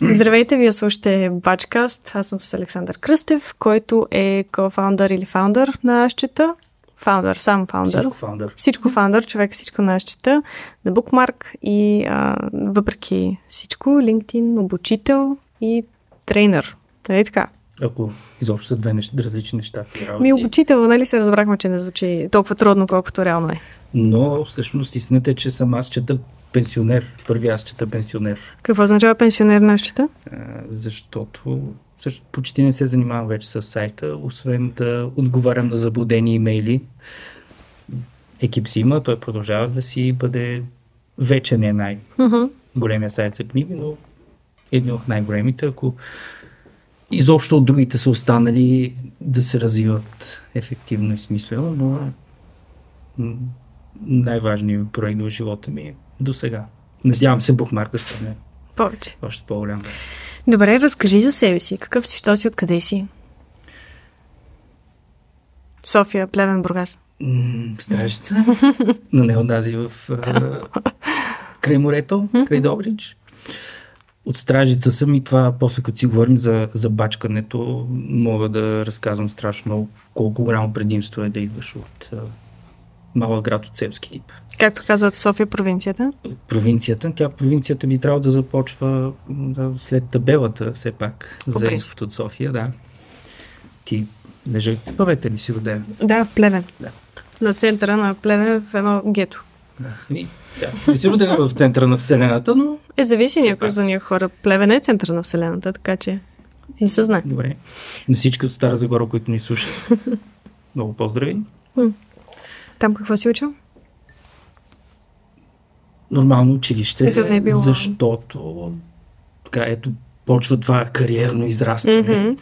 Здравейте, вие слушате Бачкаст. Аз съм с Александър Кръстев, който е кофаундър или фаундър на Щета. Фаундър, сам фаундър. Всичко фаундър. Всичко фаундър, човек всичко на Щета, на Bookmark и а, въпреки всичко, LinkedIn, обучител и тренер. Нали така? Ако изобщо са две неща, различни неща. ти работи. Ми обучител, нали се разбрахме, че не звучи толкова трудно, колкото реално е. Но всъщност истината е, че съм аз чета пенсионер. Първи аз чета пенсионер. Какво означава пенсионер на Щета? А, защото също почти не се занимавам вече с сайта, освен да отговарям на заблудени имейли. Екип си има, той продължава да си бъде вече не най-големия сайт за книги, но един от най-големите, ако изобщо от другите са останали да се развиват ефективно и смислено, но най-важният проект в живота ми е до сега. Надявам се Букмарк да стане Повече. още по-голям. Добре, разкажи за себе си. Какъв си, що си, откъде си? София, Плевен, Бургас. М, Стражица, но не онази в а, край морето, край Добрич. От Стражица съм и това, после като си говорим за, за бачкането, мога да разказвам страшно колко голямо предимство е да идваш от а, малък град от селски тип. Както казват София, провинцията. Провинцията, тя провинцията би трябвало да започва да, след табелата, все пак, По за изход от София, да. Ти лежа, пъвете ли си роден? Да, в Плевен. Да. На центъра на Плевен в едно гето. Да. Ами, да. Не си роден в центъра на Вселената, но Е, зависи някой за някои хора. Плевен е центъра на Вселената, така че и се знае. Добре. На всички от Стара Загора, които ни слушат. Много поздрави. Там какво си учил? Нормално училище, не е било- защото така ето почва това кариерно израстване Мгм.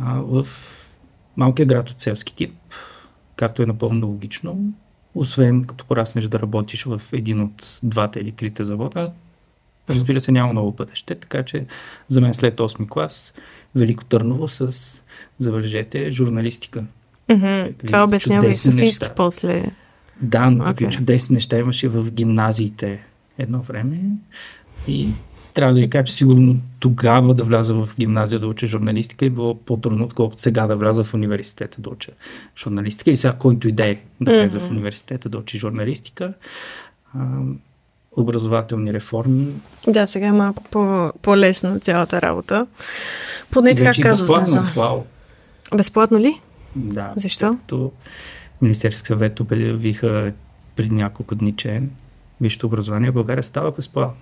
а, в малкия град от селски тип, както е напълно логично. Освен като пораснеш да работиш в един от двата или трите завода, разбира се, няма много бъдеще, така че за мен след 8 клас Велико Търново с, забележете, журналистика. Мгм. Това обяснява и Софийски неща. после. Да, но какви Окей. чудесни неща имаше в гимназиите едно време. И трябва да ви кажа, че сигурно тогава да вляза в гимназия да уча журналистика е било по-трудно, отколкото сега да вляза в университета да уча журналистика. И сега който иде да влезе в университета да учи журналистика. А, образователни реформи. Да, сега е малко по- по-лесно цялата работа. Поне така казват. безплатно. Вау. Безплатно ли? Да. Защо? Като Министерски съвет обявиха преди няколко дни, че висшето образование в България става безплатно.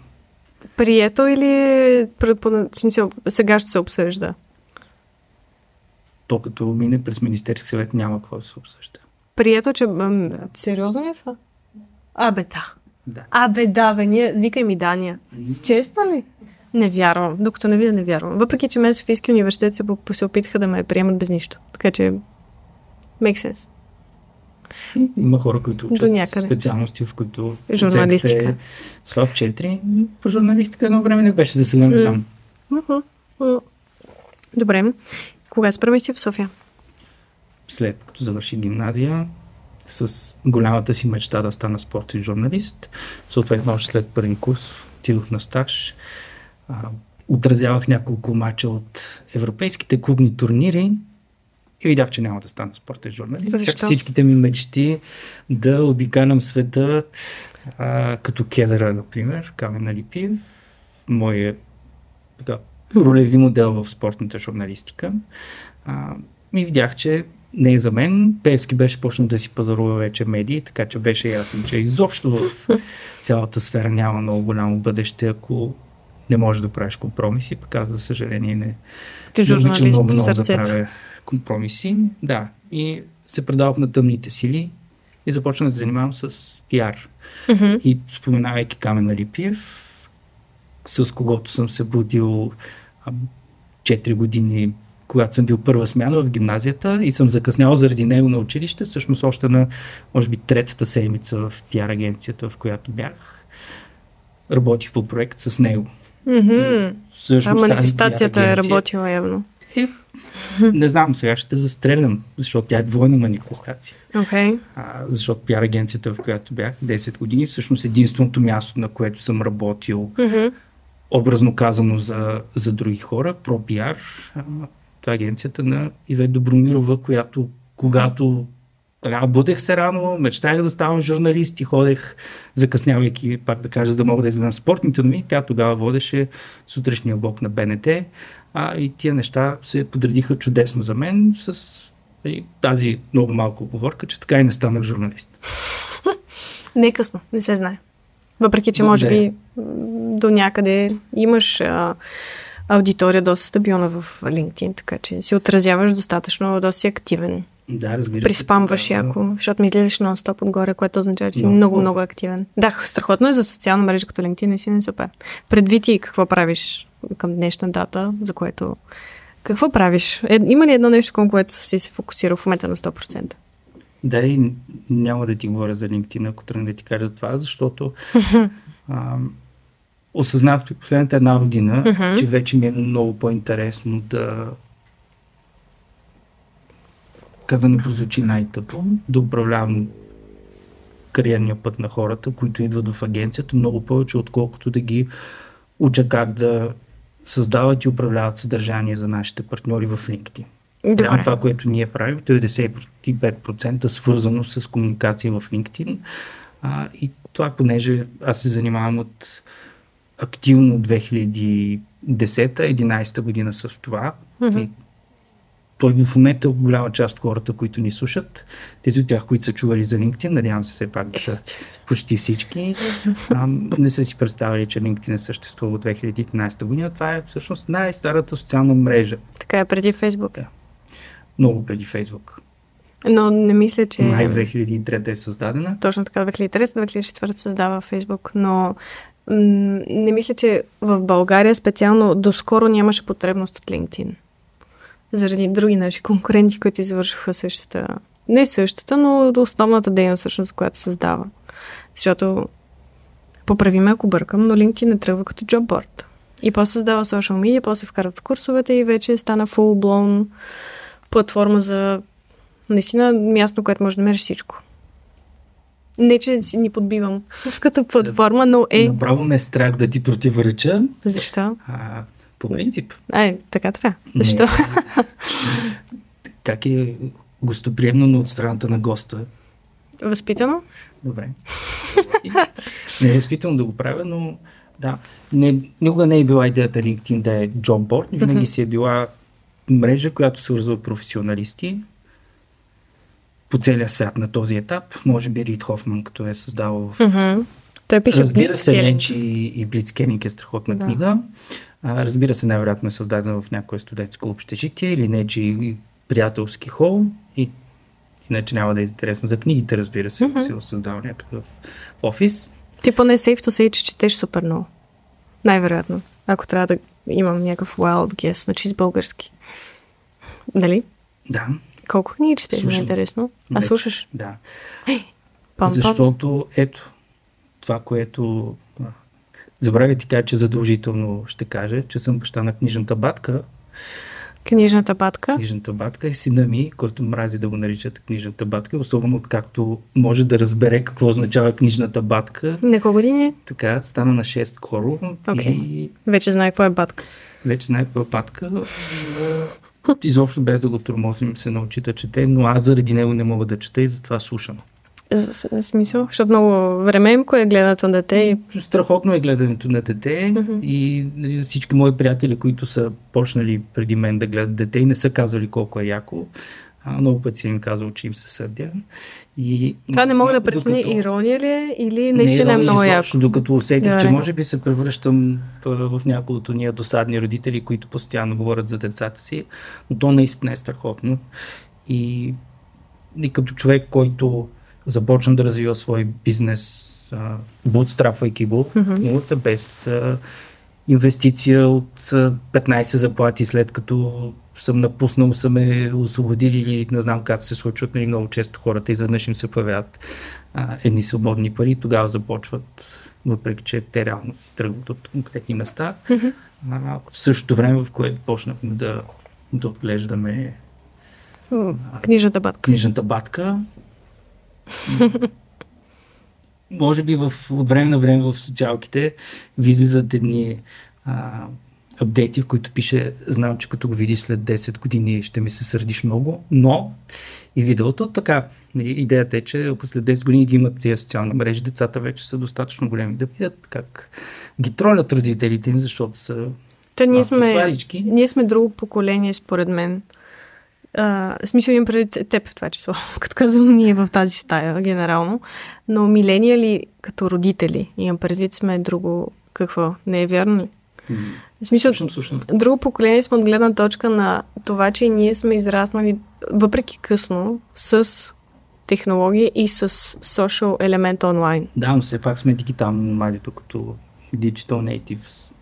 Прието или сега ще се обсъжда? То като мине през Министерски съвет няма какво да се обсъжда. Прието, че... Сериозно ли е това? Абе, да. Да. Абе, да, бе, ние, викай ми Дания. С честно ли? Не вярвам. Докато не видя, не вярвам. Въпреки, че мен Софийски университет се, се опитаха да ме приемат без нищо. Така че... Make sense. Има хора, които учат специалности, в които Журналистика. слаб 4. По журналистика едно време не беше, за сега не знам. Добре. Кога се премести в София? След като завърши гимназия, с голямата си мечта да стана спортен журналист, съответно още след първи курс отидох на стаж, а, отразявах няколко мача от европейските клубни турнири и видях, че няма да стана спортен журналист. Защо? Всичките ми мечти да обикалям света а, като кедъра, например, Камен Липиев, моя така, ролеви модел в спортната журналистика. А, и видях, че не е за мен. Певски беше почнал да си пазарува вече медии, така че беше ясно, че изобщо в цялата сфера няма много голямо бъдеще, ако не можеш да правиш компромиси. Пък аз, за съжаление, не, Ти журналист много, в много да сърцето. правя компромиси. Да, и се предавах на тъмните сили и започнах да се занимавам с пиар. Мгм. И споменавайки Камен Алипиев, с когото съм се будил а, 4 години, когато съм бил първа смяна в гимназията и съм закъснял заради него на училище, всъщност още на, може би, третата седмица в пиар агенцията, в която бях, работих по проект с него. Мгм. А Всъщност, манифестацията е работила явно. Не знам, сега ще те застрелям, защото тя е двойна манифестация. Окей. А, защото пиар агенцията, в която бях 10 години, всъщност единственото място, на което съм работил Мгм. образно казано за, за други хора. ProPR, това е агенцията на Ивет Добромирова, която когато тогава будех се рано, мечтах да ставам журналист и ходех, закъснявайки, пак да кажа, за да мога да изгледам спортните ми. Тя тогава водеше сутрешния блок на БНТ, а и тия неща се подредиха чудесно за мен с и тази много малко оговорка, че така и не станах журналист. Не е късно, не се знае. Въпреки, че може би до някъде имаш а, аудитория доста стабилна в LinkedIn, така че си отразяваш достатъчно, доста си активен. Да, разбира Приспамваш се. яко, защото ми излизаш нон-стоп отгоре, което означава, че си много, много, много активен. Да, страхотно е за социална мрежа като LinkedIn, не си не супер. Предвид и какво правиш към днешна дата, за което... Какво правиш? Е, има ли едно нещо, към което си се фокусирал в момента на 100%? Да, и няма да ти говоря за LinkedIn, ако тръгна да ти кажа това, защото а, осъзнах и последната една година, uh-huh. че вече ми е много по-интересно да как да не прозвучи най-тъпо, да управлявам кариерния път на хората, които идват в агенцията, много повече, отколкото да ги уча как да създават и управляват съдържание за нашите партньори в LinkedIn. Добре. това, което ние правим, 95% свързано с комуникация в LinkedIn. А, и това, понеже аз се занимавам от активно 2010-11 година с това. Mm-hmm. И той в момента голяма част от хората, които ни слушат, тези от тях, които са чували за LinkedIn, надявам се все пак да са почти всички, а, не са си представили, че LinkedIn е съществува от 2011 година. Това е всъщност най-старата социална мрежа. Така е преди Facebook. Да. Много преди Facebook. Но не мисля, че... Май 2003 е създадена. Точно така, 2003-2004 създава Фейсбук, но не мисля, че в България специално доскоро нямаше потребност от LinkedIn. Заради други наши конкуренти, които извършваха същата, не същата, но основната дейност, всъщност, която създава. Защото, поправиме ако бъркам, но LinkedIn не тръгва като джобборд. И после създава social media, после вкарват курсовете и вече стана full-blown платформа за наистина място, което може да намериш всичко. Не, че си ни подбивам като платформа, но е... Направо ме е страх да ти противореча. Защо? А, по принцип. Ай, така трябва. Защо? как е гостоприемно от страната на госта? Възпитано? Добре. не е възпитано да го правя, но да. Не, никога не е била идеята LinkedIn да е джобборд. Винаги си е била мрежа, която свързва професионалисти по целия свят на този етап. Може би Рид Хофман, като е създавал. Mm-hmm. Той пише Разбира се, Ленчи и Блицкенинг е страхотна да. книга. А, разбира се, най-вероятно е създадена в някое студентско общежитие или не, че и приятелски хол. И иначе няма да е интересно за книгите, разбира се, mm-hmm. си го създал някакъв офис. Ти поне сейфто се че четеш супер много. Най-вероятно. Ако трябва да имам някакъв wild guess, значи с български. Нали? Да. Колко книги четеш? Е интересно. А Вече, слушаш? Да. Ей, пам, Защото, ето, това, което Забравя ти кажа, че задължително ще кажа, че съм баща на книжната батка. Книжната батка? Книжната батка е сина ми, който мрази да го наричат книжната батка, особено откакто може да разбере какво означава книжната батка. На колко години? Така, стана на 6 скоро. Okay. И... Вече знае какво е батка. Вече знае какво е батка. Изобщо без да го тормозим се научи да чете, но аз заради него не мога да чета и затова слушам. За смисъл? Защото много времеемко е гледането на дете. И... Страхотно е гледането на дете uh-huh. и нали, всички мои приятели, които са почнали преди мен да гледат дете и не са казали колко е яко, а, много пъти им казал, че им се съдя. И, Това не мога да преценя докато... ирония ли е или наистина не, е много яко? Докато усетих, че може би се превръщам в някои от ние досадни родители, които постоянно говорят за децата си, но то наистина е страхотно. И, и като човек, който започна да развива свой бизнес, бутстрапвайки го, mm-hmm. без а, инвестиция от а, 15 заплати, след като съм напуснал, са ме освободили или не знам как се случват. Нали, много често хората изведнъж им се появяват а, едни свободни пари, тогава започват, въпреки че те реално тръгват от конкретни места. Mm-hmm. А, в същото време, в което почнахме да, да отглеждаме книжната батка. Книжната батка може би в, от време на време в социалките ви излизат едни а, апдейти, в които пише, знам, че като го видиш след 10 години ще ми се сърдиш много, но и видеото така. Нали, идеята е, че ако след 10 години ги имат тези социални мрежи, децата вече са достатъчно големи да видят как ги тролят родителите им, защото са Та ние сме, ние сме друго поколение, според мен. А, смисъл имам преди теб в това число, като казвам ние в тази стая, генерално. Но милениали като родители, имам предвид сме друго какво. Не е вярно ли? В смисъл, слушам, слушам. друго поколение сме от гледна точка на това, че ние сме израснали, въпреки късно, с технология и с social елемент онлайн. Да, но все пак сме дигитални номади, докато digital natives.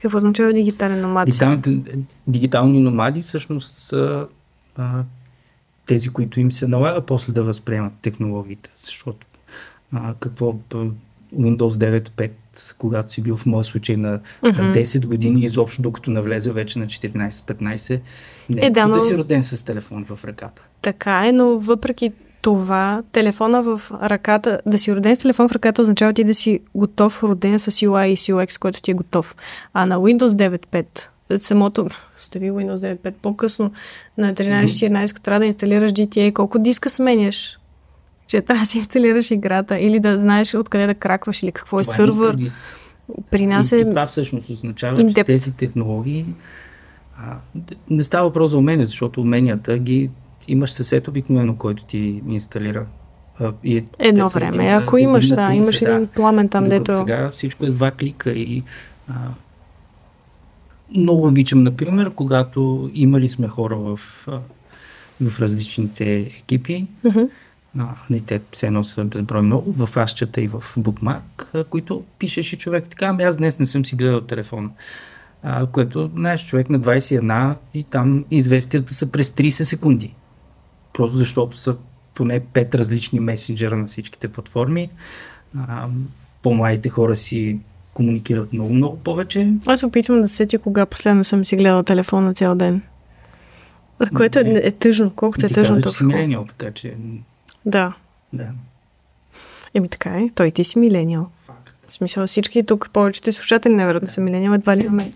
Какво означава дигитален номад? Дигиталните, дигитални номади всъщност са а, тези, които им се налага после да възприемат технологиите, защото а, какво Windows 9.5 когато си бил в моя случай на uh-huh. 10 години, изобщо докато навлезе вече на 14-15, не е, да, но... да си роден с телефон в ръката. Така е, но въпреки това, телефона в ръката, да си роден с телефон в ръката означава ти да си готов, роден с UI и UX, който ти е готов. А на Windows 9.5 самото, стави Windows 9.5 по-късно, на 13-14, трябва да инсталираш GTA, колко диска сменяш? Че трябва да си инсталираш играта или да знаеш откъде да кракваш или какво е сървър. При нас е... И това всъщност означава, in че тези технологии а, не става въпрос за умения, защото уменията ги имаш съсед обикновено, който ти инсталира. А, и е, Едно време, ако имаш, да, имаш един пламен там, дето... Сега всичко е два клика и а, много обичам, например, когато имали сме хора в, в различните екипи, uh-huh а, не, те все едно са безброй много, в Ашчата и в Букмак, които пишеше човек така, ами аз днес не съм си гледал телефон. А, което, знаеш, човек на 21 и там известията са през 30 секунди. Просто защото са поне 5 различни месенджера на всичките платформи. А, по-младите хора си комуникират много, много повече. Аз опитвам да сетя кога последно съм си гледал телефона цял ден. Което е, е тъжно, колкото е тъжно. Ти си милениал, така че да. Да. Еми така е. Той ти си милениал. В смисъл всички тук, повечето слушатели невероятно са милениал, едва ли имаме.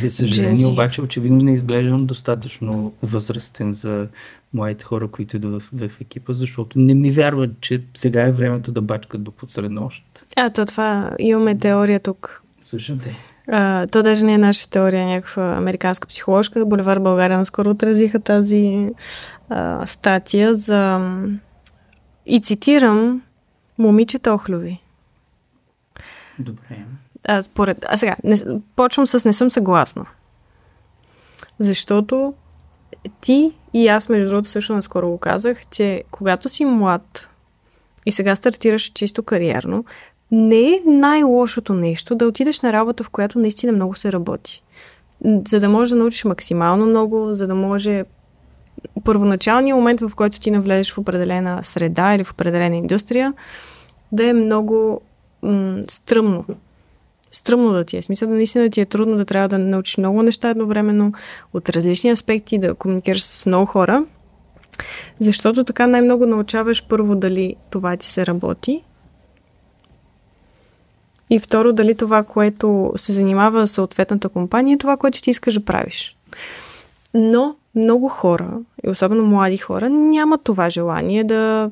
За съжаление, Джези. обаче, очевидно не изглеждам достатъчно възрастен за моите хора, които идват в, в екипа, защото не ми вярват, че сега е времето да бачкат до подсреднощ. А, то това имаме теория тук. Слушам те. А, то даже не е наша теория, някаква американска психоложка. Боливар България наскоро отразиха тази а, статия за и цитирам момичета охлюви. Добре. А, според... а сега, не, почвам с не съм съгласна. Защото ти и аз, между другото, също наскоро го казах, че когато си млад и сега стартираш чисто кариерно, не е най-лошото нещо да отидеш на работа, в която наистина много се работи. За да можеш да научиш максимално много, за да може първоначалният момент, в който ти навлезеш в определена среда или в определена индустрия, да е много м- стръмно. Стръмно да ти е. Смисъл да наистина ти е трудно да трябва да научиш много неща едновременно от различни аспекти, да комуникираш с много хора. Защото така най-много научаваш първо дали това ти се работи и второ дали това, което се занимава съответната компания, е това, което ти искаш да правиш. Но много хора, и особено млади хора, нямат това желание да,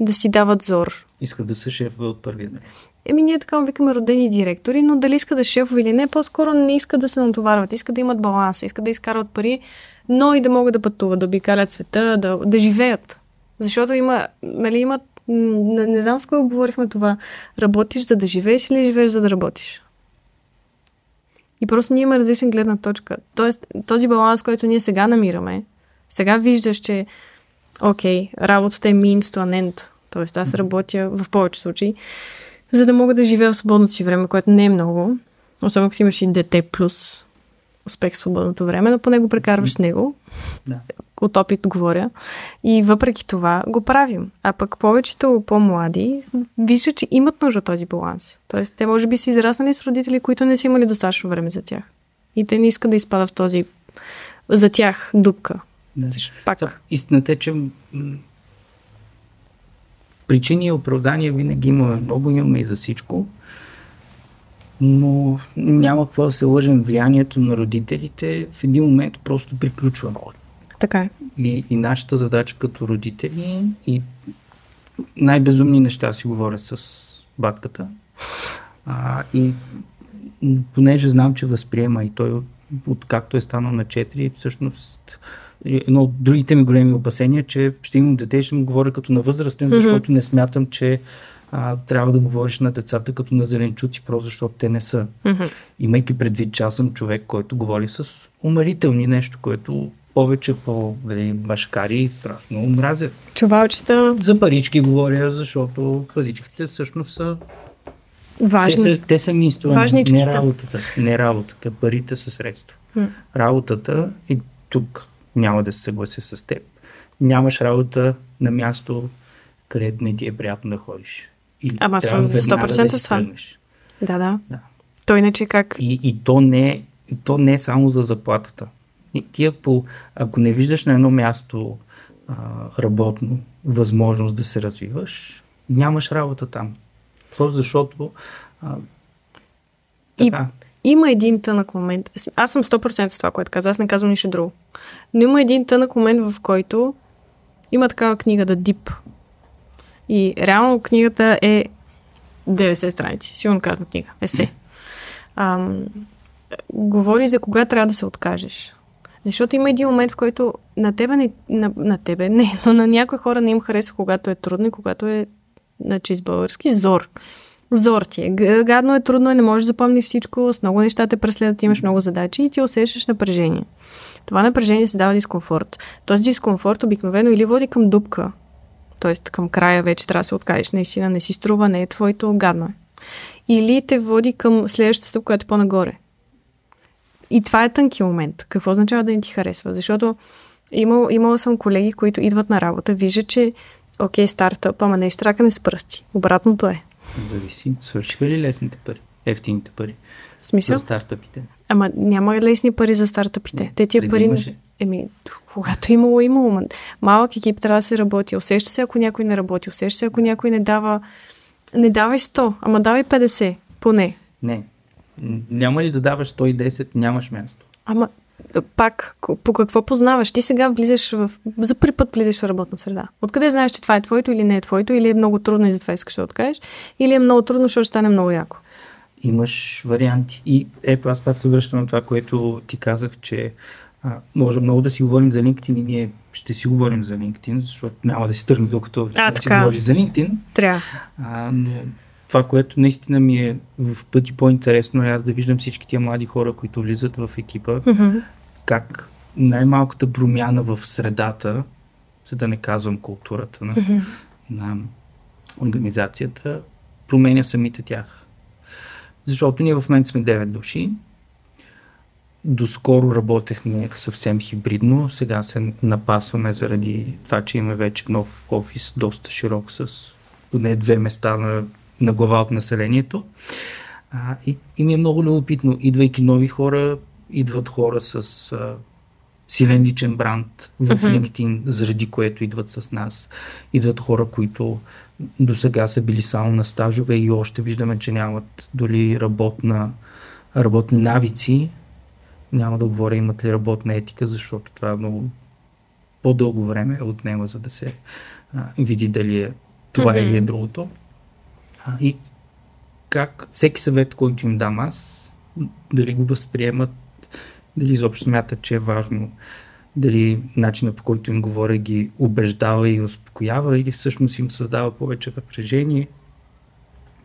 да си дават зор. Искат да са шефове от първия ден. Еми, ние така викаме родени директори, но дали искат да шефове или не, по-скоро не искат да се натоварват. Искат да имат баланс, искат да изкарват пари, но и да могат да пътуват, да обикалят света, да, да живеят. Защото има, нали, имат не, не знам с кого говорихме това. Работиш за да живееш или живееш за да работиш? И просто ние имаме различна гледна точка. Тоест, този баланс, който ние сега намираме, сега виждаш, че окей, работата е means to an end. Тоест, аз работя в повече случаи, за да мога да живея в свободното си време, което не е много. Особено ако имаш и дете плюс успех в свободното време, но поне го прекарваш него. Да. От опит говоря. И въпреки това го правим. А пък повечето по-млади виждат, че имат нужда този баланс. Тоест, те може би са израснали с родители, които не са имали достатъчно време за тях. И те не искат да изпадат в този за тях дупка. Да. Пак. Истината е, че причини и оправдания винаги има много, имаме и за всичко. Но няма какво да се лъжем. Влиянието на родителите в един момент просто приключва. Така е. И, и нашата задача като родители и най-безумни неща си говоря с батката. А, и понеже знам, че възприема и той откакто е станал на 4, всъщност едно от другите ми големи опасения, че ще имам дете и ще му говоря като на възрастен, защото mm-hmm. не смятам, че а, трябва да говориш на децата като на зеленчуци, просто защото те не са. Mm-hmm. Имайки предвид, че аз съм човек, който говори с умалителни нещо, което повече по нали, башкари и страшно мразят. Чувалчета. За парички говоря, защото пазичките всъщност са Важни. Те са, те са ми инструменти, не работата. Не работата, парите са средство. Mm. Работата, и тук няма да се съглася с теб, нямаш работа на място, където не ти е приятно да ходиш. И Ама съм 100% да с това. Да, да. да. То иначе как? И, и, то не, и то не е само за заплатата. И тия по, ако не виждаш на едно място а, работно възможност да се развиваш, нямаш работа там. Просто защото а, така. И, има един тънък момент. Аз съм 100% с това, което каза. Аз не казвам нищо друго. Но има един тънък момент, в който има такава книга да Дип. И реално книгата е 90 страници. Сигурно казвам книга. Есе. Ам, говори за кога трябва да се откажеш. Защото има един момент, в който на тебе, не, на, на тебе не, но на някои хора не им харесва, когато е трудно и когато е значи с български, зор. Зор ти е. Гадно е, трудно е, не можеш да запомниш всичко, с много неща те преследват, имаш много задачи и ти усещаш напрежение. Това напрежение се дава дискомфорт. Този дискомфорт обикновено или води към дупка, т.е. към края вече трябва да се откажеш, наистина не си струва, не е твоето, гадно е. Или те води към следващата стъпка, която е по-нагоре. И това е тънки момент. Какво означава да не ти харесва? Защото имал, имала съм колеги, които идват на работа, виждат, че окей, стартъп, ама не е штракане с пръсти. Обратното е. Зависи. Свършиха ли лесните пари? Ефтините пари? В смисъл? За стартъпите. Ама няма лесни пари за стартъпите. Те тия пари... Имаше. Еми, когато имало, имало. Малък екип трябва да се работи. Усеща се, ако някой не работи. Усеща се, ако някой не дава... Не давай 100, ама давай 50, поне. Не. Няма ли да даваш 110, нямаш място. Ама пак, по какво познаваш? Ти сега влизаш в... За първи път влизаш в работна среда. Откъде знаеш, че това е твоето или не е твоето, или е много трудно и затова искаш да откажеш, или е много трудно, защото стане много яко? Имаш варианти. И ето, аз пак се връщам на това, което ти казах, че а, може много да си говорим за LinkedIn и ние ще си говорим за LinkedIn, защото няма да си тръгне докато а, да си говори за LinkedIn. Трябва. А, но това, което наистина ми е в пъти по-интересно е аз да виждам всички тия млади хора, които влизат в екипа, mm-hmm. как най-малката промяна в средата, за да не казвам културата на, mm-hmm. на организацията, променя самите тях. Защото ние в момента сме 9 души. Доскоро работехме съвсем хибридно. Сега се напасваме заради това, че имаме вече нов офис, доста широк, с поне две места на на глава от населението. А, и, и ми е много любопитно, идвайки нови хора, идват хора с а, силен личен бранд в. LinkedIn, заради което идват с нас. Идват хора, които до сега са били само на стажове и още виждаме, че нямат дори работна, работни навици. Няма да говоря имат ли работна етика, защото това е много по-дълго време отнема, за да се а, види дали е това mm-hmm. или е другото. И как всеки съвет, който им дам аз, дали го възприемат, дали изобщо смятат, че е важно, дали начина по който им говоря ги убеждава и успокоява или всъщност им създава повече напрежение,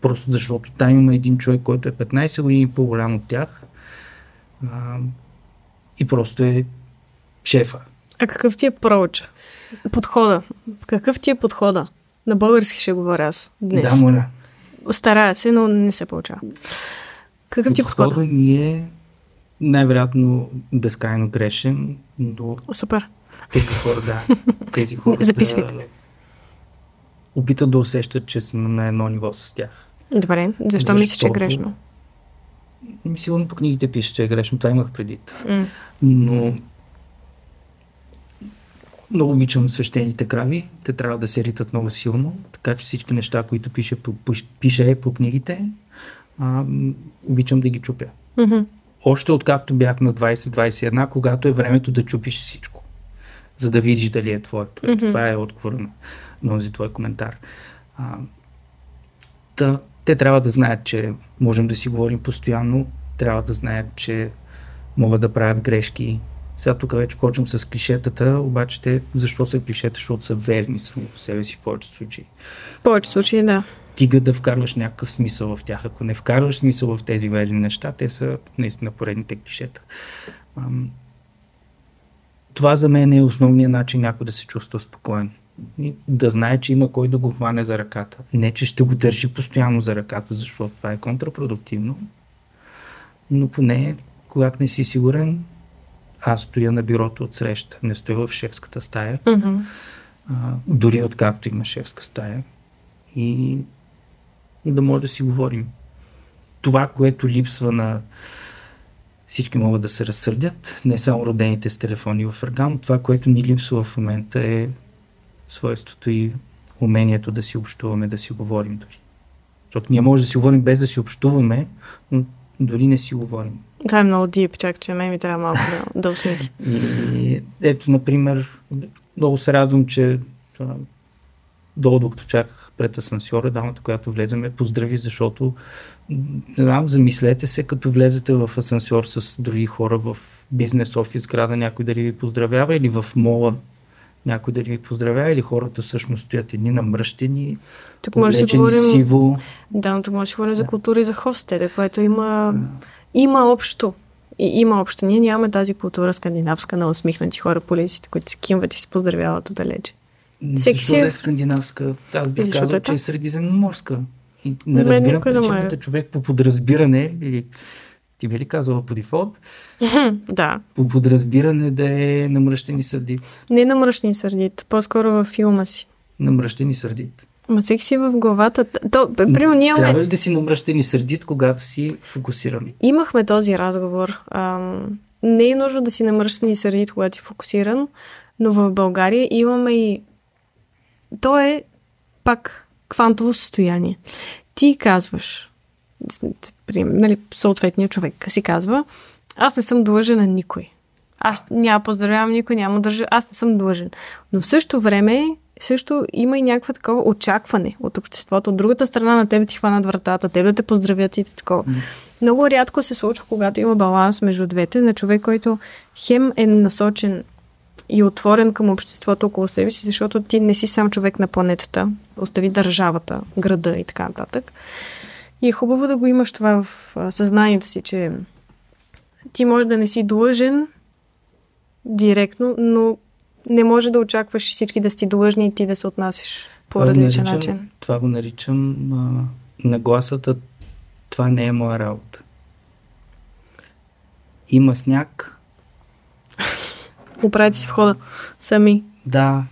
просто защото там има един човек, който е 15 години по-голям от тях а, и просто е шефа. А какъв ти е проуча? Подхода. Какъв ти е подхода? На български ще говоря аз днес. Да, моля. Старая се, но не се получава. Какъв ти подход? ми е най-вероятно безкрайно грешен, но... Супер. Тези хора, да. Тези хора Записвайте. Да, опитат да усещат, че съм на едно ниво с тях. Добре. Защо Защото... мислиш, че е грешно? Сигурно по книгите пише, че е грешно. Това имах преди. Mm. Но много обичам свещените крави. Те трябва да се ритат много силно, така че всички неща, които пише пише по книгите, а, обичам да ги чупя. Мгм. Още откакто бях на 20-21, когато е времето да чупиш всичко, за да видиш дали е твоето. Ето, Мгм. Това е отговор на, на този твой коментар. А, та, те трябва да знаят, че можем да си говорим постоянно, трябва да знаят, че могат да правят грешки. Сега тук вече почвам с клишетата, обаче те, защо са клишета? Защото са верни сами по себе си в повечето случаи. В повече случаи, да. Стига да вкарваш някакъв смисъл в тях. Ако не вкарваш смисъл в тези верни неща, те са наистина поредните клишета. Това за мен е основният начин някой да се чувства спокоен. И да знае, че има кой да го хване за ръката. Не, че ще го държи постоянно за ръката, защото това е контрапродуктивно. Но поне, когато не си сигурен, аз стоя на бюрото от среща, не стоя в шефската стая, Мгм. а, дори откакто има шефска стая. И да може да си говорим. Това, което липсва на всички могат да се разсърдят, не само родените с телефони в ръка, но това, което ни липсва в момента е свойството и умението да си общуваме, да си говорим дори. Защото ние може да си говорим без да си общуваме, но дори не си говорим. Това е много дип, чак, че мен ми трябва малко да, да осмисля. И ето, например, много се радвам, че долу докато чаках пред асансьора, дамата, която влезе, ме поздрави, защото не знам, замислете се, като влезете в асансьор с други хора в бизнес офис града, някой дали ви поздравява или в мола някой дали ви поздравява или хората всъщност стоят едни намръщени, Тук може да говорим... сиво. Да, но тук може да говорим за култура и за хостеда, което има, има общо. И има общо. Ние нямаме тази култура скандинавска на усмихнати хора по улиците, които се кимват и се поздравяват отдалече. Всеки Защо си е- да е скандинавска? Аз бих казал, е че е средиземноморска. И не Мен разбирам причината човек по подразбиране, или ти би ли казала по дефолт, да. по подразбиране да е намръщен и сърдит. Не на мръщни сърдит, по-скоро във филма си. Намръщен и сърдит. Ма всеки си в главата. То, примерно, ние имаме, Трябва ли да си намръщен и сърдит, когато си фокусиран? имахме този разговор. Ам, не е нужно да си намръщен и сърдит, когато си фокусиран, но в България имаме и... То е пак квантово състояние. Ти казваш, нали, съответният човек си казва, аз не съм длъжен на никой. Аз няма поздравявам никой, няма държа, аз не съм длъжен. Но в същото време също има и някаква такова очакване от обществото. От другата страна на теб ти хванат вратата, теб да те поздравят и такова. Много рядко се случва, когато има баланс между двете, на човек, който хем е насочен и отворен към обществото около себе си, защото ти не си сам човек на планетата, остави държавата, града и така нататък. И е хубаво да го имаш това в съзнанието си, че ти може да не си длъжен директно, но не може да очакваш всички да си длъжни и ти да се отнасяш по различен наричам- начин. Това го наричам а, нагласата. Това не е моя работа. Има сняг, Оправете си входа сами. Да.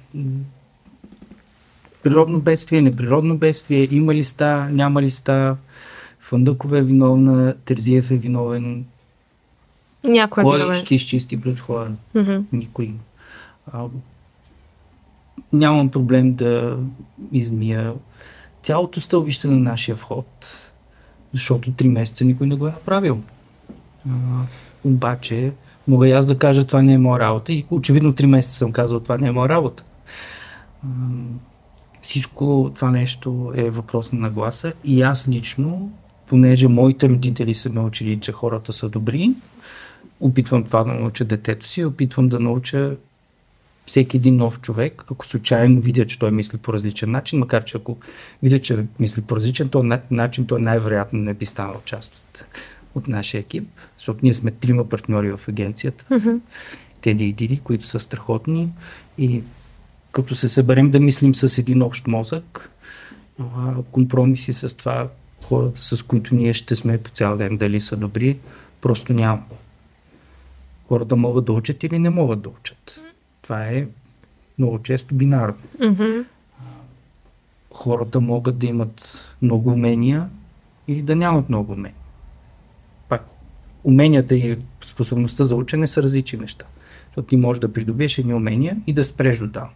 Природно бедствие, неприродно бедствие, има листа, няма листа, Фандъкова е виновна, Терзиев е виновен. Някой е Кой виновен. ще изчисти пред хора? Мгм. Никой. А, нямам проблем да измия цялото стълбище на нашия вход, защото три месеца никой не го е направил. А, обаче, мога и аз да кажа, това не е моя работа и очевидно три месеца съм казал, това не е моя работа. Всичко това нещо е въпрос на нагласа и аз лично, понеже моите родители са ме учили, че хората са добри, опитвам това да науча детето си, опитвам да науча всеки един нов човек, ако случайно видя, че той мисли по различен начин, макар че ако видя, че мисли по различен то на- начин, той най-вероятно не би станал част от, от нашия екип, защото ние сме трима партньори в агенцията, Теди и Диди, които са страхотни и като се съберем да мислим с един общ мозък, а, компромиси с това хората, с които ние ще сме по цял ден, дали са добри, просто няма. Хората могат да учат или не могат да учат. Това е много често бинарно. Хората могат да имат много умения или да нямат много умения. Уменията и способността за учене са различни неща. Защото ти можеш да придобиеш едни умения и да спреш до там.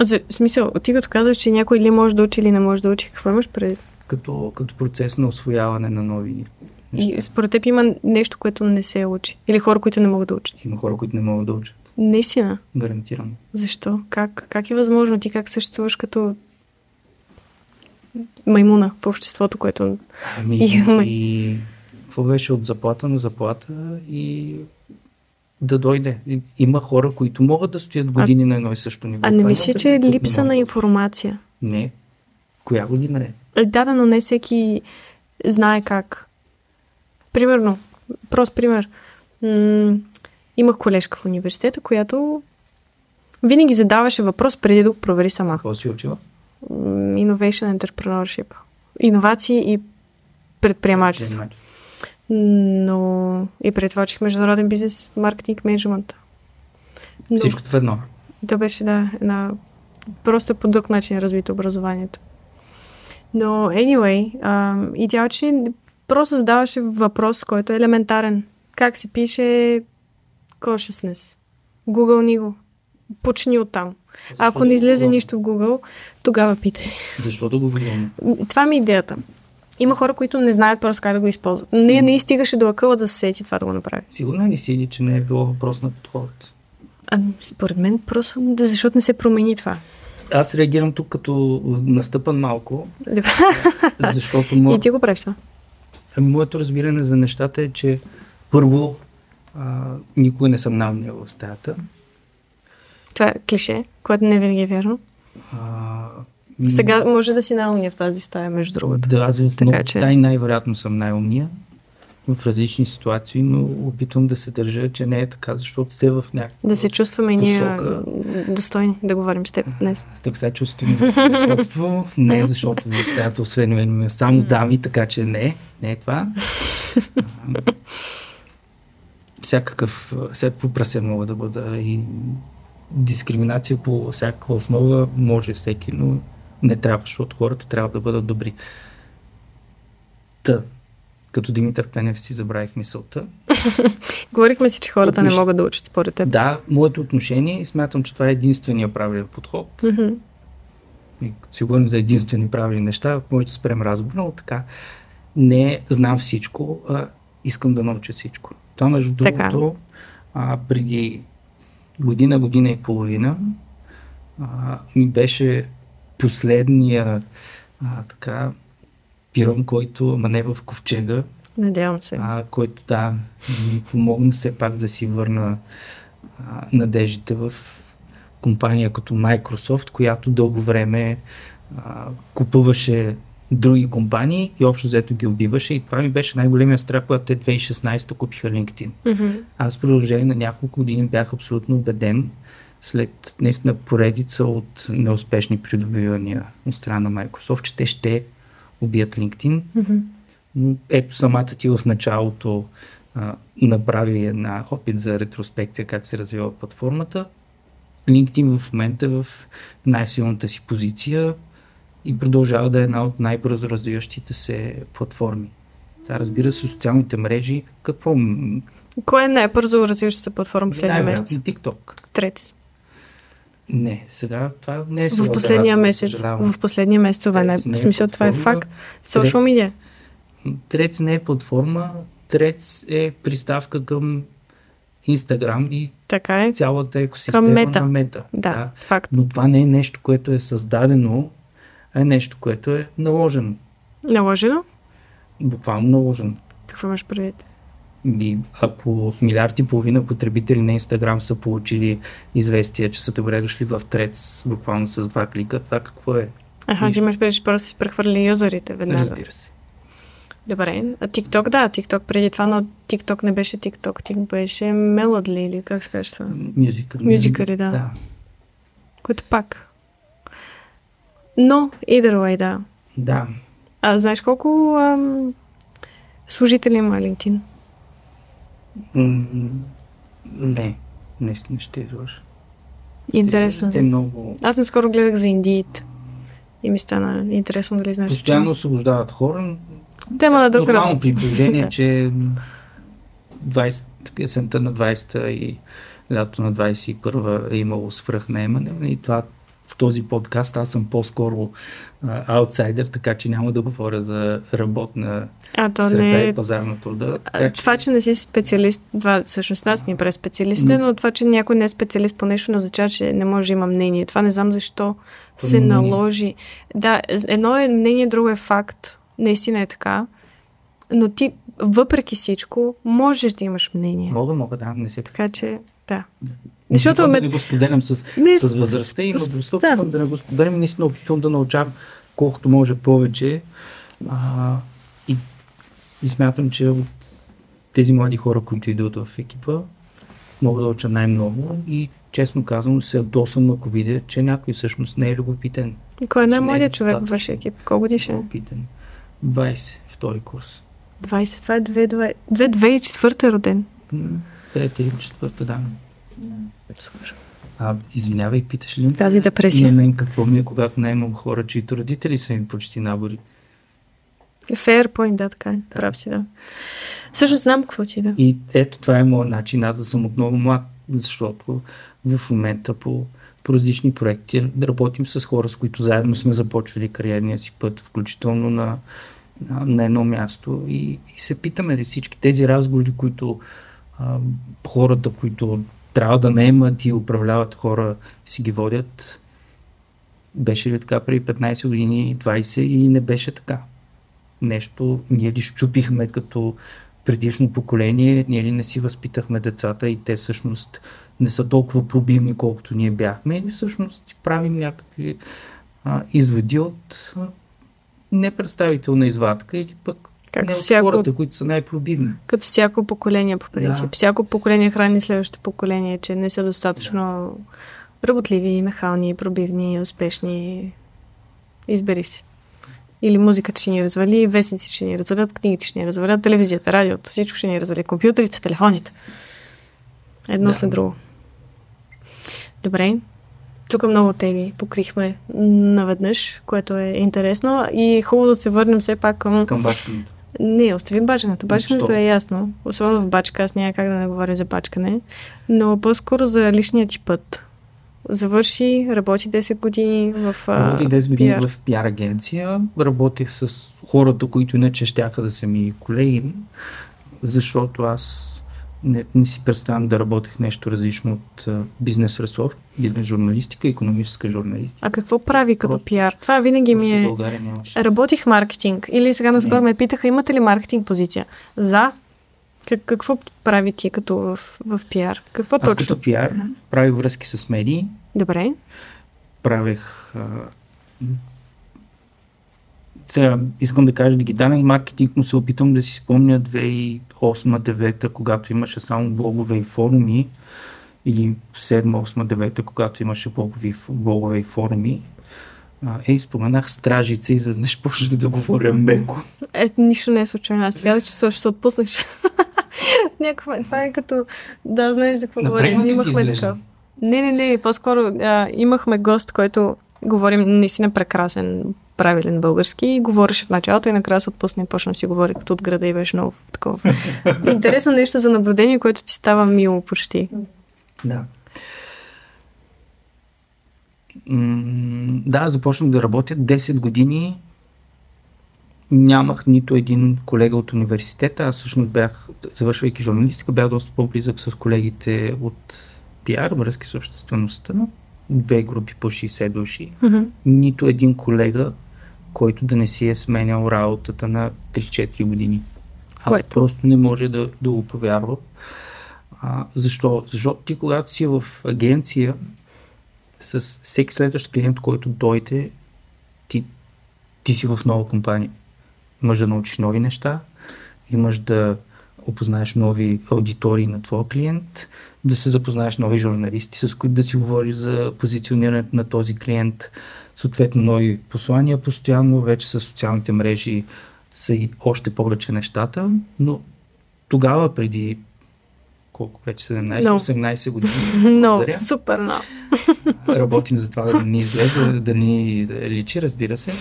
За, в смисъл, ти като казваш, че някой или може да учи, или не може да учи, какво имаш пред? като, като процес на освояване на нови И според теб има нещо, което не се учи. Или хора, които не могат да учат. Има хора, които не могат да учат. Наистина. Гарантирано. Защо? Как, как е възможно? Ти как съществуваш като маймуна в обществото, което... Ами, Имаме. и какво беше от заплата на заплата и да дойде. Има хора, които могат да стоят години на едно и също ниво. А не мисля, че е липса на информация. Не. Коя година е? Е, Да, да, но не всеки знае как. Примерно, прост пример. М- имах колежка в университета, която винаги задаваше въпрос преди да го провери сама. Какво си учила? Innovation Entrepreneurship. Иновации и предприемачество. Предприемач. Но и преди това учих международен бизнес, маркетинг, менеджмент. Но Всичкото в едно. то беше, да, една... Просто по друг начин развито образованието. Но, anyway, а, и тя че просто задаваше въпрос, който е елементарен. Как се пише consciousness? Google ни го. Почни оттам. А ако не излезе нищо в Google, тогава питай. Защото го влияме. Това ми е идеята. Има хора, които не знаят просто как да го използват. Не, не стигаше до акъла да се сети това да го направи. Сигурна ли си, че не е било въпрос на подход? А, според мен просто да, защото не се промени това. Аз реагирам тук като настъпан малко, защото мо... И ти го правиш това. ами, моето разбиране за нещата е, че първо а, никой не съм наумнил в стаята. Това е клише, което не винаги е вярно. А, Сега може да си най-умния в тази стая, между другото. Да, аз в Така много че- стаи най-вероятно съм най-умния в различни ситуации, но опитвам да се държа, че не е така, защото сте в някаква... Да се чувстваме ние посока. достойни да говорим с теб днес. Тук сега чувствам сходство, не защото в стаята освен мен има само дами, така че не, не е това. Всякакъв, всякакво прасе мога да бъда и дискриминация по всяка основа може всеки, но не трябва, защото хората трябва да бъдат добри. Та, като Димитър Пенев си забравих мисълта. Говорихме си, че хората не Отнош- могат да учат според теб. Да, моето отношение и смятам, че това е единствения правилен подход. Мгм. И като си говорим за единствени правилни неща, може да спрем разговор, но така. Не знам всичко, а искам да науча всичко. Това, между Така. другото, а, преди година, година и половина а, ми беше последния а, така пирон, който, ама не в ковчега, Надявам се. а, който да ми помогна все пак да си върна а, надеждите в компания като Microsoft, която дълго време а, купуваше други компании и общо взето ги убиваше. И това ми беше най-големия страх, когато те 2016 купиха LinkedIn. Мгм. Аз в продължение на няколко години бях абсолютно убеден, след наистина поредица от неуспешни придобивания от страна на Microsoft, че те ще убият LinkedIn. Но Ето самата ти в началото а, направи една опит за ретроспекция как се развива платформата. LinkedIn в момента е в най-силната си позиция и продължава да е една от най-бързо развиващите се платформи. Сега разбира се, социалните мрежи, какво? Кое е най-бързо развиваща се платформа последния най-вероятно месец? TikTok. Трети. Не, сега това не е В последния месец. съжалявам. В последния месец това е В е смисъл това е факт. Social media. Трец не е платформа, Трец е приставка към Instagram и Така е. цялата екосистема Към мета. на мета. Да, факт. Но това не е нещо, което е създадено, а е нещо, което е наложено. Наложено? Буквално наложено. Какво имаш предвид? И ако милиард и половина потребители на Instagram са получили известия, че са добре дошли в Трец, буквално с два клика, това какво е? Аха, ти имаш предвид, че просто си прехвърли юзерите веднага. Разбира се. Добре. А TikTok, да, TikTok преди това, но TikTok не беше TikTok, TikTok беше Melody или как се каже това? Мюзикъл. Мюзикъли, да. да. Което пак. Но, either way, да. Да. А знаеш колко ам, служители има LinkedIn? Не, не ще излъжа. Интересно. Те много... Аз наскоро гледах за Индиите. И ми стана интересно дали знаеш. Постоянно освобождават хора. Тема на друг Нормално при положение, че 20, есента на 20-та и лято на 21-та е имало свръхнаемане и това в този подкаст аз съм по-скоро аутсайдер, така че няма да говоря за работна А, то среда не и е... пазар на труда. Така, че, Това, че не си специалист, това всъщност нас ни през специалистите, Но- но това, че някой не е специалист по нещо, не означава, че не може да има мнение. Това не знам защо То се мнение. наложи. Да, едно е мнение, друго е факт. Наистина е така. Но ти, въпреки всичко, можеш да имаш мнение. Мога, мога, да, не се Така че, да. Защото Защото да ме- не го споделям с, Не, с възрастта и мъдростта, да. да. да не го споделям, наистина опитвам да научавам колкото може повече. А, и, и смятам, че от тези млади хора, които идват в екипа, мога да уча най-много и честно казвам се ядосвам, ако видя, че някой всъщност не е любопитен. Кой е е най-младият човек в достатъчно. вашия екип? Колко годишен? Любопитен. 20, втори курс. 20. Това е 2004 е роден. М, Трета или четвърта, да. Супер. А, извинявай, питаш ли? Тази И на депресия. мен какво ми е, когато наемам хора, чието родители са ми почти набори. Fair point, да, така е. Прав си, да. Също знам какво ти е, да. И ето това е моят начин аз да съм отново млад, защото в момента по, по различни проекти да работим с хора, с които заедно сме започвали кариерния си път, включително на, на, на едно място и, и се питаме всички тези разговори, които а, хората, които трябва да наемат и управляват хора, си ги водят, беше ли така преди 15 години, 20 или не беше така? Нещо ние ли щупихме като предишно поколение, ние ли не си възпитахме децата и те всъщност не са толкова пробивни, колкото ние бяхме, или всъщност правим някакви а, изводи от непредставителна извадка или пък Не от всяко- хората, които са най-пробивни. Като всяко поколение, по принцип. Да. Всяко поколение храни следващото поколение, че не са достатъчно работливи, нахални, пробивни, успешни. Избери си. Или музиката ще ни развали, вестници ще ни развалят, книгите ще ни развалят, телевизията, радиото, всичко ще ни развали, компютрите, телефоните. Едно Да. след друго. Добре. Тук много теми покрихме наведнъж, което е интересно и е хубаво да се върнем все пак към Към бачкането. Не, остави бачкането. Бачкането Защо? е ясно. Особено в бачка, аз няма как да не говоря за бачкане. Но по-скоро за личния ти път. Завърши, работи 10 години в а, Работих 10 години PR. в пиар агенция, работех с хората, които иначе щяха да са ми колеги, защото аз не, не си представям да работех нещо различно от а, бизнес ресор, бизнес журналистика, економическа журналистика. А какво прави като Просто- пиар? Това винаги ми е... Работих маркетинг. Или сега наскоро ме питаха, имате ли маркетинг позиция? За. Как, какво прави ти като в, в пиар? Какво Аз точно? като пиар правих връзки с медии, Добре. правех а, сега искам да кажа дигитален маркетинг, но се опитам да си спомня 2008-2009, когато имаше само блогове и форуми, или 7-8-9, когато имаше блогове, и- блогове и форуми. А, Ей, споменах стражица и изведнъж почнах да говоря меко. Е, нищо не е случайно. Аз сега че се, ще се отпуснеш. Някаква, това е като да знаеш за какво говорим. Имахме такъв. Не, не, не. По-скоро а, имахме гост, който говорим наистина прекрасен, правилен български и говореше в началото и накрая се отпусна и почна да си говори като от града и беше много такова. Интересно нещо за наблюдение, което ти става мило почти. Да. М, Да, започнах да работя 10 години. Нямах нито един колега от университета. Аз всъщност бях, завършвайки журналистика, бях доста по-близък с колегите от пиар, връзки с обществеността. Две групи по 60 души. Мгм. Нито един колега, който да не си е сменял работата на 3-4 години. Аз Което? просто не може да, да го повярвам. А, защо? Защото ти, когато си в агенция, с всеки следващ клиент, който дойде, ти, ти си в нова компания. Имаш да научиш нови неща, имаш да опознаеш нови аудитории на твоя клиент, да се запознаеш нови журналисти, с които да си говориш за позиционирането на този клиент, съответно нови послания постоянно, вече с социалните мрежи са и още повече нещата, но тогава преди колко вече 17-18 години. Но, Благодаря. супер, но. Работим за това да ни излезе, да ни да личи, разбира се.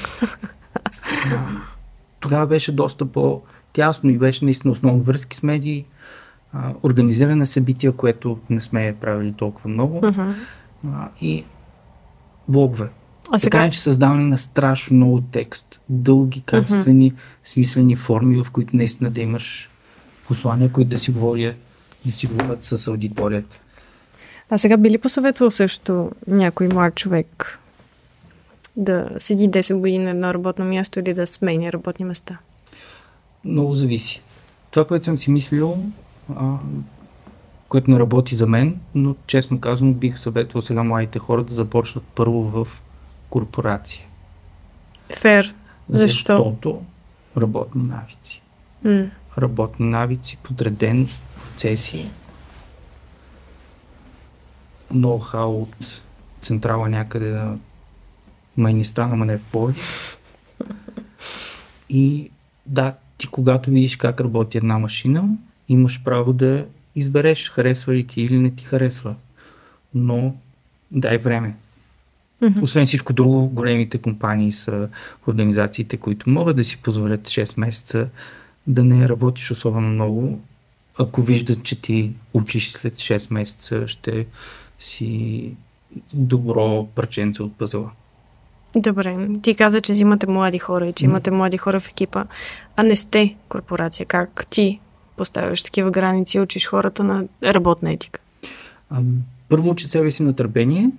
Тогава беше доста по-тясно и беше наистина основно връзки с медии, организиране на събития, което не сме правили толкова много. А, и блогове. А сега, Така е, че създаване на страшно много текст, дълги, качествени, смислени форми, в които наистина да имаш послания, които да си говорят, да си говорят с аудиторията. а сега би ли посъветвал също някой млад човек да седи 10 години на едно работно място или да сменя работни места? Много зависи. Това, което съм си мислил, а, което не работи за мен, но честно казано бих съветвал сега младите хора да започнат първо в корпорация. Фер. Защо? Защото работни навици. М. Работни навици, подреденост, процеси, ноу-хау от централа някъде на Майнистан, ама не в. И да, ти когато видиш как работи една машина, имаш право да избереш харесва ли ти или не ти харесва. Но дай време. Освен всичко друго, големите компании са организациите, които могат да си позволят 6 месеца да не работиш особено много, ако виждат, че ти учиш след 6 месеца, ще си добро парченце от пъзела. Добре. Ти каза, че взимате млади хора и че имате млади хора в екипа, а не сте корпорация. Как ти поставяш такива граници и учиш хората на работна етика? А, първо учи себе си на търпение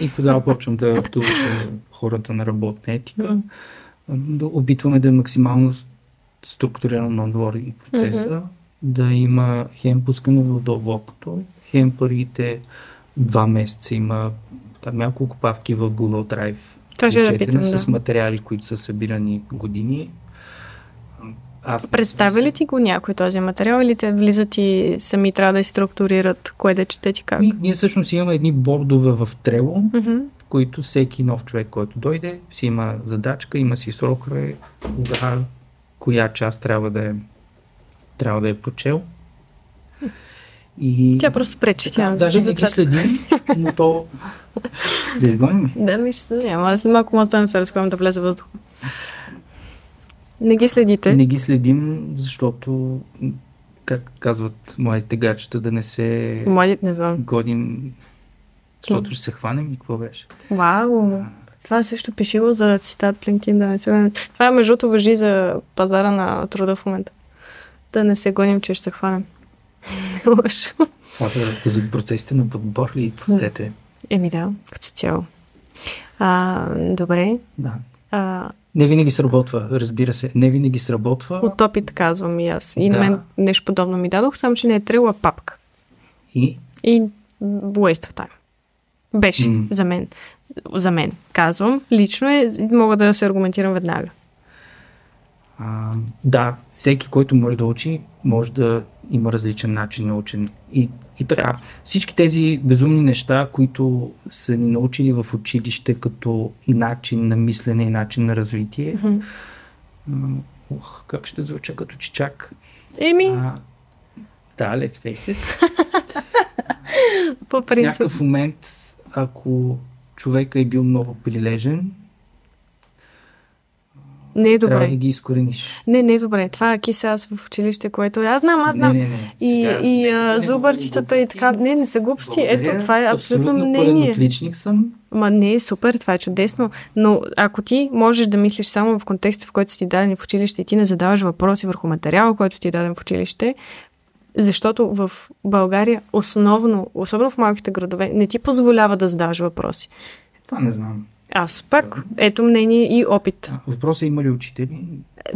и тогава почвам да, уча хората на работна етика. Да опитваме да е максимално структурирано на онбординг процеса, да има хем пускане в дълбокото, хем първите два месеца има там няколко папки в Google Drive за да питам, с да. материали, които са събирани години. Аз Представя ли ти го някой този материал или те влизат и сами трябва да структурират кое да четете и как? И, ние всъщност имаме едни бордове в Трело, Мгм. които всеки нов човек, който дойде, си има задачка, има си срокове, кога, коя част трябва да е, трябва да е прочел. И Тя просто пречи. Тя даже не ги това. следим, но то... Да изгоним. Да, ми ще се няма. Аз малко може да не се разходим да влезе въздух. Не ги следите. Не ги следим, защото, как казват моите гачета, да не се Младите, не знам. годим, защото ще се хванем и какво беше. Вау! Това също пишило за цитат в LinkedIn, да не се. Това между другото въжи за пазара на труда в момента. Да не се гоним, че ще се хванем. Не лъжа. Това са за процесите на подбор ли твърдете? Еми да, като цяло. А, добре. Да. А, Не винаги сработва, разбира се. Не винаги сработва. от опит казвам и аз. И на Да. мен нещо подобно ми дадох, само че не е трила папка. И И waste of time. Беше М. за мен. За мен. Казвам. Лично е, мога да се аргументирам веднага. А, да, всеки, който може да учи, може да има различен начин на учене. И, и така, всички тези безумни неща, които са ни научили в училище като начин на мислене и начин на развитие, м, ух, как ще звуча като чичак. Еми, А, да, let's face it. по В принцип. някакъв момент, ако човека е бил много прилежен, Не е трябва добре. да ги изкорениш. Не, не е добре. Това е киса аз в училище, което аз знам, аз знам. Не, не, не. И, Сега, и не, а, не зубърчетата и така. Не, не са глупости. Благодаря. Ето, това е абсолютно пълен мнение. отличник съм. Ма не е супер, това е чудесно. Но ако ти можеш да мислиш само в контекста, в който си ти даден в училище и ти не задаваш въпроси върху материала, който ти е даден в училище, защото в България основно, особено в малките градове, не ти позволява да задаваш въпроси. Това не знам. Аз пак, ето мнение и опит. Въпросът е има ли учители?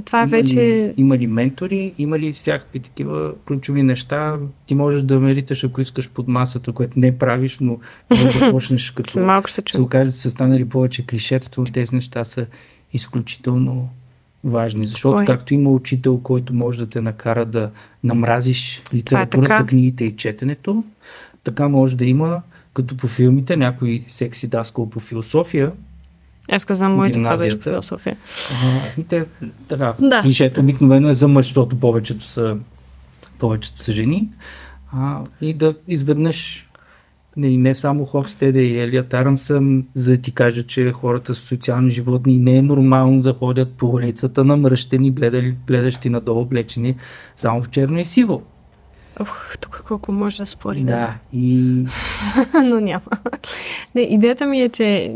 Това е има вече... Ли, има ли ментори? Има ли всякакви такива ключови неща? Ти можеш да мериташ, ако искаш под масата, което не правиш, но да почнеш като Малко се се чу. окаже, че са станали повече клишетата, но тези неща са изключително важни. Защото Ой. както има учител, който може да те накара да намразиш литературата, така. книгите и четенето, така може да има, като по филмите, някой секси даскал по философия, Аз казвам, моите това беше по философия. а, те, така, Да. клишето обикновено е за мъж, защото повечето са, повечето са жени. А, и да изведнъж не, не само Хофстеде и Елият Арамсън, за да ти кажа, че хората са социални животни не е нормално да ходят по улицата намръщени, гледали, гледащи надолу, облечени само в черно и сиво. Ух, тук колко може да спорим. Да, и Но няма. Не, идеята ми е, че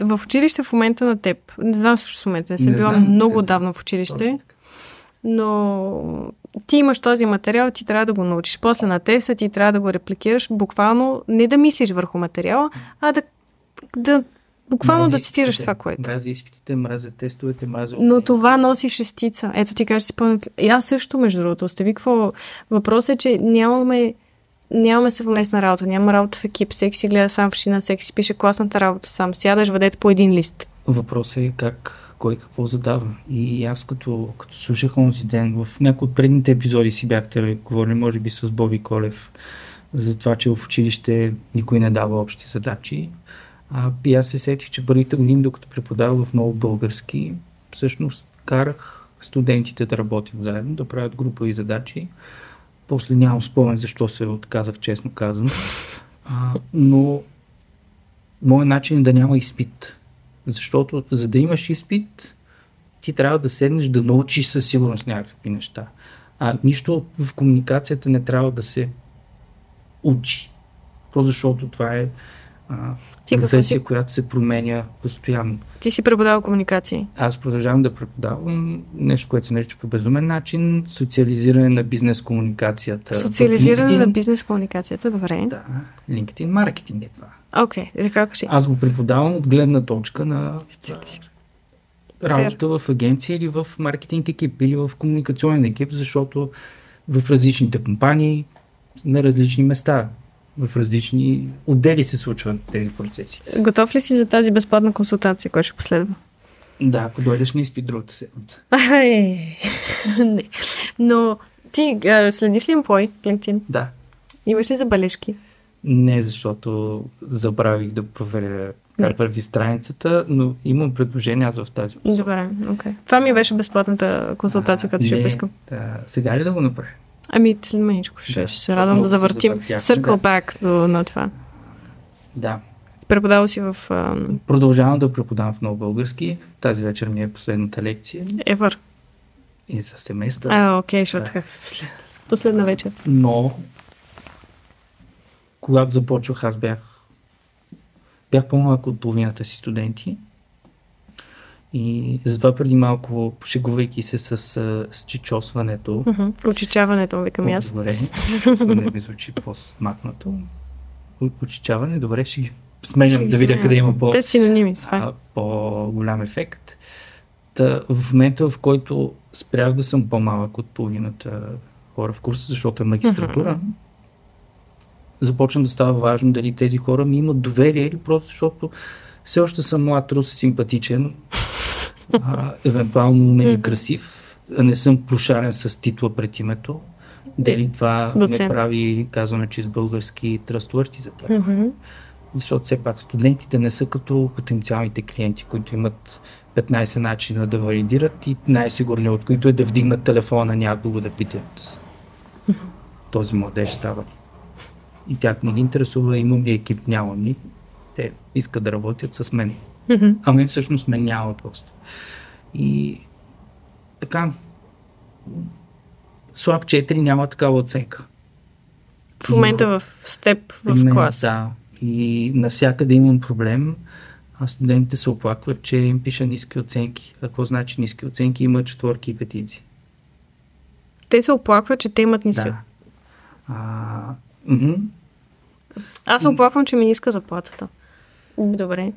в училище в момента на теб, не знам също в момента, не съм Не била знам, много давно в училище, но ти имаш този материал, ти трябва да го научиш. После на теста ти трябва да го репликираш, буквално не да мислиш върху материала, а да, да буквално Мразя да цитираш изпитите, това, което. Мразя изпитите, мразя тестовете, мразя Но това носи шестица. Ето ти кажеш си пълно. И аз също, между другото, остави какво. Въпросът е, че нямаме, нямаме съвместна работа, няма работа в екип. Всеки си гледа сам в шина, всеки си пише класната работа сам. Сядаш, въдете по един лист. Въпросът е как, кой какво задава. И аз като, като слушах онзи ден, в някои от предните епизоди си бяхте говорили, може би с Боби Колев, за това, че в училище никой не дава общи задачи. А, и аз се сетих, че първите години, докато преподавах в много български, всъщност карах студентите да работят заедно, да правят групови задачи. После нямам спомен защо се отказах, честно казвам. А, но моят начин е да няма изпит. Защото за да имаш изпит, ти трябва да седнеш да научиш със сигурност някакви неща. А нищо в комуникацията не трябва да се учи. Просто защото това е а, Ти професия, си- която се променя постоянно. Ти си преподавал комуникации. Аз продължавам да преподавам нещо, което се нарича по безумен начин социализиране на бизнес комуникацията. Социализиране на бизнес комуникацията, добре. Да, LinkedIn маркетинг е това. Окей, okay, така кажи. Аз го преподавам от гледна точка на работа в агенция или в маркетинг екип или в комуникационен екип, защото в различните компании на различни места, в различни отдели се случват тези процеси. Готов ли си за тази безплатна консултация, която ще последва? Да, ако дойдеш на изпит другата седмица. Ай, не. Но ти а, следиш ли Employ, LinkedIn? Да. Имаш ли забележки? Не, защото забравих да проверя как върви страницата, но имам предложение аз в тази. посока. Добре, окей. Okay. Това ми беше безплатната консултация, която ще поискам. Да, сега ли да го направя? Ами, след маничко ще, Да, ще се радвам да завъртим. завъртяхме, Circle да. back до, на това. Да. Преподавал си в ам, Продължавам да преподавам в много български. Тази вечер ми е последната лекция Ever. и за семестър. А, окей, защото Да. така. Послед, последна вечер. Но, когато започвах, аз бях, бях по-малко от половината си студенти. И затова преди малко, пошегувайки се с, с чичосването, Мгм. Очичаването, викам аз. Добре, не ми звучи по-смакнато. Учичаване, добре, ще ги сменям Ще да видя къде има по, Те синоними това. а, по-голям ефект. Та, в момента, в който спрях да съм по-малък от половината хора в курса, защото е магистратура, започна да става важно дали тези хора ми имат доверие или просто защото все още съм млад, рус, симпатичен, а, евентуално умен и красив, а не съм прошарен с титла пред името. Дали това Доцент. не прави, казваме, че с български тръствърти за тях. Мгм. Защото все пак студентите не са като потенциалните клиенти, които имат 15 начина да валидират и най-сигурният от които е да вдигнат телефона на някого да питат този младеж става ли. И тях не ги интересува имам ли екип, нямам ли. Те искат да работят с мен. Мгм. А мен всъщност ме няма просто. И така, слаб 4 няма такава оценка. В момента в степ в Мен, клас. Да. И навсякъде имам проблем. А студентите се оплакват, че им пиша ниски оценки. А какво значи ниски оценки? Има четворки и петици. Те се оплакват, че те имат ниски. Да. А, мгм. Аз се оплаквам, че ми иска заплатата. Добре.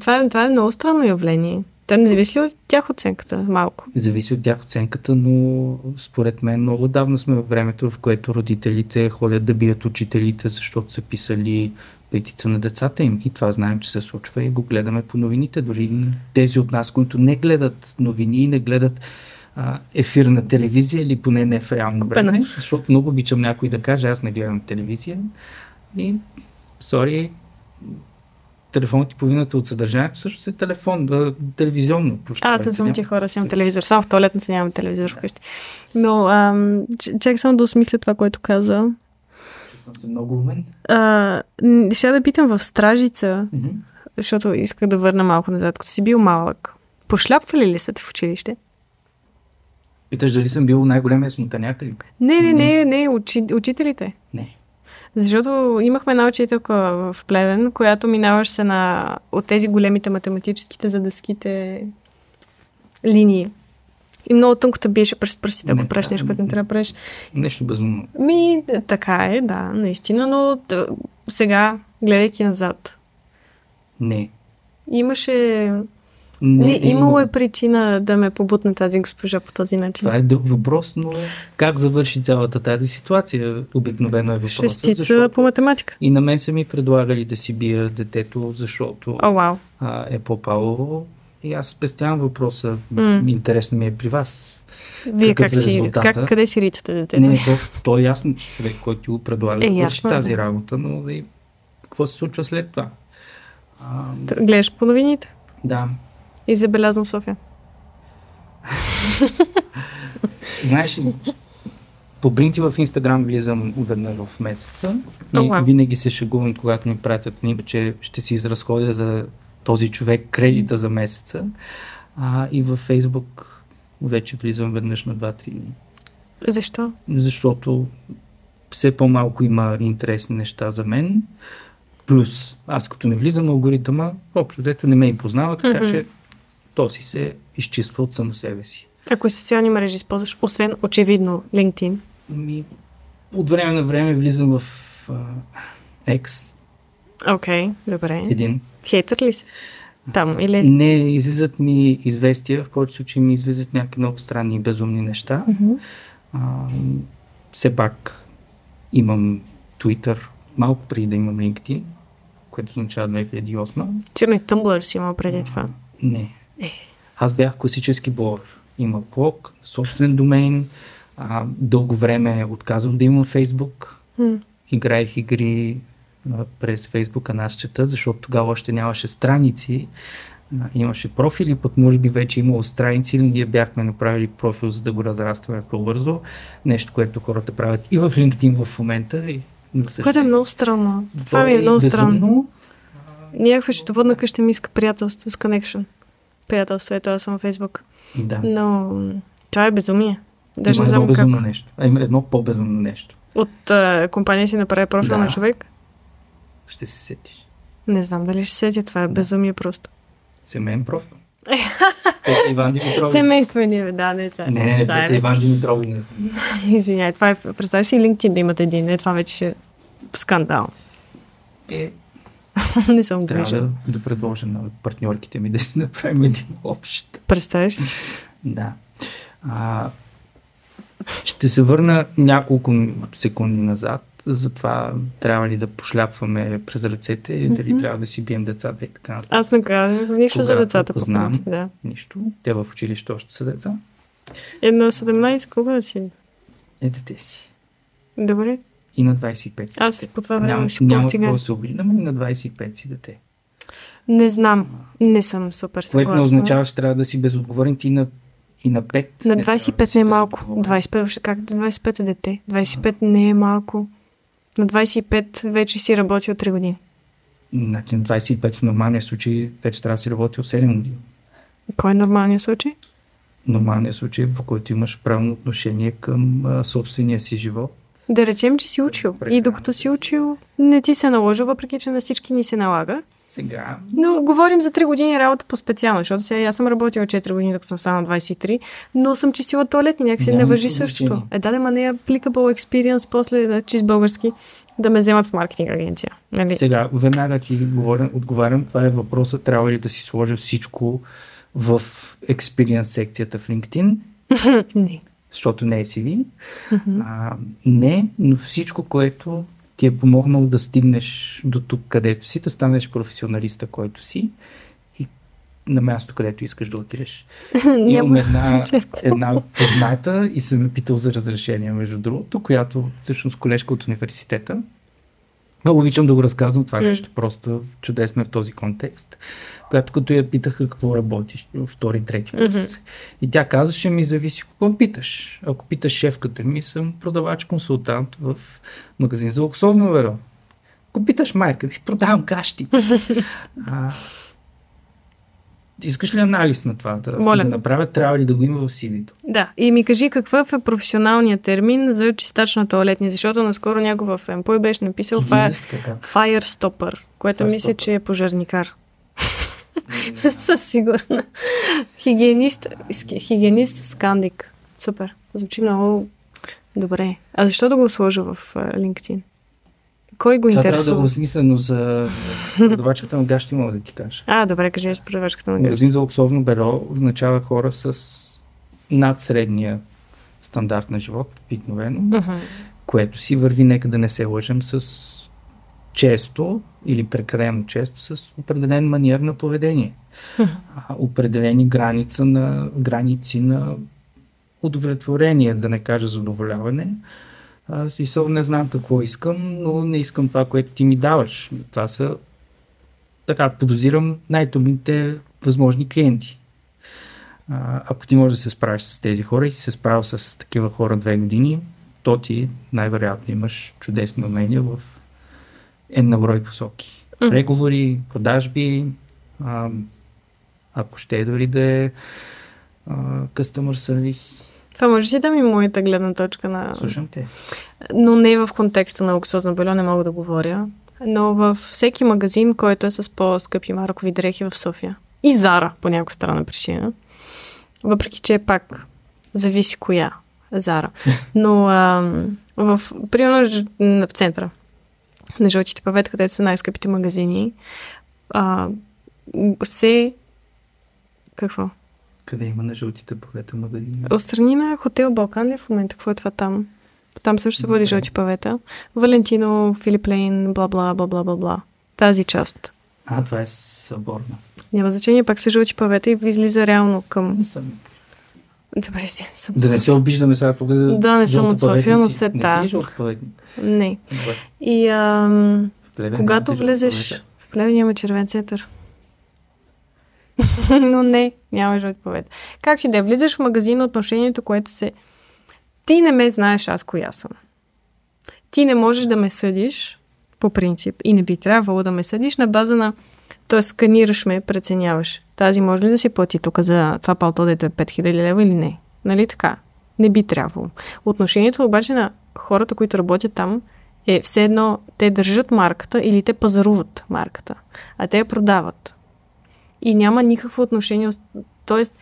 Това, е, това е много странно явление. Та не зависи от тях оценката малко? Зависи от тях оценката, но според мен много давно сме в времето, в което родителите ходят да бият учителите, защото са писали петица на децата им. И това знаем, че се случва и го гледаме по новините. Дори тези от нас, които не гледат новини, не гледат а, ефир на телевизия или поне не в реално Купена. време, защото много обичам някой да каже, аз не гледам телевизия. И, сори, телефонът и половината от съдържанието също е телефон, телевизионно. Аз не съм тия хора, си имам телевизор. Само в туалетната си нямам телевизор вкъщи. Но, ам, чакай само да осмисля това, което каза. Чувствам се много умен. А, ще да питам в Стражица, Мгм. защото исках да върна малко назад, като си бил малък. Пошляпвали ли са те в училище? Питаш дали съм бил най-големия смутаняк ли? Не, не, не, не, учи, учителите. Не. Защото имахме една учителка в Плевен, която минаваш се на от тези големите математическите за дъските линии. И много тънко те биеше през пръстите, ако правиш нещо, което не трябва да правиш. Нещо безумно. Ми, така е, да, наистина, но да, сега, гледайки назад, Не. имаше... Не, имало е причина да ме побутне тази госпожа по този начин. Това е друг въпрос, но как завърши цялата тази ситуация? Обикновено е въпросът. Шестица защото по математика. И на мен са ми предлагали да си бия детето, защото О, вау. а, е по-палово. И аз спестявам въпроса. М. Интересно ми е при вас. Вие как е си, резултата? как, къде си ритате детето? Не, не, то, то е ясно, че човек, който ти го предлага, Е, е, върши ясно е, тази да. работа, но и какво се случва след това? А, Гледаш по новините да. И забелязвам София. Знаеш ли, по принцип в Инстаграм влизам веднъж в месеца и О, вау. винаги се шегувам, когато ми пратят книга, че ще си изразходя за този човек кредита за месеца. А, и във Фейсбук вече влизам веднъж на 2-3 дни. Защо? Защото все по-малко има интересни неща за мен. Плюс, аз като не влизам на алгоритъма, общо дето не ме и познава, така Мгм. че то си се изчиства от само себе си. А кои социални мрежи използваш, освен очевидно LinkedIn? Ми, от време на време влизам в а, X, Окей, добре. един. Хейтър ли си? Там или... Не излизат ми известия, в който случай ми излизат някакви много странни и безумни неща. Мгм. А, все пак имам Twitter, малко преди да имам LinkedIn, което означава 2008. Сигурно и Tumblr си имал преди това. Не. Аз бях класически блогър. Има блог, собствен домейн. А, дълго време отказвам да имам Фейсбук. М. Играех игри а, през Фейсбук, аз чета, защото тогава още нямаше страници. А, имаше профили, пък може би вече имало страници, но ние бяхме направили профил, за да го разрастваме по-бързо. Нещо, което хората правят и в LinkedIn в момента. И, за Което е много странно. то Това ми е много странно. Някаква счетоводна къща ми иска приятелство с connection. Приятелство, ето аз съм Фейсбук. Да. Но това е безумие. Даже Има не едно знам как. безумно нещо. А, има едно по-безумно нещо. От а, компания си направи профил Да. на човек. Ще се сетиш. Не знам дали ще сетя. Това е безумие просто. Семейен профил. Петя Иван Димитров. Семейство ни е, да, не Не, заедно. не, не, Петя Заедно. Иван Димитров не съм. Извинявай, това е, представяш ли LinkedIn да имат един? Е, това вече е скандал. Е, не съм трябва грижа. да, да предложа на партньорките ми да си направим един общ. Представяш си? Да. А, ще се върна няколко секунди назад. Затова трябва ли да пошляпваме през ръцете и дали трябва да си бием децата и така нататък. Аз не казах нищо за децата. знам. Да. Нищо. Те в училище още са деца. Е, на 17 кога да си? Е, дете си. Добре. И на 25 си. Аз по това време ще няма какво да се обиждаме, на 25 си дете. Не знам. Не съм супер съгласна. Което не означава, че трябва да си безотговорен ти на, и на 5. На 25 не е малко. 25, ще- как 25 е дете? 25 не е малко. На 25 вече си работил 3 години. Значи на 25 в нормалния случай вече трябва да си работил 7 години. Кой е нормалният случай? Нормалният случай, в който имаш правилно отношение към а, собствения си живот. Да речем, че си учил. И докато си учил, не ти се наложи, въпреки че на всички ни се налага. Сега, Но говорим за 3 години работа по специално, защото сега и аз съм работила 4 години, докато съм станала 23, но съм чистила туалетни, някакси не въжи същото. Е, да, ма не е applicable experience после да чист български да ме вземат в маркетинг агенция. Нали? сега веднага ти говоря, отговарям, това е въпросът, трябва ли да си сложа всичко в experience секцията в LinkedIn, Не. Защото не е CV. А, не, но всичко, което ти е помогнало да стигнеш до тук, където си, да станеш професионалиста, който си и на място, където искаш да отидеш. Имам една, една позната и съм ме питал за разрешение, между другото, която всъщност колежка от университета. Много обичам да го разказвам това нещо, просто чудесно е в този контекст. Която като я питаха какво работиш, втори, трети курс. Мгм. И тя казваше ми, зависи какво питаш. Ако питаш шефката ми, съм продавач-консултант в магазин за луксозно веро. Ако питаш майка ми, продавам кашти. а, искаш ли анализ на това? Да, Моля. да направя, трябва ли да го има в CV-то? Да, и ми кажи какъв е професионалният термин за чистач на туалетни, защото наскоро някой в Емпой беше написал fire, Хигиенистка, как? fire stopper, което Fire мисля, че е пожарникар. Със сигурна. Хигиенист, хигиенист скандик. Супер. Звучи много добре. А защо да го сложа в LinkedIn? Кой го Това трябва да интересува? го осмислено за продавачката на гащи, мога да ти кажа. А, добре, кажи с продавачката на газ. Магазин за луксозно бело означава хора с над средния стандарт на живот, обикновено, Мгм. което си върви, нека да не се лъжем, с често или прекалено често с определен маниер на поведение. А, определени граница на, граници на удовлетворение, да не кажа задоволяване. Смисъл, не знам какво искам, но не искам това, което ти ми даваш. Това са, така, подозирам най-трудните възможни клиенти. А, ако ти можеш да се справиш с тези хора и си се справил с такива хора две години, то ти най-вероятно имаш чудесни умения в една брой посоки. Преговори, продажби, а, ако ще е дори да е а, customer service. Това може ли да ми моята гледна точка на... Слушам те. но не в контекста на луксозно бельо, не мога да говоря. Но във всеки магазин, който е с по-скъпи маркови дрехи в София. И Зара, по някаква странна причина. Въпреки, че е пак зависи коя Зара. Но ам, в, примерно на- в центъра на жълтите павет, където са най-скъпите магазини, а, се... Какво? Къде има на жълтите павета магазини? Отстрани на хотел Балкан е в момента? Какво е това там? Там също се води жълти павета. Валентино, Филип Лейн, бла бла бла бла бла бла. Тази част. А, това е съборна. Няма значение, пак са жълти павета и излиза реално към... Не съм. Добре си, съм. Да не се обиждаме сега тук за Да, не съм от София, но Не та. Не. Добре. И ам, когато влезеш... В Плевен няма червен център. Но не, няма жълти павета. Как и да влизаш в магазин отношението, което се... Ти не ме знаеш аз коя съм. Ти не можеш да ме съдиш, по принцип, и не би трябвало да ме съдиш на база на... Тоест, сканираш ме, преценяваш. Тази може ли да си плати тук за това палто, дето е 5000 лева или не? Нали така? Не би трябвало. Отношението обаче на хората, които работят там, е все едно те държат марката или те пазаруват марката, а те я продават. И няма никакво отношение. Тоест,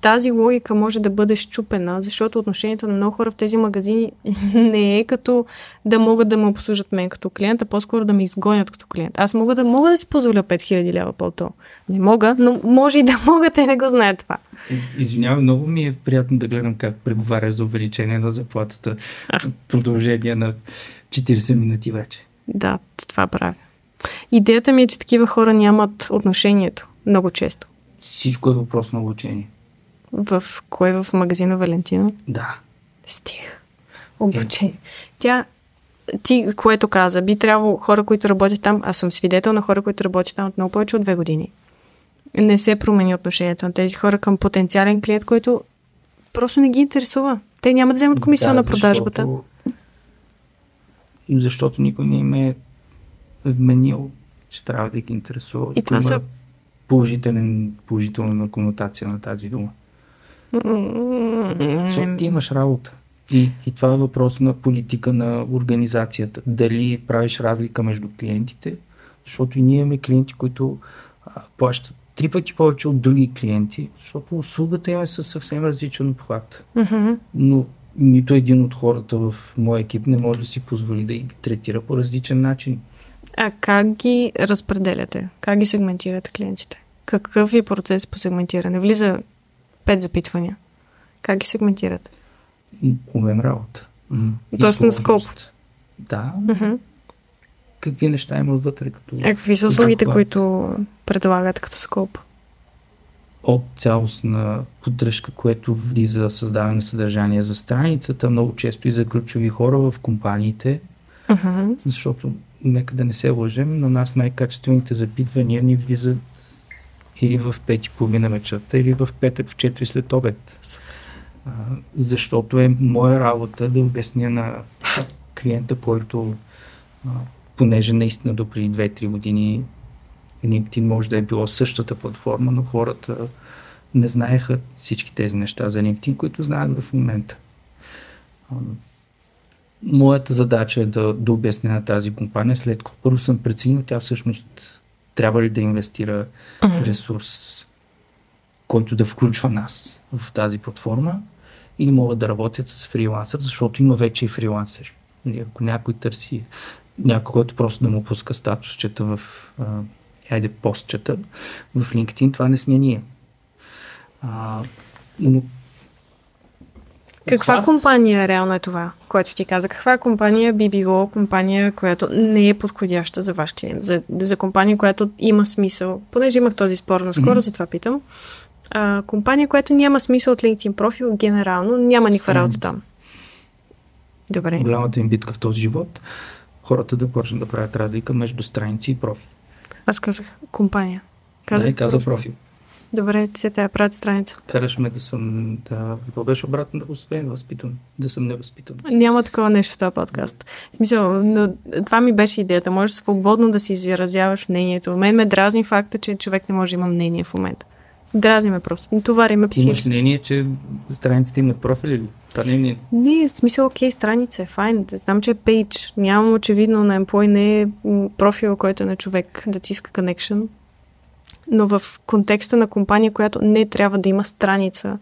тази логика може да бъде щупена, защото отношението на много хора в тези магазини не е като да могат да ме обслужат мен като клиент, а по-скоро да ме изгонят като клиент. Аз мога да, мога да си позволя 5000 лева пълто. Не мога, но може и да мога, те не го знаят това. Извинявай, много ми е приятно да гледам как преговаряш за увеличение на заплатата. В Продължение на 40 минути вече. Да, това правя. Идеята ми е, че такива хора нямат отношението много често. Всичко е въпрос на обучение. В кое в магазина Валентина? Да. Стих. Обучение. Тя, ти, което каза, би трябвало хора, които работят там, аз съм свидетел на хора, които работят там от много повече от две години. Не се промени отношението на тези хора към потенциален клиент, който просто не ги интересува. Те няма да вземат комисия Да, на продажбата. Защото, защото никой не им е вменил, че трябва да ги интересува. И това Има са- положителен, положителна конотация на тази дума. Защото ти имаш работа. И, и това е въпрос на политика на организацията. Дали правиш разлика между клиентите, защото и ние имаме клиенти, които а, плащат три пъти повече от други клиенти, защото услугата им е със съвсем различен обхват. Но нито един от хората в моя екип не може да си позволи да ги третира по различен начин. А как ги разпределяте? Как ги сегментирате клиентите? Какъв е процес по сегментиране? Влиза пет запитвания. Как ги сегментирате? Обем работа. Тоест на Изложност. Да. Мгм. Какви неща има вътре като... А какви са услугите, Каква? които предлагат като скоп? от цялостна поддръжка, което влиза създаване на съдържание за страницата, много често и за ключови хора в компаниите, Мгм. защото нека да не се лъжем, на нас най-качествените запитвания ни влизат или в пет и половина вечерта, или в петък в 4 след обед. А, защото е моя работа да обясня на клиента, който а, понеже наистина до преди 2-3 години LinkedIn може да е било същата платформа, но хората не знаеха всички тези неща за LinkedIn, които знаят в момента. Моята задача е да, да обясня на тази компания, след като първо съм преценил тя всъщност трябва ли да инвестира ресурс, който да включва нас в тази платформа или могат да работят с фрилансър, защото има вече и фрилансър. Нали, ако някой търси някой, който просто да му пуска статусчета в а, айде постчета в LinkedIn, това не сме ние. А, но каква компания реално е това, което ти каза? Каква компания би било компания, която не е подходяща за ваш клиент? За, за компания, която има смисъл? Понеже имах този спор наскоро, mm-hmm. затова питам. А, компания, която няма смисъл от LinkedIn профил, генерално няма никаква работа там. Добре. Голямата им битка в този живот хората да почнат да правят разлика между страници и профил. Аз казах компания. Казах да, каза профил. Добре, ти се тя правят страница. Караш ме да съм, да, какво беше обратно да успеем възпитан, да съм невъзпитан. Няма такова нещо в този подкаст. В смисъл, но това ми беше идеята. Можеш свободно да си изразяваш мнението. Мен ме дразни факта, че човек не може да има мнение в момента. Дразни ме просто. Товари ме психично. Имаш мнение, че страниците имат профили ли? Това не е мнение. Не, в смисъл, окей, страница е файн. Знам, че е пейдж. Нямам очевидно на емплой не е профил, който е на човек да ти иска connection но в контекста на компания, която не трябва да има страница,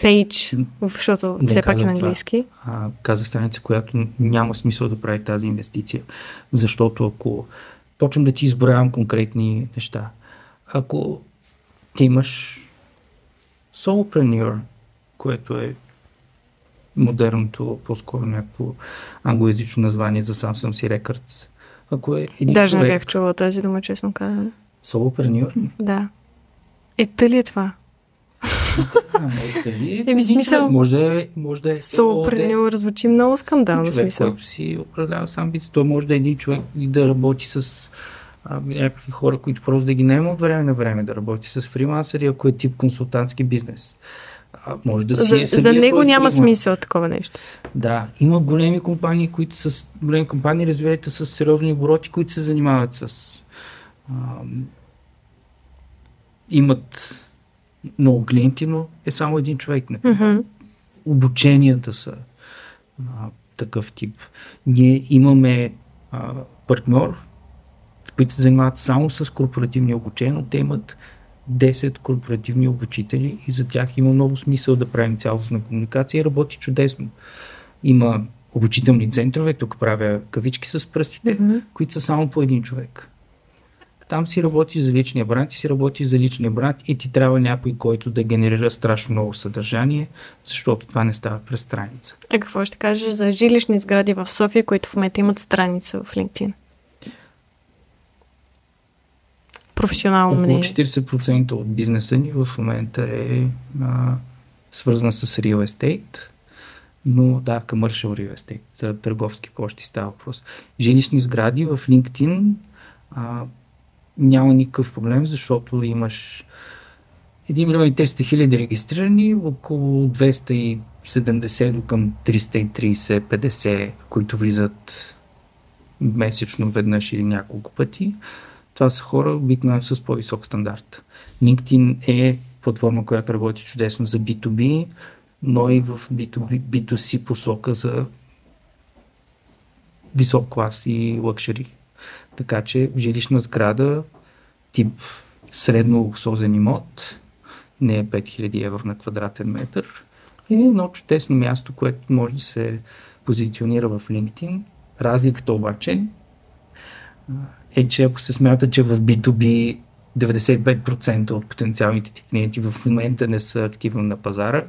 пейдж, защото не все пак е на английски. А, каза страница, която няма смисъл да прави тази инвестиция, защото ако почвам да ти изборявам конкретни неща, ако ти имаш solopreneur, което е модерното, по-скоро някакво англоязично название за Samsung си Records. Ако е Даже човек, не бях чувала тази дума, честно казвам. Солопреньор? Да. Е, тъли е това? Е, би смисъл. Може да е. Може да е Солопреньор звучи много скандално. Човек, смисъл. който си управлява сам бизнес. Той може да е един човек и да работи с а, някакви хора, които просто да ги наема от време на време да работи с фрилансъри, ако е тип консултантски бизнес. А, може да си за, е за него няма фирма. смисъл такова нещо. Да, има големи компании, които с големи компании, разбирайте, с сериозни обороти, които се занимават с имат много клиенти, но е само един човек. Не. Mm-hmm. Обученията са а, такъв тип. Ние имаме а, партньор, които се занимават само с корпоративни обучения, но те имат 10 корпоративни обучители и за тях има много смисъл да правим цялостна комуникация и работи чудесно. Има обучителни центрове, тук правя кавички с пръстите, mm-hmm. които са само по един човек. Там си работиш за личния бранд и си работиш за личния бранд и ти трябва някой, който да генерира страшно много съдържание, защото това не става през страница. А какво ще кажеш за жилищни сгради в София, които в момента имат страница в LinkedIn? Професионално Около мнение. 40% от бизнеса ни в момента е а, свързан с real estate, но да, commercial real estate, за търговски площи става въпрос. Жилищни сгради в LinkedIn а, няма никакъв проблем, защото имаш 1 милион и 300 хиляди регистрирани, около 270 до към 330-50, които влизат месечно веднъж или няколко пъти. Това са хора обикновено с по-висок стандарт. LinkedIn е платформа, която работи чудесно за B2B, но и в B2B, B2C посока за висок клас и лъкшери. Така че жилищна сграда тип средно луксозен имот, не е 5000 евро на квадратен метър, е едно чудесно място, което може да се позиционира в LinkedIn. Разликата обаче е, че ако се смята, че в B2B 95% от потенциалните ти клиенти в момента не са активно на пазара,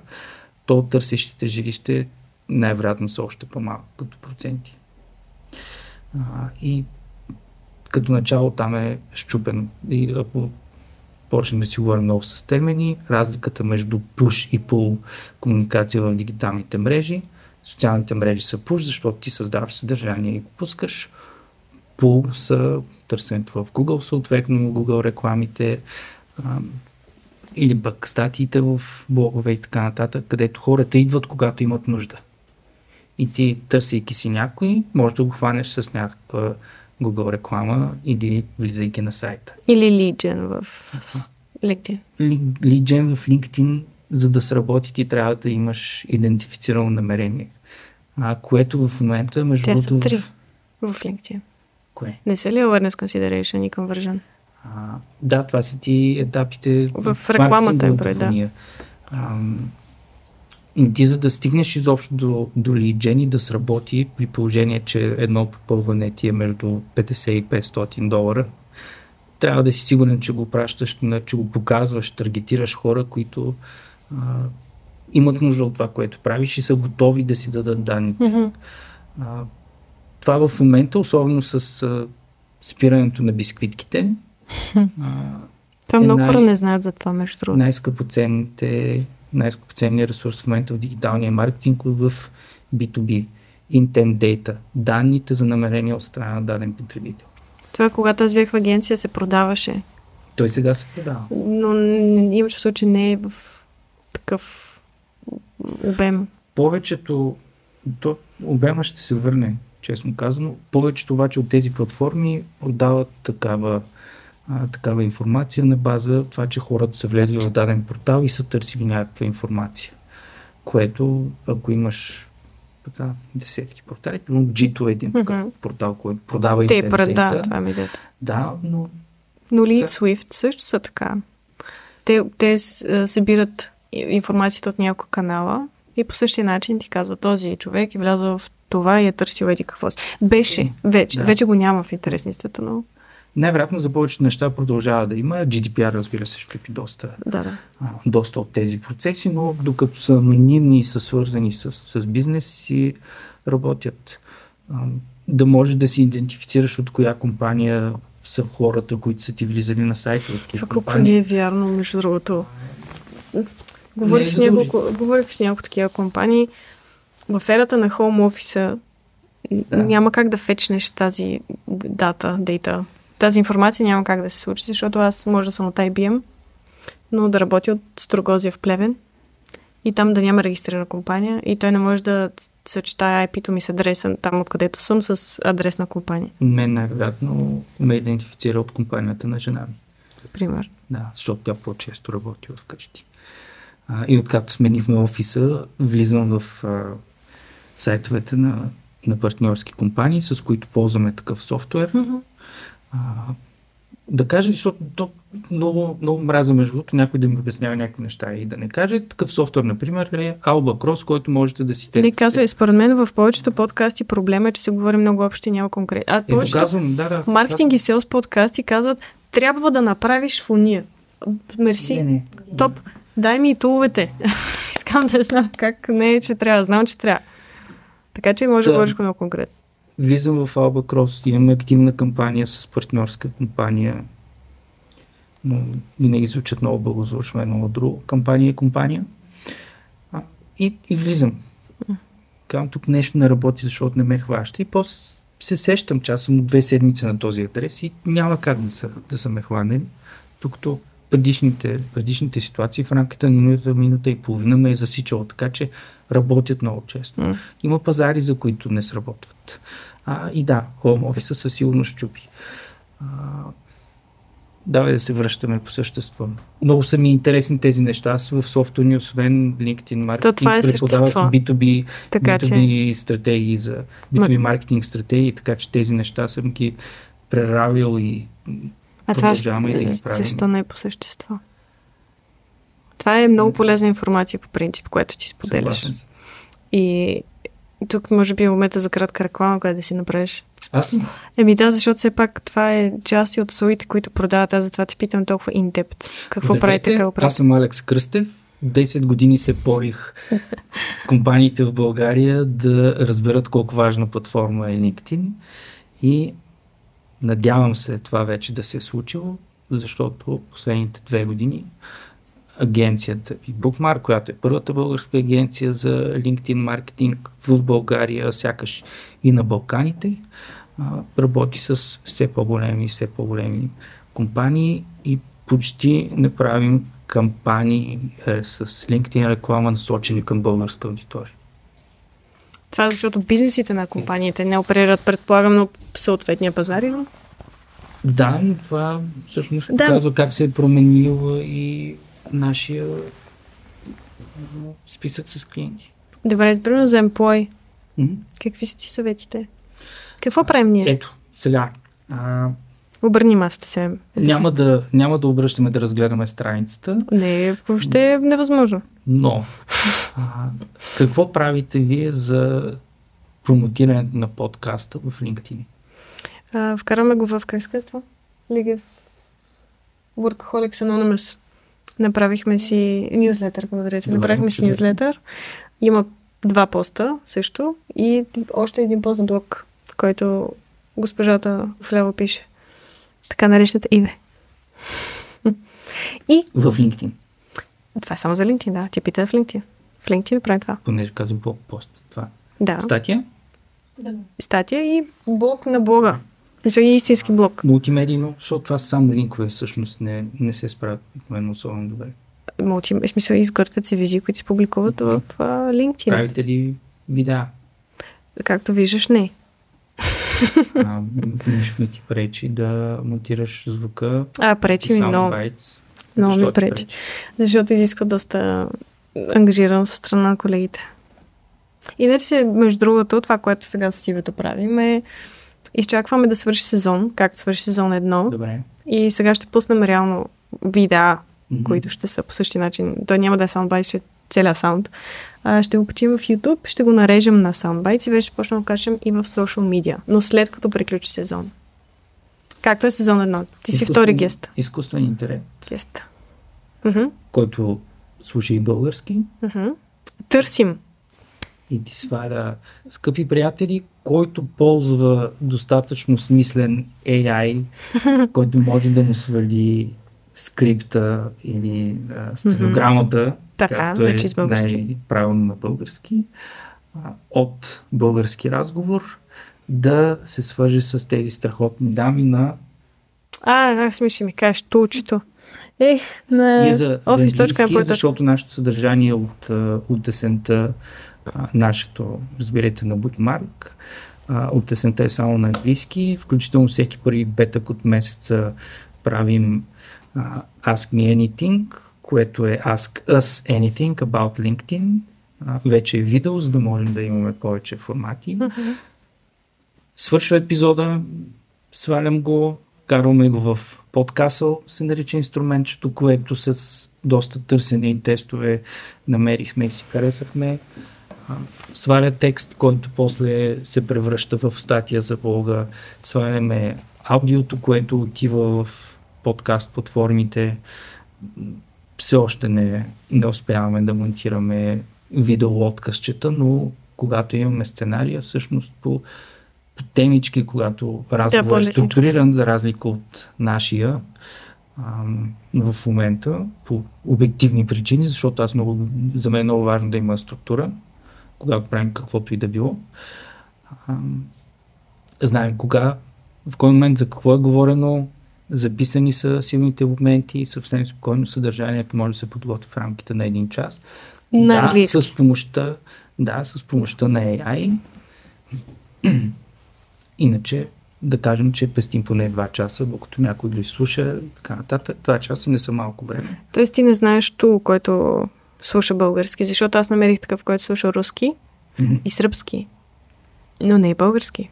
то търсещите жилище най-вероятно са още по-малко като проценти. и като начало там е щупен. И ако почнем да си говорим много с термини, разликата между push и pull комуникация в дигиталните мрежи. Социалните мрежи са push, защото ти създаваш съдържание и го пускаш. Pull са търсенето в Google, съответно Google рекламите или пък статиите в блогове и така нататък, където хората идват, когато имат нужда. И ти, търсейки си някой, може да го хванеш с някаква Google реклама или влизайки на сайта. Или лиджен в LinkedIn. Лиджен в LinkedIn, за да сработи ти трябва да имаш идентифицирано намерение. А, което в момента, между Те са три в- в LinkedIn. Кое? Не са ли awareness consideration и conversion? А, да, това са ти етапите В рекламата е да. И ти за да стигнеш изобщо до, до лиджен и да сработи при положение, че едно попълване ти е между 50 и 500 долара, трябва да си сигурен, че го пращаш, че го показваш, таргетираш хора, които а, имат нужда от това, което правиш и са готови да си дадат данните. Мгм. А, това в момента, особено с а, спирането на бисквитките, а, Това Е, много най- хора не знаят за това, между другото. най-скъпоценните, най-скъпоценният ресурс в момента в дигиталния маркетинг в B2B. Intent data. Данните за намерение от страна на даден потребител. Това когато аз бях в агенция, се продаваше. Той сега се продава. Но н- има чувство, че не е в такъв обем. Повечето, то обема ще се върне, честно казано. Повечето обаче от тези платформи продават такава, а, такава информация на база това, че хората са влезли в даден портал и са търсили някаква информация. Което, ако имаш така десетки портали, примерно G2 е един такъв Мгм. портал, който продава Те интернет да, това ми идеята. Да, но Но Lead. Swift също са така. Те, те събират и- информацията от няколко канала и по същия начин ти казва този човек е влязъл в това и е търсил еди какво си. Беше, вече. Да. Вече го няма в интересницата, но най-вероятно за повечето неща продължава да има. GDPR, разбира се, щупи доста да, да. а, доста от тези процеси, но докато са анонимни и са свързани с, с бизнес си работят. А, да можеш да си идентифицираш от коя компания са хората, които са ти влизали на сайта. От Това колко не е вярно, между другото. Говорих, Не е с няколко, говорих с няколко такива компании. В ерата на хоум офиса да. няма как да фечнеш тази дата, дейта. Тази информация няма как да се случи, защото аз може да съм от IBM, но да работя от Строгозия в Плевен и там да няма регистрирана компания и той не може да съчетая IP-то ми с адреса там, откъдето съм, с адрес на компания. Мен най-вероятно ме идентифицира от компанията на жена ми. Пример. Да, защото тя по-често работи вкъщи. А, и откакто сменихме офиса, влизам в а, сайтовете на, на партньорски компании, с които ползваме такъв софтуер. А, да кажа, защото то много, много мраза между другото някой да ми обяснява някакви неща и да не каже. Такъв софтуер, например, е Alba Cross, който можете да си тествате. Не казвай, според мен в повечето подкасти проблема е, че се говори много общо и няма конкретно. А Е, повечето казвам, да, да. маркетинг и селс подкасти казват, трябва да направиш в уния. Мерси. Не, не. Топ. Дай ми и туловете. Искам да знам как не е, че трябва. Знам, че трябва. Така че може да Да. говориш много конкретно. Влизам в Alba Cross, имаме активна кампания с партньорска компания. Но винаги звучат много благозвучно едно от друго. Кампания е компания. А, и, и влизам. Казвам, тук нещо не работи, защото не ме хваща. И после се сещам, че аз съм от две седмици на този адрес и няма как да са, да са ме хванали. Докато предишните, предишните ситуации в рамките на минута, минута и половина ме е засичало, така че работят много често. Има пазари, за които не сработват. А, и да, хоум офиса със сигурност щупи. А, давай да се връщаме по същество. Много са ми интересни тези неща. Аз в софтуер ни, освен LinkedIn маркетинг, е преподавах и B2B, Така че... B2B стратегии за B2B маркетинг стратегии, така че тези неща съм ги преравил и А това ще- да ги правим. защо не е по същество? Това е много полезна информация по принцип, което ти споделяш. И тук може би е момента за кратка реклама, която да си направиш. Аз Еми да, защото все пак това е част и от услугите, които продават. Аз затова те питам толкова интепт. Какво Здравейте, правите като Аз въпрос? съм Алекс Кръстев. 10 години се порих компаниите в България да разберат колко важна платформа е LinkedIn и надявам се това вече да се е случило, защото последните две години агенцията и Bookmark, която е първата българска агенция за LinkedIn маркетинг в България, сякаш и на Балканите, работи с все по-големи и все по-големи компании и почти не правим кампании е, с LinkedIn реклама насочени към българска аудитория. Това е защото бизнесите на компаниите не оперират, предполагам, на съответния пазар или? Да, но това всъщност Да. показва как се е променил и нашия списък с клиенти. Добре, примерно за. Мгм. Какви са ти съветите? Какво правим ние? Ето, сега. А, Обърни масата се. няма, да, няма да обръщаме да разгледаме страницата, Не, въобще е невъзможно. но а, какво правите вие за промотирането на подкаста в LinkedIn? А, вкараме го в как се казва? League of Workaholics Anonymous. Направихме си нюзлетър, благодаря ти. Направихме си нюзлетър. Има два поста също и още един пост на блог, който госпожата вляво пише. Така наречената Иве. И В LinkedIn, това е само за LinkedIn, да. Ти пита в LinkedIn. В LinkedIn правим това. понеже каза блог пост. Това. Да. Статия? Статия и блог на блога. За истински блог. Мултимедийно, защото това са само линкове, всъщност не, не се справят обикновено особено добре. мулти, в смисъл изготвят се визии, които се публикуват в а, LinkedIn. Правите ли видеа? Както виждаш, не. А, нещо ми ти пречи да монтираш звука А, пречи ми много. soundbites. Много ми ти пречи. Защото изисква доста ангажираност от страна на колегите. Иначе, между другото, това, което сега с Ивето правим е изчакваме да свърши сезон, както свърши сезон едно. Добре. И сега ще пуснем реално видеа, Мгм. които ще са по същия начин. Той няма да е soundbite, ще е целият саунд. А, ще го качим в YouTube, ще го нарежем на soundbites и вече ще почнем да го качем и в social media. Но след като приключи сезон. Както е сезон едно. Ти си втори гест. Изкуствен интелект, гест. Мгм, който слуша и български мгм. Търсим. И ти сваля скъпи приятели, който ползва достатъчно смислен AI, който може да му свали скрипта или а, стенограмата, Така, е вече български. най-правилно на български, а, от български разговор да се свърже с тези страхотни дами на А, как си ще ми кажеш, тучето. Ех, на Ние за, за офис.mpl. английски, защото нашето съдържание от, а, от есента, а, нашето, разберете, на Bookmark, от есента е само на английски, включително всеки първи петък от месеца правим а, Ask Me Anything, което е Ask Us Anything about LinkedIn. А, вече е видео, за да можем да имаме повече формати. Свършва епизода, свалям го, карваме го в подкасъл, се нарича инструментчето, което с доста търсене и тестове намерихме и си харесахме. Сваля текст, който после се превръща в статия за блога. Сваляме аудиото, което отива в подкаст платформите. Все още не, не успяваме да монтираме видео откъсчета, но когато имаме сценария, всъщност по по темички, когато разговор е структуриран, за разлика от нашия в момента, по обективни причини, защото аз много, за мен е много важно да има структура, когато правим каквото и да било. Знаем кога, в кой момент, за какво е говорено, записани са силните моменти и съвсем спокойно съдържанието може да се подготви в рамките на един час. На да, английски. с помощта, да, с помощта на AI. Иначе да кажем, че пестим поне 2 часа, докато някой го изслуша, така нататък. 2 часа не са малко време. Тоест ти не знаеш ту, който слуша български, защото аз намерих такъв, който слуша руски Мгм. и сръбски, но не и български.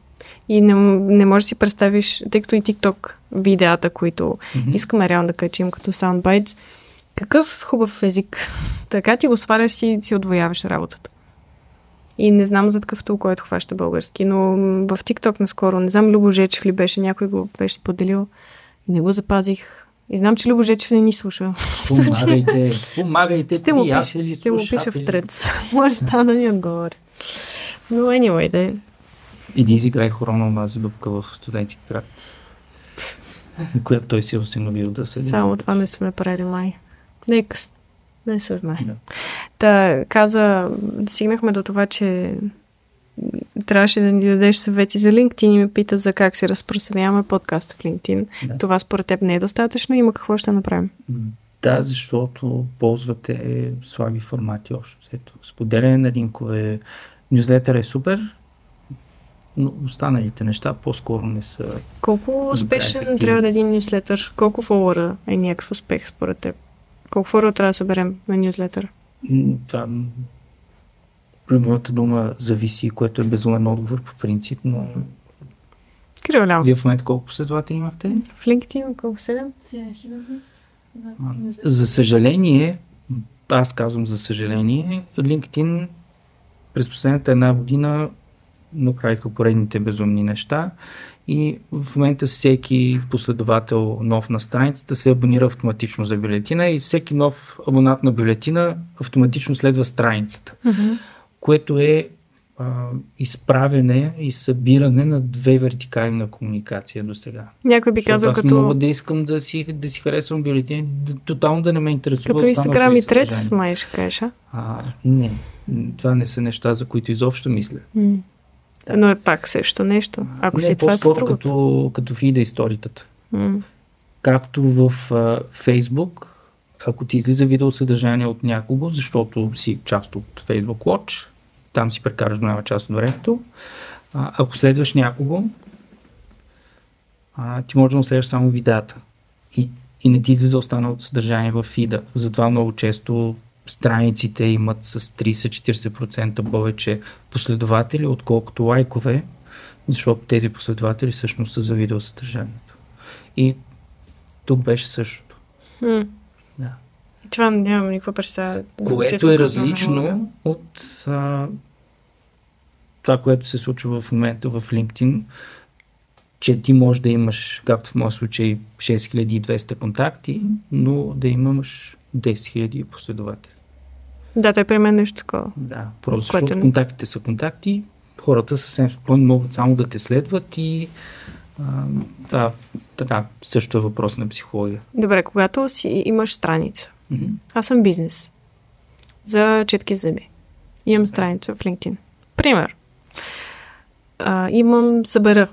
И не, не можеш да си представиш, тъй като и TikTok видеята, които Мгм. искаме реално да качим като soundbites, какъв хубав език. Така ти го сваляш и си отвояваш работата. И не знам за такъв тул, който хваща български, но в TikTok наскоро, не знам Любо Жечев ли беше, някой го беше споделил и не го запазих. И знам, че Любо Жечев не ни слуша. Помагайте, помагайте, Ще му, пиша, ще му пиша в трец. Може да да ни отговори. Но anyway, да. Иди изиграй хорона онази дупка в студентски град, която той си е осиновил да седи. Само това не сме правили май. Нека не се знае. Да. Та каза, стигнахме до това, че трябваше да ни дадеш съвети за LinkedIn и ме пита за как се разпространяваме подкаста в LinkedIn. Да. Това според теб не е достатъчно. Има какво ще направим. Да, защото ползвате слаби формати общо. Споделяне на линкове, Нюзлетър е супер, но останалите неща по-скоро не са. Колко успешен трябва да е един нюзлетър? Колко фолуара е някакъв успех според теб? Колко фолуара трябва да съберем на нюзлетър? Това моята дума зависи, което е безумен отговор по принцип, но Криволяво. Вие в момента колко последователи имахте? В LinkedIn колко? 7? За съжаление, аз казвам за съжаление, LinkedIn през последната една година направиха поредните безумни неща и в момента всеки последовател нов на страницата се абонира автоматично за бюлетина и всеки нов абонат на бюлетина автоматично следва страницата, mm-hmm. Което е а, изправене и събиране на две вертикали на комуникация до сега. Някой би казал аз като... мога да искам да си, да си харесвам бюлетини, да, тотално да не ме интересува. Като Инстаграм и Трец, май ще кажеш, а? а? Не, това не са неща, за които изобщо мисля. Mm. Да. Но е пак също нещо. Ако не, си това по-скоро като, като фида историята. Mm. Както в uh, Facebook, ако ти излиза видеосъдържание от някого, защото си част от Facebook Watch, там си прекараш голяма част от времето. А, ако следваш някого, а, ти можеш да следваш само видеята. И, и не ти излиза останалото съдържание в фида. Затова много често страниците имат с 30-40% повече последователи, отколкото лайкове, защото тези последователи всъщност са за видеосъдържанието. И тук беше същото. Mm. Това нямам никаква представа. Което е различно от а, това, което се случва в момента в LinkedIn, че ти можеш да имаш, както в моят случай, 6200 контакти, но да имаш 10 000 последователи. Да, той при мен е нещо такова. Да, просто защото Което... контактите са контакти, хората съвсем спокойно могат само да те следват и а, да, така, също е въпрос на психология. Добре, когато си имаш страница, mm-hmm. аз съм бизнес за четки зъби, имам страница в LinkedIn. Пример, а, имам събера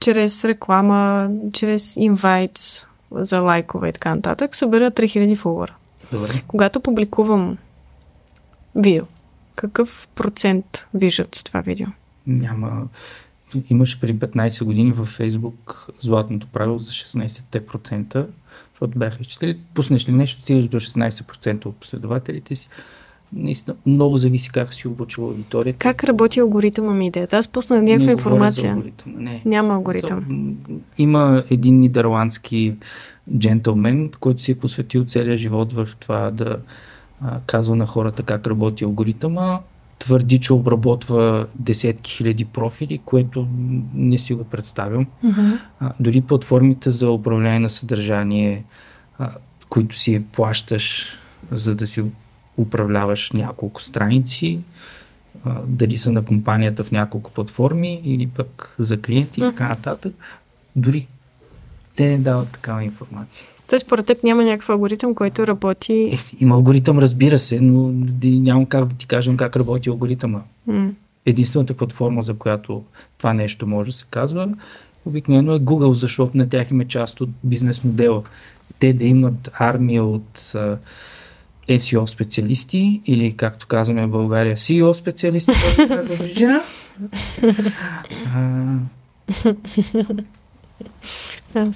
чрез реклама, чрез инвайт за лайкове и така нататък, събера 3000 фолуара. Добре. Когато публикувам видео, какъв процент виждат това видео? Няма. Имаше преди 15 години във Фейсбук златното правило за 16%, защото бяха изчислили, пуснеш ли нещо, стигаш до 16% от последователите си наистина много зависи как си обучил аудиторията. Как работи алгоритъма ми идеята? Аз пусна някаква не информация. Алгоритъм, не. Няма алгоритъм. Има един нидерландски джентълмен, който си е посветил целия живот в това да а, казва на хората как работи алгоритъма. Твърди, че обработва десетки хиляди профили, което не си го представям. Uh-huh. А, дори платформите за управление на съдържание, а, които си плащаш, за да си управляваш няколко страници, а, дали са на компанията в няколко платформи или пък за клиенти и така нататък. Дори те не дават такава информация. Тоест, според теб няма някакъв алгоритъм, който работи. Е, има алгоритъм, разбира се, но нямам как да ти кажем как работи алгоритъма. Mm. Единствената платформа, за която това нещо може да се казва, обикновено е Google, защото на тях има част от бизнес модела. Те да имат армия от SEO специалисти или както казваме в България CEO специалисти,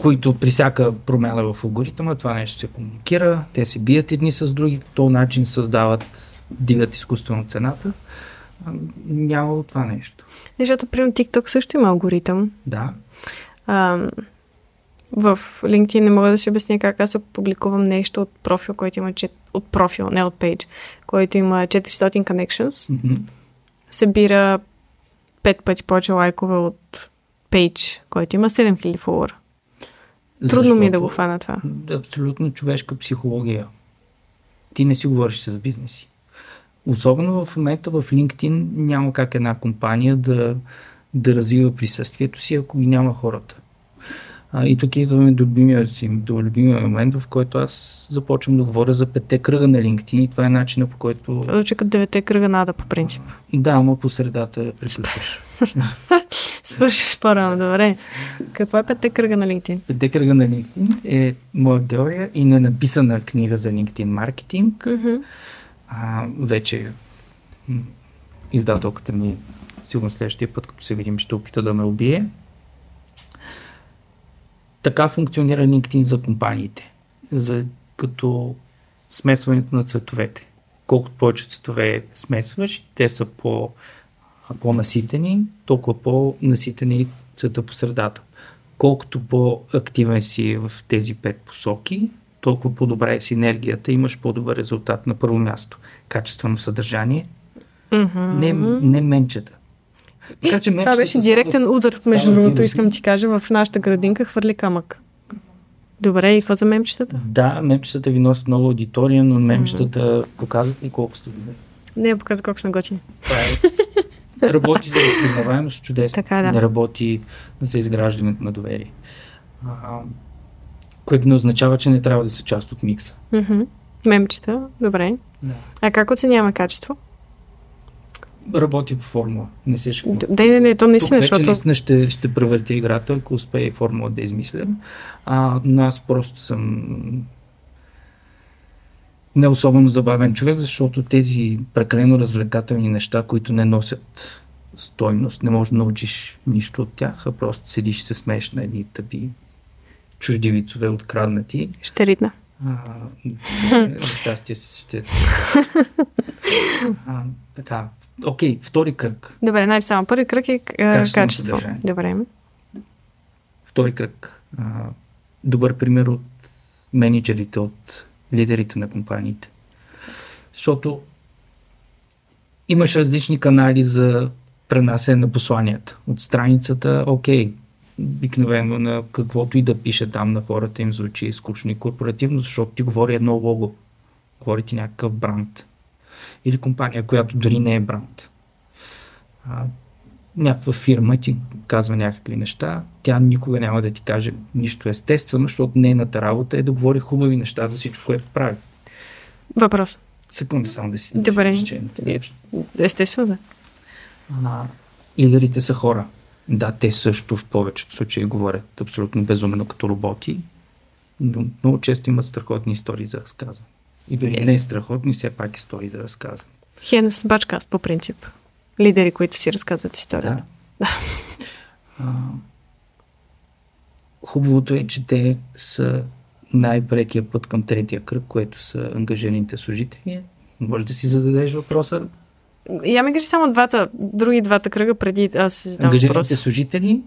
които при всяка промяна в алгоритъма това нещо се комуникира, те се бият едни с други, този начин създават, дигат изкуствено цената. Няма това нещо. Защото, примерно, TikTok също има алгоритъм. Да. А, в LinkedIn не мога да си обясня как аз публикувам нещо от профил, който има от профил, не от пейдж, който има 400 connections. Mm-hmm. Събира 5 пъти повече лайкове от пейдж, който има 7000 фолуара. Трудно Защото, ми е да го фана това. Абсолютно човешка психология. Ти не си говориш с бизнеси. Особено в момента в LinkedIn няма как една компания да, да развива присъствието си, ако ги няма хората. А, и тук идваме до любимия, си, до любимия момент, в който аз започвам да говоря за петте кръга на LinkedIn и това е начина по който... Това звучи като девете кръга нада по принцип. Да, ама по средата приключваш. Свършиш по-рано, добре. Какво е петте кръга на LinkedIn? Петте кръга на LinkedIn е моя теория и не написана книга за LinkedIn маркетинг. Mm-hmm. А, вече издателката ми, сигурно следващия път, като се видим, ще опита да ме убие. Така функционира LinkedIn за компаниите, за, като смесването на цветовете. Колкото повече цветове смесваш, те са по, по-наситени, толкова по-наситени цвета по средата. Колкото по-активен си в тези пет посоки, толкова по-добра е синергията, имаш по-добър резултат на първо място. Качествено съдържание, Mm-hmm. не, не менчета. Така, че Това беше директен удар, между другото, искам да ти кажа, в нашата градинка хвърли камък. Добре, и какво за мемчетата? Да, мемчетата ви носят много аудитория, но мемчетата mm-hmm. показват и колко сте добре. Не, показва колко сме готини. Е. Работи за разпознаваемост, чудесно. Така, да. Не работи за изграждането на доверие. А, което не означава, че не трябва да са част от микса. Mm-hmm. Мемчета, добре. Да. А как оценяваме качество? Работи по формула. Не се шкува. Да, не, не, то наистина, Тук вече защото... наистина ще, ще превърти играта, ако успее формула да измисля. А, но аз просто съм не особено забавен човек, защото тези прекалено развлекателни неща, които не носят стойност, не можеш да научиш нищо от тях, а просто седиш и се смееш на едни тъпи чужди вицове откраднати. Ще ритна. А, щастие си ще. А, така. Окей, втори кръг. Добре, значи само първи кръг е качество. съдържание. Добре. Втори кръг. А, добър пример от менеджерите, от лидерите на компаниите. Защото имаш различни канали за пренасене на посланията. От страницата, окей, обикновено на каквото и да пише там на хората им звучи скучно и корпоративно, защото ти говори едно лого. Говори ти някакъв бранд. Или компания, която дори не е бранд. А, някаква фирма ти казва някакви неща, тя никога няма да ти каже нищо естествено, защото нейната работа е да говори хубави неща за всичко, което прави. Въпрос. Секунда само да си Добре. изчея. Естествено, да. А, лидерите са хора. Да, те също в повечето случаи говорят абсолютно безумно като роботи, но много често имат страхотни истории за разказване. И дори не страхотни, все пак истории да разказват. Хенс Бачкаст, по принцип. Лидери, които си разказват историята. Да. Хубавото е, че те са най-прекия път към третия кръг, което са ангажираните служители. Може да си зададеш въпроса. Я ми кажи само двата, други двата кръга преди аз си задам Ангажираните въпрос. служители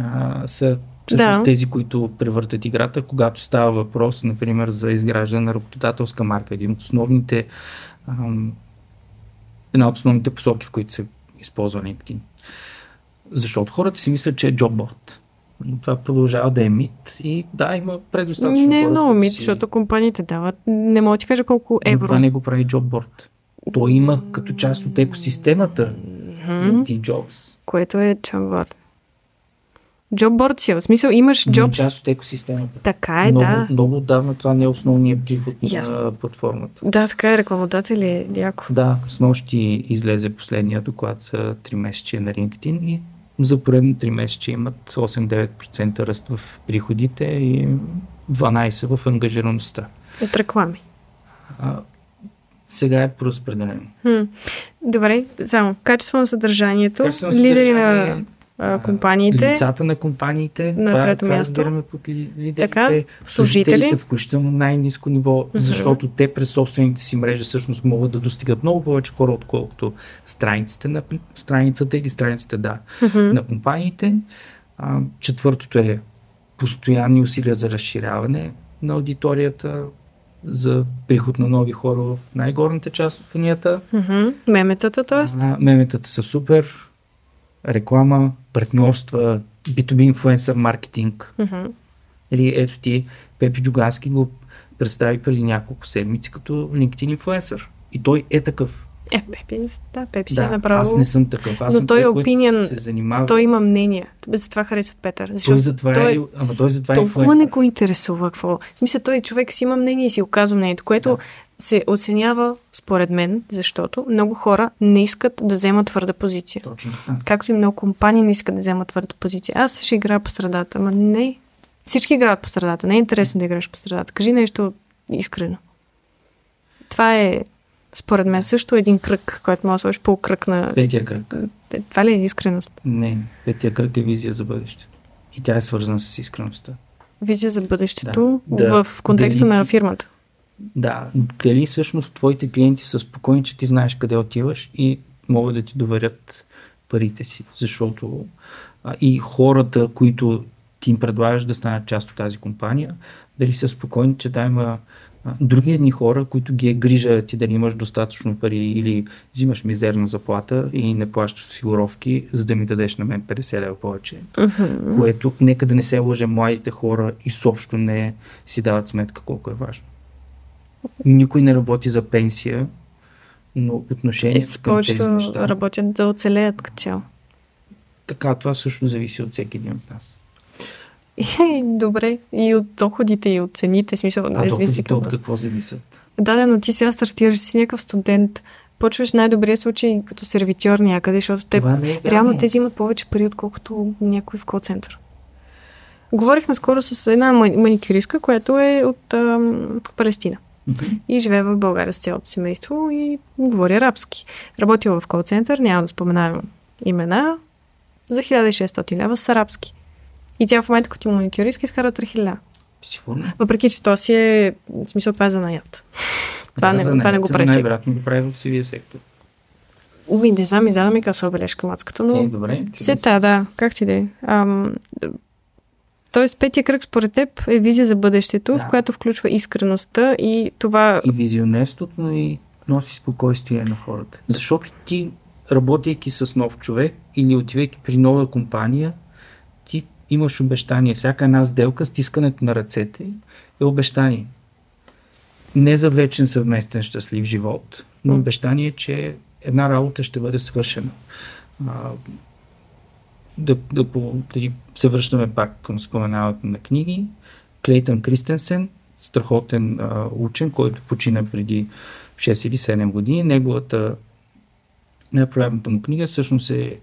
а, са всъщност Да. тези, които превъртат играта, когато става въпрос, например, за изграждане на работодателска марка. Един от основните, ам, една от основните посоки, в които се използва LinkedIn. Защото хората си мислят, че е джобборд. Но това продължава да е мит и да, има предостатъчно Не е много мит, си- защото компаниите дават. Не мога да ти кажа колко Но евро. Това не го прави джобборд. То има като част от екосистемата LinkedIn Jobs. Което е джобборд. Джобборд си, е, в смисъл имаш Има джобс. част от екосистемата. Така е, много, да. много отдавна това не е основният приход Ясно. на платформата. Да, така е, рекламодатели е яко. Да, с нощи излезе последния доклад за 3 месече на LinkedIn и за поредно 3 месече имат 8-9% ръст в приходите и 12% в ангажираността. От реклами. А, сега е проразпределено. Хм. Добре, само качество на съдържанието, Качествено лидери на а, компаниите, Лицата на компаниите. На това, трето това място. под ли- лидерите. Така, служители. служителите, включително най-низко ниво, Мгм. защото те през собствените си мрежи всъщност могат да достигат много повече хора, отколкото страниците на страницата или страниците, да, Мгм. на компаниите. А, четвъртото е постоянни усилия за разширяване на аудиторията, за приход на нови хора в най-горната част от фунията. Мгм. меметата, т.е. Меметата са супер. Реклама, партньорства, B2B инфлуенсър маркетинг. Мгм. Или ето ти, Пепи Джугански го представи преди няколко седмици като LinkedIn инфлуенсър. И той е такъв. Е, Пепи, да, Пепи се е Да, направо. аз не съм такъв. Аз Но съм той е се занимава. Той има мнение. Затова харесват Петър. той Защото затова той е, ама той затова е толкова не го интересува какво. В смисъл, той човек си има мнение и си оказва мнението, което Да. Се оценява, според мен, защото много хора не искат да вземат твърда позиция. Точно така. Както и много компании не искат да вземат твърда позиция. Аз ще играя по средата, ама не. Всички играят по средата. Не е интересно да играеш по средата. Кажи нещо искрено. Това е Според мен също един кръг, който може да сложиш полукръг на... Петия кръг. Това ли е искреност? Не, петия кръг е визия за бъдеще. И тя е свързана с искреността. Визия за бъдещето Да, в контекста дали на фирмата. Да, дали всъщност твоите клиенти са спокойни, че ти знаеш къде отиваш и могат да ти доверят парите си, защото а, и хората, които ти им предлагаш да станат част от тази компания, дали са спокойни, че да има а, други едни хора, които ги е грижа ти дали имаш достатъчно пари или взимаш мизерна заплата и не плащаш осигуровки, за да ми дадеш на мен 50 лева повече. Което нека да не се лъже младите хора изобщо не си дават сметка колко е важно. Никой не работи за пенсия, но И отношението с към тези неща. работят да оцелеят като цяло. Така, това също зависи от всеки един от нас. И, добре, и от доходите, и от цените, смисъл, А не зависи от какво зависят? Да, да, но ти сега стартираш си някакъв студент, почваш най-добрия случай като сервитьор някъде, защото те е реално те взимат повече пари, отколкото някой в кол-център. Говорих наскоро с една ма- маникюристка, която е от ам, Палестина И живее в България с цялото семейство и говори арабски. Работила в кол-център, няма да споменавам имена, за 1600 лева с арабски. И тя в момента, като маникюристка, изкара 3000 лева. Сигурно. Въпреки, че то си е, в смисъл, това е занаят. Това, Да, не, за това не го прави. Най-вероятно го прави в сивия сектор. Ми, не знам, и да ми къса бележка мацката, но... Е, добре. Чудесно. та, да, как ти да е. Тоест, петия кръг според теб е визия за бъдещето, Да. в която включва искреността и това... И визионерството, но и носи спокойствие на хората. Защото ти, работейки с нов човек или отивайки при нова компания, ти имаш обещание. Всяка една сделка, стискането на ръцете е обещание. Не за вечен съвместен щастлив живот, но обещание, че една работа ще бъде свършена. А, да, да, да се връщаме пак към споменаването на книги. Клейтън Кристенсен, страхотен а, учен, който почина преди 6 или 7 години. Неговата най-популярната му книга всъщност е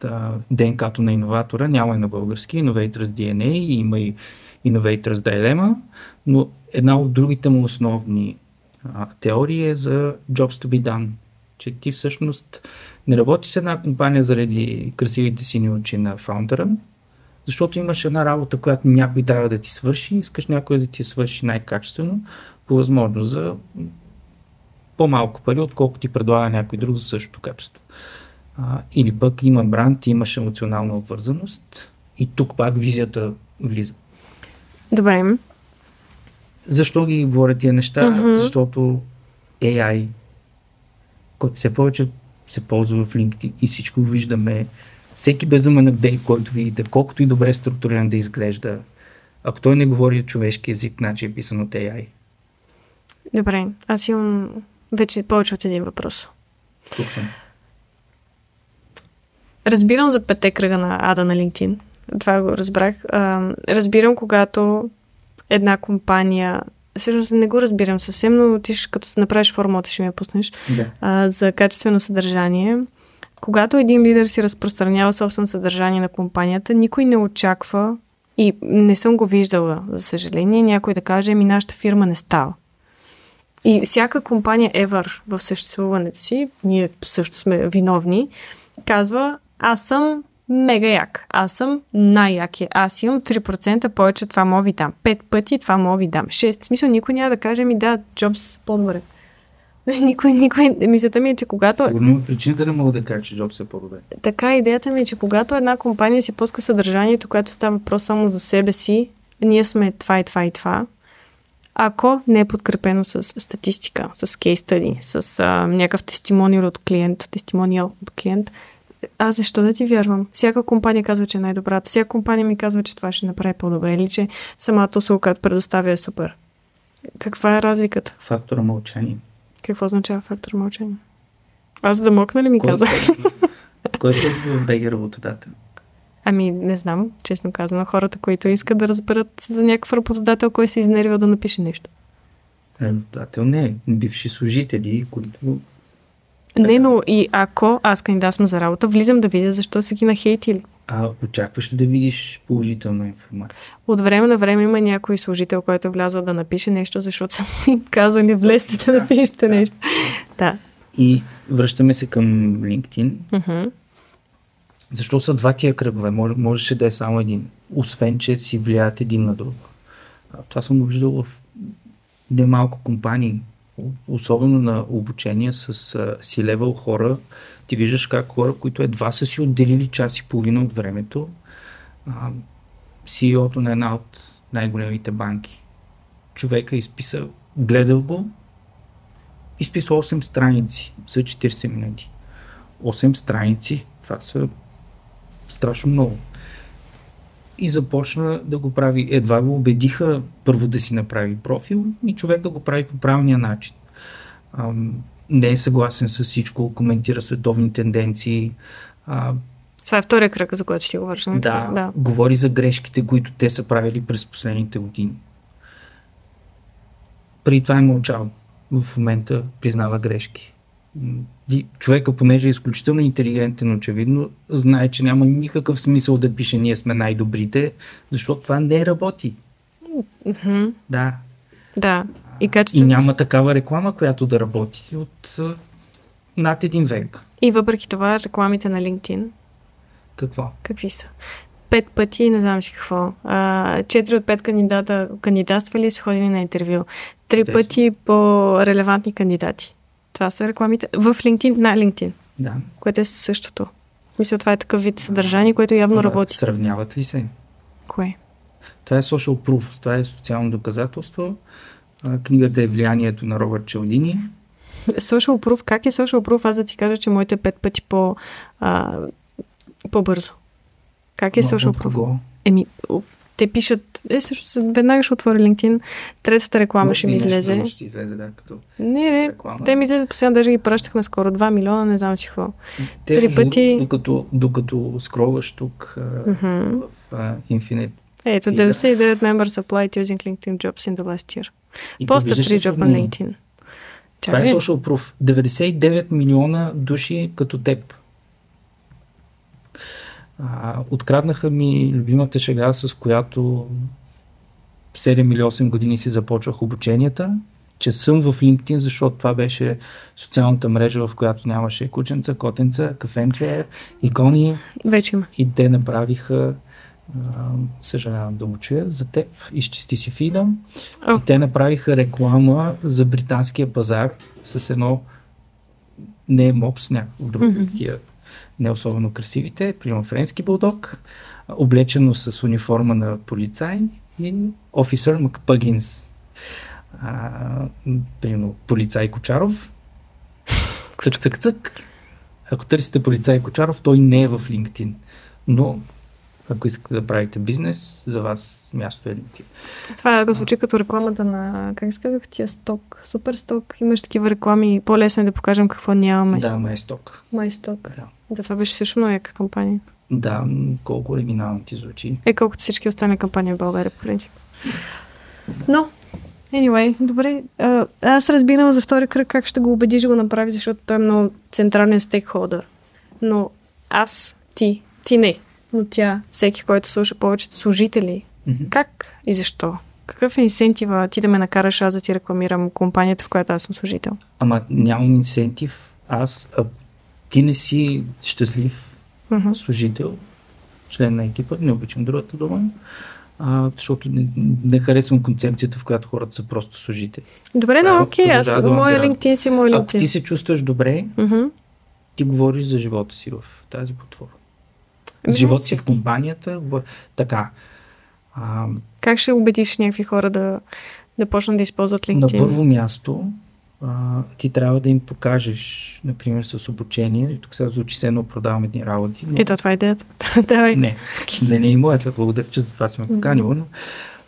та, ДНК-то на иноватора. Няма и на български, Innovators DNA, и има и Innovators Dilemma, но една от другите му основни а, теории е за Jobs to be done. Че ти всъщност не работиш с една компания заради красивите сини очи на фаундъра, защото имаш една работа, която някой трябва да ти свърши, искаш някой да ти свърши най-качествено, по възможност за по-малко пари, отколкото ти предлага някой друг за същото качество. А, или пък има бранд, имаш емоционална обвързаност и тук пак визията влиза. Добре. Защо ги говоря тия неща? Мгм. Защото AI, който все повече се ползва в LinkedIn и всичко виждаме, всеки безумен апдейт, който видите, колкото и добре структуриран да изглежда, ако той не говори човешки език, значи е писан от AI. Добре. Аз имам вече повече от един въпрос. Съм. Разбирам за пете кръга на ада на LinkedIn. Това го разбрах. Разбирам, когато една компания... Всъщност не го разбирам съвсем, но ти ще, като се направиш формулата, ще ми я пуснеш. Да. а, за качествено съдържание. Когато един лидер си разпространява собствено съдържание на компанията, никой не очаква и не съм го виждала, за съжаление, някой да каже, ми нашата фирма не става. И всяка компания ever в съществуването си, ние също сме виновни, казва, аз съм мега як, аз съм най-якия, аз имам 3% повече, това мога ви дам, 5 пъти това мога ви дам, 6. В смисъл, никой няма да каже ми да, Джобс по-добре. Никой, никой. Мисълта ми е, че когато Сигурно причина да не мога да кажа, че Джобс е по-добре. така идеята ми е, че когато една компания си пуска съдържанието, което става въпрос само за себе си, ние сме това и това и това, ако не е подкрепено с статистика, с кейс стъди, с а, някакъв тестимониал от клиент, тестимониал от клиент, аз защо да ти вярвам? Всяка компания казва, че е най-добрата. Всяка компания ми казва, че това ще направи по-добре или че самата услуга, която предоставя е супер. Каква е разликата? Фактора мълчание. Какво означава фактор мълчание? Аз да мокна ли ми Кой- каза? Който е в БГ работодател. Ами, не знам, честно казано, хората, които искат да разберат за някакъв работодател, кой се изнервил да напише нещо. Работодател не, бивши служители, които Не, но и ако аз кандидатствам за работа, влизам да видя защо са ги нахейтили. А очакваш ли да видиш положителна информация? От време на време има някой служител, който е влязъл да напише нещо, защото са ми казали, влезте да напишете да. нещо. Да. И връщаме се към LinkedIn. Защо са два тия кръгове? Може, можеше да е само един. Освен, че си влияят един на друг. Това съм го виждал в немалко компании, особено на обучение с си левел хора. Ти виждаш как хора, които едва са си отделили час и половина от времето, CEO-то на една от най-големите банки. Човека изписа, гледал го, изписа 8 страници за 40 минути. 8 страници, това са страшно много. И започна да го прави. Едва го убедиха първо да си направи профил и човек да го прави по правилния начин. Ам, не е съгласен с всичко, коментира световни тенденции. А, Това е втория кръг, за който ще говориш. да, да. говори за грешките, които те са правили през последните години. Преди това е мълчал. В момента признава грешки. И човека, понеже е изключително интелигентен, очевидно, знае, че няма никакъв смисъл да пише ние сме най-добрите, защото това не работи. Мгм. Да. Да. И И качеството. няма такава реклама, която да работи от над един век. И въпреки това, рекламите на LinkedIn, Какво? какви са? Пет пъти, не знам си какво. А, четири от пет кандидата кандидатствали са ходили на интервю. Три пъти по релевантни кандидати. Това са рекламите в LinkedIn, на LinkedIn, Да. което е същото. В смисъл, това е такъв вид съдържание, което явно Ама работи. Сравняват ли се? Кое? Това е social proof, това е социално доказателство. Книгата е влиянието на Робърт Челдини. Social proof, как е social proof? Аз да ти кажа, че моите пет пъти по, а, по-бързо. Как е Ма, social proof? Еми, те пишат, е, също веднага ще отворя LinkedIn, третата реклама ще ми излезе. друго Ще излезе, да, като Не, не, реклама. те ми излезат постоянно, даже ги пращахме скоро. 2 милиона, не знам си какво. Те, три пъти- Докато, докато скролваш тук Мгм. в а, Infinite. Ето, И да. 99 members applied using LinkedIn jobs in the last year. И Поста виждаш 3 ли job на? LinkedIn. Това е social proof. 99 милиона души като теб. А, откраднаха ми любимата шега, с която 7 или 8 години си започвах обученията, че съм в LinkedIn, защото това беше социалната мрежа, в която нямаше кученца, котенца, кафенце, икони Вече има. и те направиха съжалявам да го чуя, за теб, изчисти си фида. И те направиха реклама за британския пазар с едно не е мопс, някакво друго, такива не особено красивите, примерно френски булдог, облечено с униформа на полицай и офисър Макпъгинс. А, примерно полицай Кочаров. Цък, цък, цък. Ако търсите полицай Кочаров, той не е в LinkedIn. Но ако искате да правите бизнес, за вас място е LinkedIn. Това го звучи като рекламата на, как казах, тия сток, супер сток. Имаш такива реклами. По-лесно е да покажем какво нямаме. Да, майсток. Май сток. Да. Да, това беше също много яка кампания. Да, колко оригинално ти звучи. Е, колкото всички останали кампании в България, по принцип. Но, anyway, добре. А, аз разбирам за втори кръг как ще го убедиш да го направи, защото той е много централен стейкхолдър. Но аз, ти, ти не, но тя, всеки, който слуша повечето служители, Мгм. как и защо? Какъв е инсентива ти да ме накараш аз да ти рекламирам компанията, в която аз съм служител? Ама нямам инсентив. Аз, ти не си щастлив Мгм. служител, член на екипа, не обичам другата дума, а, защото не, не харесвам концепцията, в която хората са просто служители. Добре, но окей, аз продължава да моя. LinkedIn си, мой Ако LinkedIn. ти се чувстваш добре, Мгм. ти говориш за живота си в тази. Ами, За живота не си в компанията, в... така. А, Как ще убедиш някакви хора да, да почнат да използват LinkedIn? На първо място, а, ти трябва да им покажеш, например, с обучение, и тук сега звучи се едно продавам едни работи. Но... Ето, това е идеята. Давай. Не, не, не е моята, благодаря, че за това сме поканили, но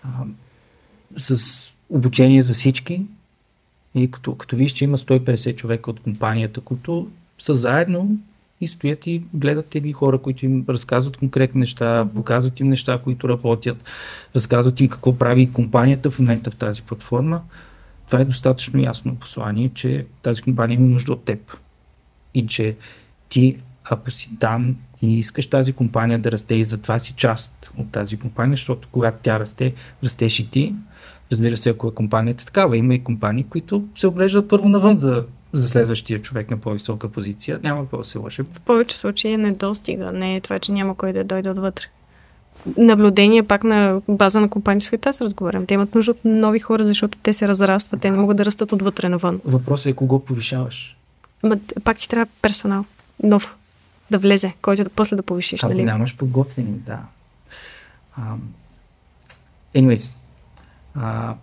а, с обучение за всички и като, като виж, че има 150 човека от компанията, които са заедно и стоят и гледат едни хора, които им разказват конкретни неща, показват им неща, които работят, разказват им какво прави компанията в момента в тази платформа. Това е достатъчно ясно послание, че тази компания има нужда от теб и че ти ако си там и искаш тази компания да расте и затова си част от тази компания, защото когато тя расте, растеш и ти. Разбира се, ако е компанията такава, има и компании, които се оглеждат първо навън за, за следващия човек на по-висока позиция. Няма какво да се лъже. В повече случаи е недостига, не е това, че няма кой да дойде отвътре. Наблюдение пак на база на компании, с които аз разговарям. Те имат нужда от нови хора, защото те се разрастват, те не могат да растат отвътре навън. Въпросът е кого повишаваш. Ма, пак ти трябва персонал. Нов. Да влезе, който да после да повишиш. Ако нали? нямаш подготвени, да. Um, anyways, а,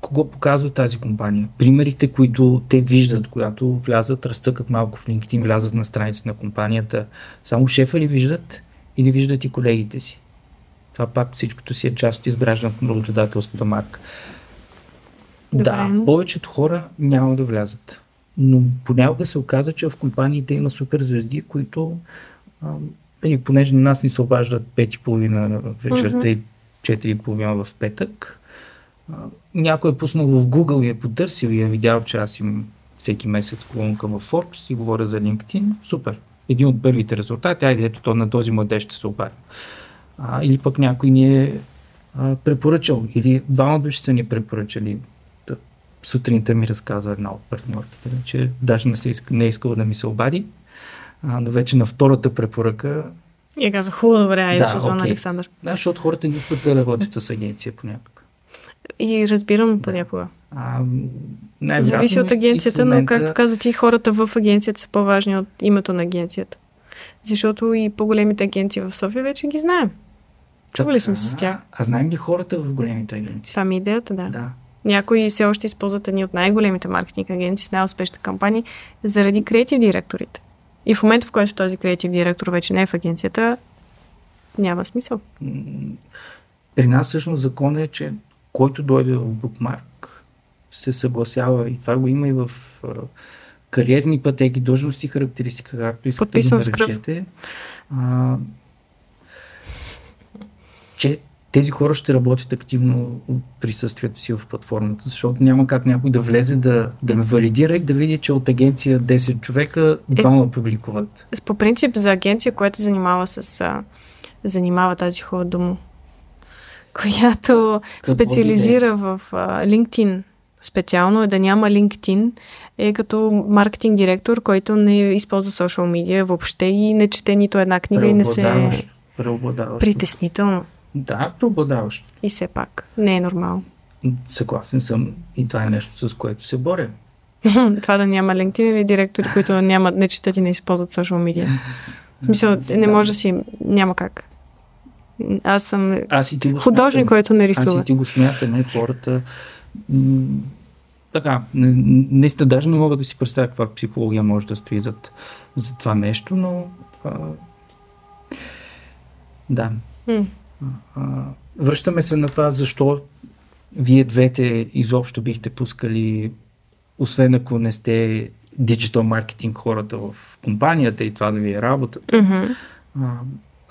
кого показва тази компания? Примерите, които те виждат, когато влязат, разцъкат малко в LinkedIn, влязат на страницата на компанията, само шефа ли виждат или виждат и колегите си? Това пак всичкото си е част от изграждането на работодателската марка. Добре. Да, повечето хора няма да влязат. Но понякога се оказа, че в компаниите има супер звезди, които а, нали, понеже на нас ни се обаждат 5.30 вечерта и 4.30 в петък, а, някой е пуснал в Google и е потърсил и е видял, че аз имам всеки месец колонка в Forbes и говоря за LinkedIn. Супер. Един от първите резултати, айде ето то на този младеж ще се обадя. А, или пък някой ни е а, препоръчал, или двама души са ни препоръчали. Та, сутринта ми разказа една от партньорките, че даже не, се иска, не е искала да ми се обади, а, но вече на втората препоръка И каза, хубаво, добре, айде Да, ще звъна окей. Александър. Да, защото хората не искат да работят с агенция понякога. И разбирам понякога. А, най-вероятно Зависи от и агенцията, но момента- както каза ти, хората в агенцията са по-важни от името на агенцията. Защото и по-големите агенции в София вече ги знаем. Чували сме с тях. А знаем ли хората в големите агенции? Това ми е идеята, да. Да. Някои все още използват едни от най-големите маркетинг агенции с най-успешни кампании заради креатив директорите. И в момента, в който този креатив директор вече не е в агенцията, няма смисъл. При нас всъщност закон е, че който дойде в букмарк се съгласява и това го има и в а, кариерни пътеки, должности, характеристика, както искате да наречете. А, че тези хора ще работят активно от присъствието си в платформата, защото няма как някой да влезе да, да ме валидира и да види, че от агенция 10 човека двама публикуват. По принцип за агенция, която занимава с... А, занимава тази хубава дума, която Какво специализира в а, LinkedIn специално е да няма LinkedIn, е като маркетинг директор, който не използва социал медиа въобще и не чете нито една книга и не се... Преобладаващ. Притеснително. Да, преобладаващ. И все пак. Не е нормално. Съгласен съм и това е нещо, с което се боря. Това да няма LinkedIn или директори, които нямат, не четат и не използват социал медиа. В смисъл, не може да си... Няма как. Аз съм Аз и ти го художник, смятам. който не Аз и ти го смятаме, хората... Така, наистина даже не мога да си представя каква психология може да стои зад, за това нещо, но... А, да. А, връщаме се на това, защо вие двете изобщо бихте пускали, освен ако не сте диджитал маркетинг хората в компанията и това да ви е работата. А,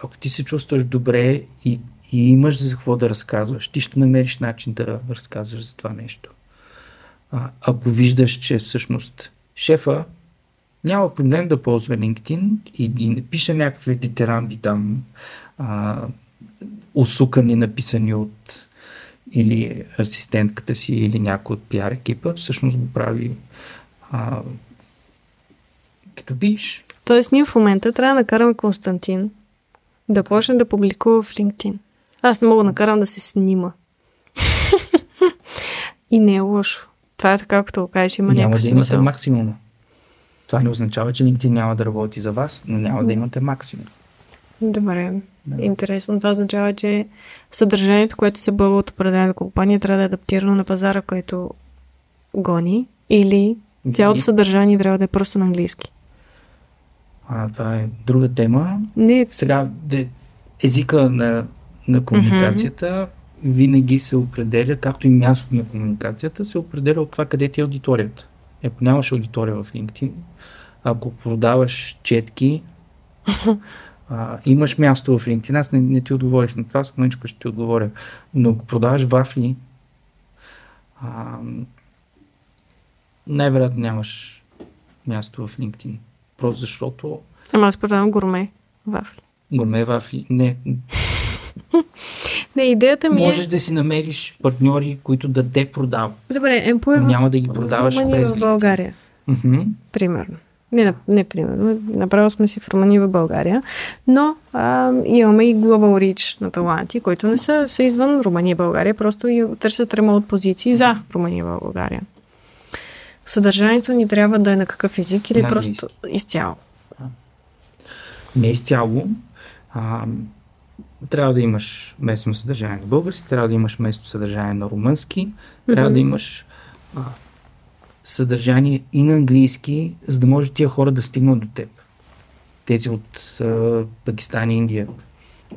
ако ти се чувстваш добре и, и имаш за какво да разказваш, ти ще намериш начин да разказваш за това нещо. А, ако виждаш, че всъщност шефа няма проблем да ползва LinkedIn и, и не пише някакви дитирамби там, а, усукани, написани от или асистентката си, или някой от пиар екипа, всъщност го прави а, като биш. Тоест, ние в момента трябва да накараме Константин да почне да публикува в LinkedIn. Аз не мога да накарам да се снима. и не е лошо. Това е така, като го кажеш, има няма да имате максимума. Това не означава, че LinkedIn няма да работи за вас, но няма да имате максимум. Добре. Да. Интересно. Това означава, че съдържанието, което се бъва от определена компания, трябва да е адаптирано на пазара, който гони. Или цялото съдържание трябва да е просто на английски. А, това е друга тема. Не, Сега, де, езика на, на комуникацията винаги се определя, както и мястото на комуникацията, се определя от това къде ти е аудиторията. Ако нямаш аудитория в LinkedIn, ако продаваш четки, а, имаш място в LinkedIn. Аз не, не ти отговорих на това, с мъничко ще ти отговоря. Но ако продаваш вафли, а, най-вероятно нямаш място в LinkedIn. Просто защото Ама аз продавам гурме вафли. гурме вафли. Не, Не, идеята ми можеш е... да си намериш партньори, които да те продават. Добре, Емпо е в, няма да ги в продаваш Румъния без в. България. Мгм. Примерно. Не, не, не примерно. Направо сме си в Румъния в България. Но а, имаме и Global Reach на таланти, които не са, са извън Румъния и България, просто и търсят ремонт позиции за Румъния и България. Съдържанието ни трябва да е на какъв език или На просто изцяло. не изцяло. А, трябва да имаш местно съдържание на български, трябва да имаш местно съдържание на румънски, трябва да имаш а, съдържание и на английски, за да може тия хора да стигнат до теб. Тези от а, Пакистан и Индия.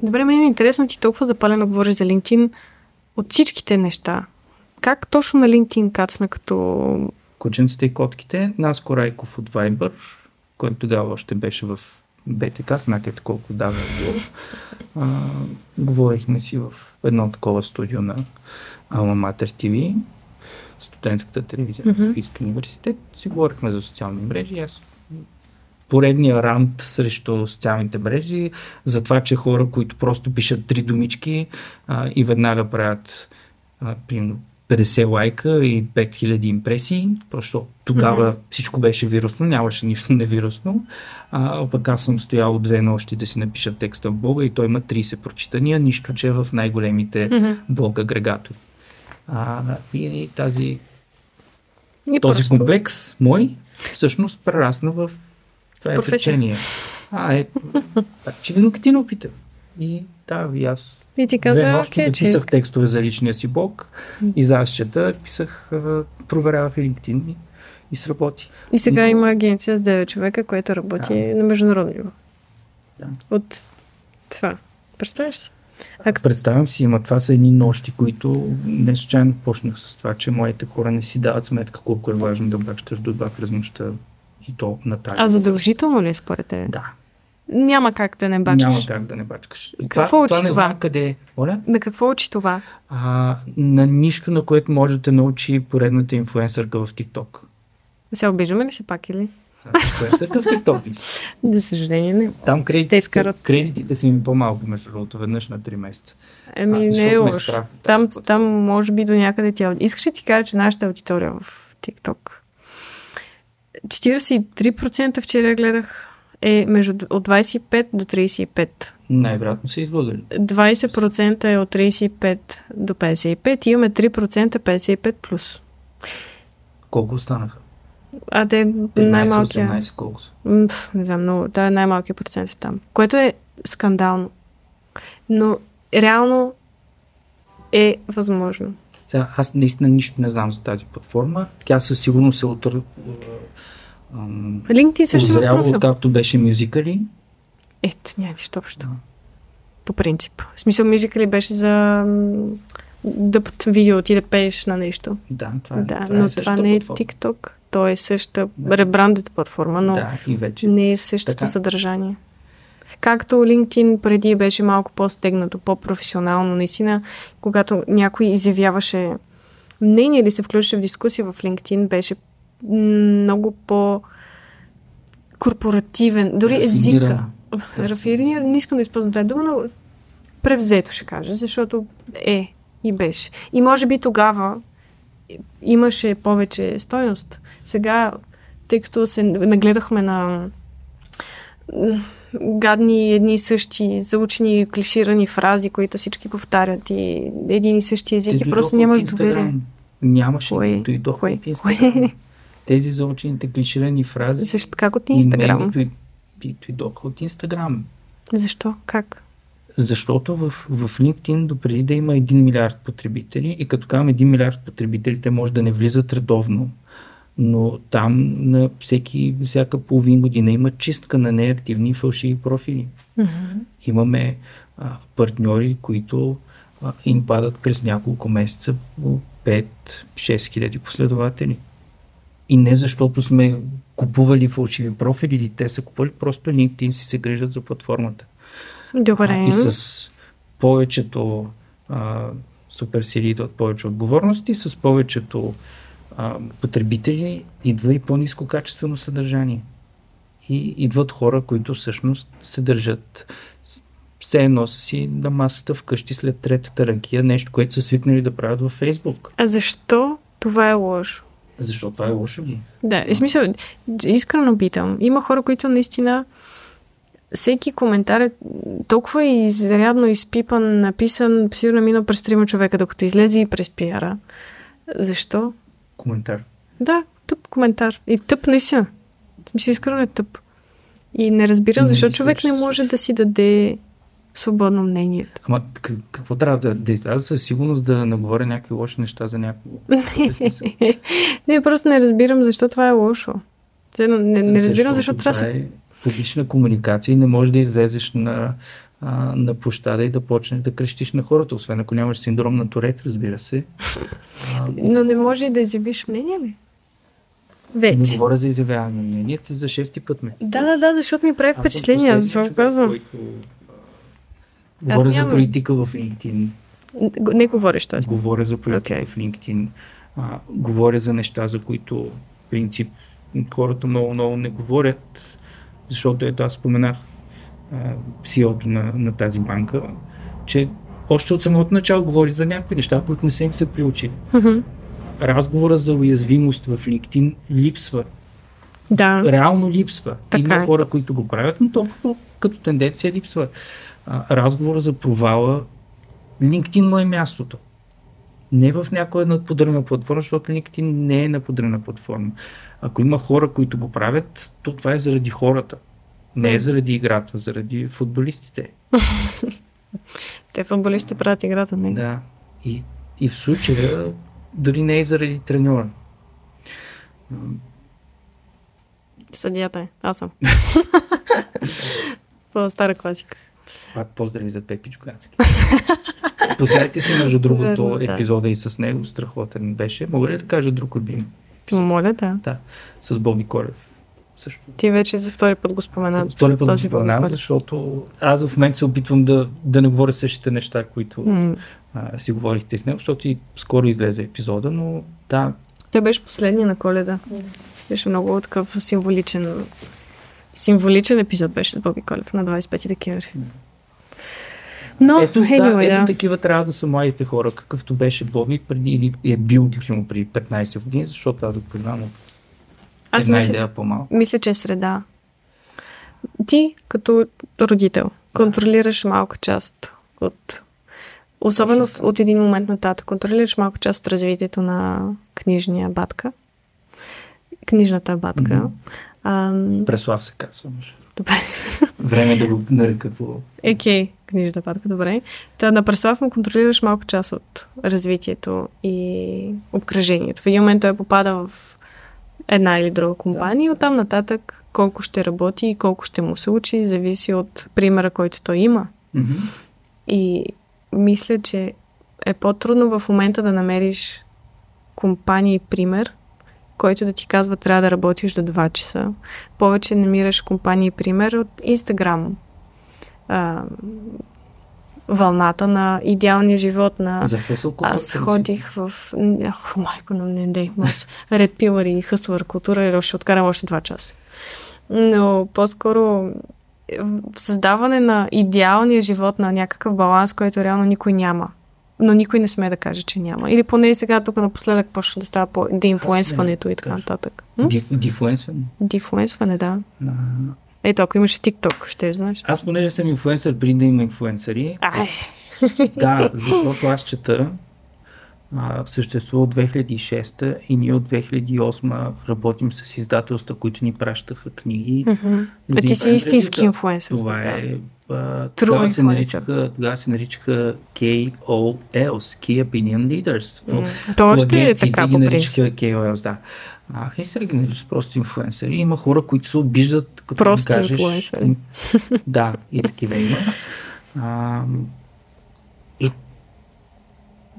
Добре, мен е интересно, ти толкова запалено говориш за LinkedIn. От всичките неща, как точно на LinkedIn кацна като... Кученцата и котките, Наско Райков от Viber, който тогава още беше в БТК, знаете колко дава е било. А, говорихме си в едно такова студио на Alma Mater TV, студентската телевизия в Мгм. Софийски университет. Си говорихме за социални мрежи. Аз поредния рант срещу социалните мрежи, за това, че хора, които просто пишат три думички а, и веднага правят а, примерно 50 лайка и 5000 импресии, просто тогава Мгм. всичко беше вирусно, нямаше нищо невирусно. А, пък аз съм стоял две нощи да си напиша текста в блога и той има 30 прочитания, нищо, че е в най-големите Мгм. блог агрегатори. А, и тази И този просто. комплекс мой всъщност прерасна в това Професия. изречение. А, е, а, че LinkedIn опита. И да, и аз И ти две каза, нощи окей, че... написах текстове за личния си блог и за чета, писах, проверявах LinkedIn и, и сработи. И сега Но- има агенция с 9 човека, която работи Да. на международно ниво. Да. От това. Представяш се? А Представям си, има това са едни нощи, които не случайно почнах с това, че моите хора не си дават сметка колко е важно да бачкаш до два през нощта и то на тази. А задължително ли е според те? Да. Няма как да не бачкаш. Няма как да не бачкаш. Какво това, учи това не знам къде е. Оля? На какво учи това? А, на нищо, на което може да те научи поредната инфлуенсърка в TikTok. Се обиждаме ли се пак или? Инфлуенсърка в си? За съжаление не. Там Те кредитите, изкарат. кредитите са ми по-малко, между другото, веднъж на 3 месеца. Еми, А, не е лошо. Там, тази там може би до някъде тя... Искаш ли ти кажа, че нашата аудитория в TikTok 43% вчера гледах е между от 25 до 35. Най-вероятно са излъгали. 20% е от 35 до 55 и имаме 3% 55+. Плюс. Колко останаха? А те 13, най-малкия... 18, колко са? Не знам, много. Да, най-малкият процент е там. Което е скандално. Но реално е възможно. Сега, аз наистина нищо не знам за тази платформа. Тя със сигурност е от LinkedIn също има озряла, профил. откакто беше мюзикали. Ето, няма нищо общо. По принцип. В смисъл, мюзикали беше за да под видео ти да пееш на нещо. Да, това е, да, това но е това не е. TikTok. То е същата Да. ребрандата платформа, но Да, и вече. не е същото Така. съдържание. Както LinkedIn преди беше малко по-стегнато, по-професионално, наистина, когато някой изявяваше мнение или се включваше в дискусия в LinkedIn, беше много по корпоративен, дори езика. Рафиниран. Не искам да използвам тази дума, но превзето ще кажа, защото е и беше. И може би тогава имаше повече стойност. Сега, тъй като се нагледахме на гадни едни и същи заучени клиширани фрази, които всички повтарят и един и същи език и просто нямаш доверие. Нямаше. Кое? от Инстаграм. Тези заучените клиширани фрази. Също как от и Инстаграм? меми дой- дой- дойдоха от Инстаграм. Защо? Как? Защото в, в LinkedIn допреди да има 1 милиард потребители и като казвам 1 милиард потребители, те може да не влизат редовно, но там на всеки, всяка половин година има чистка на неактивни и фалшиви профили. Мгм. Имаме а, партньори, които а, им падат през няколко месеца по 5-6 хиляди последователи. И не защото сме купували фалшиви профили, или те са купували, просто LinkedIn си се грижат за платформата. Добре. А, и с повечето а, суперсили идват повече отговорности, с повечето а, потребители идва и по-низко качествено съдържание. и идват хора, които всъщност се държат все едно си на масата вкъщи след третата ракия, нещо, което са свикнали да правят във Фейсбук. А защо това е лошо? Защо това е лошо ли? Да, в смисъл, искрено питам. Има хора, които наистина всеки коментар е толкова изрядно изпипан, написан, сигурно минал през трима човека, докато излезе и през пиара. Защо? Коментар. Да, тъп коментар. И тъп наистина. Мисля, искрено е тъп. И не разбирам, защо човек не може да си даде свободно мнението. Ама какво трябва да, да изляза със сигурност да наговоря някакви лоши неща за някого? не, просто не разбирам защо това е лошо. Не, не разбирам защо трябва да това се... е публична комуникация и не можеш да излезеш на, а, на площада и да почнеш да крещиш на хората, освен ако нямаш синдром на Турет, разбира се. А, Но не може и да изявиш мнение ли? не Вече. говоря за изявяване на мнение, ти за шести път ме. Да, да, да, защото ми прави впечатление, аз това казвам. който, Говоря за нямам. политика в LinkedIn. Не говориш, т.е. Говоря за политика Окей. в LinkedIn. А, говоря за неща, за които принцип хората много, много не говорят, защото ето аз споменах а, CEO-то на, на тази банка, че още от самото начало говори за някакви неща, които не са им се приучили. Разговора за уязвимост в LinkedIn липсва. Да. Реално липсва. Така Има е. хора, които го правят, но толкова като тенденция липсва. А, разговора за провала, LinkedIn му е мястото. Не в някоя надподрена платформа, защото LinkedIn не е наподрена платформа. Ако има хора, които го правят, то това е заради хората. Не е заради играта, заради футболистите. Те футболистите правят играта, не? Да. И, и в случая дори не е заради треньора. Съдията е. Аз съм. По стара класика. Пак поздрави за Пепи Джугански. Пуснете си, между другото, Верно, да. епизода и с него. Страхотен беше. Мога ли да кажа друг любим? Моля, да. Да. С Боби Колев. Също. Ти вече за втори път го спомена. Втори път го споменавам, Бобби защото аз в момента се опитвам да, да не говоря същите неща, които М. а, си говорихте с него, защото и скоро излезе епизода, но да, Той беше последния на коледа. Беше много такъв символичен символичен епизод беше с Боби Колев на 25 декември. Но, ето, да, anyway, ето да. такива трябва да са младите хора, какъвто беше Боби преди или е бил примерно преди 15 години, защото аз го познавам от Аз една мисля, идея по-малко. мисля, че е среда. Ти, като родител, контролираш малка част от Особено в, от един момент нататък. Контролираш малко част от развитието на книжния батка. Книжната батка. Мгм. Ам, Преслав се казва. добре. Време е да го нарека по... Окей, книжната батка, добре. Та на Преслав му контролираш малка част от развитието и обкръжението. В един момент той попада в една или друга компания и оттам нататък колко ще работи и колко ще му се учи, зависи от примера, който той има. Мгм. И мисля, че е по-трудно в момента да намериш компания и пример, който да ти казва трябва да работиш до 2 часа. Повече намираш компания и пример от Инстаграм. Вълната на идеалния живот на... За хъсъл. Аз ходих в... Ах, майко на не дей, Ред Пилър и хъствър култура и ще откарам още 2 часа. Но по-скоро създаване на идеалния живот на някакъв баланс, който реално никой няма. Но никой не сме да каже, че няма. Или поне сега тук напоследък почна да става по деинфлуенсването и така Точно. нататък. М? Диф, дифуенсване. Деинфлуенсване, да. А, Ето, ако имаш TikTok, ще знаеш. Аз понеже съм инфуенсър, преди да има инфуенсъри, Ай, да, защото аз чета а, съществува от 2006 и ние от 2008 работим с издателства, които ни пращаха книги. Да а ти си правим истински инфлуенсър. Това така. е... А, тогава, се наричаха, тогава се наричаха KOLs, Key Opinion Leaders. М. То още е така по принцип. KOLs, да. А, и сега ги наричат просто инфлуенсъри. Има хора, които се обиждат, като Просто кажеш... инфлуенсъри. Да, и такива има. А, и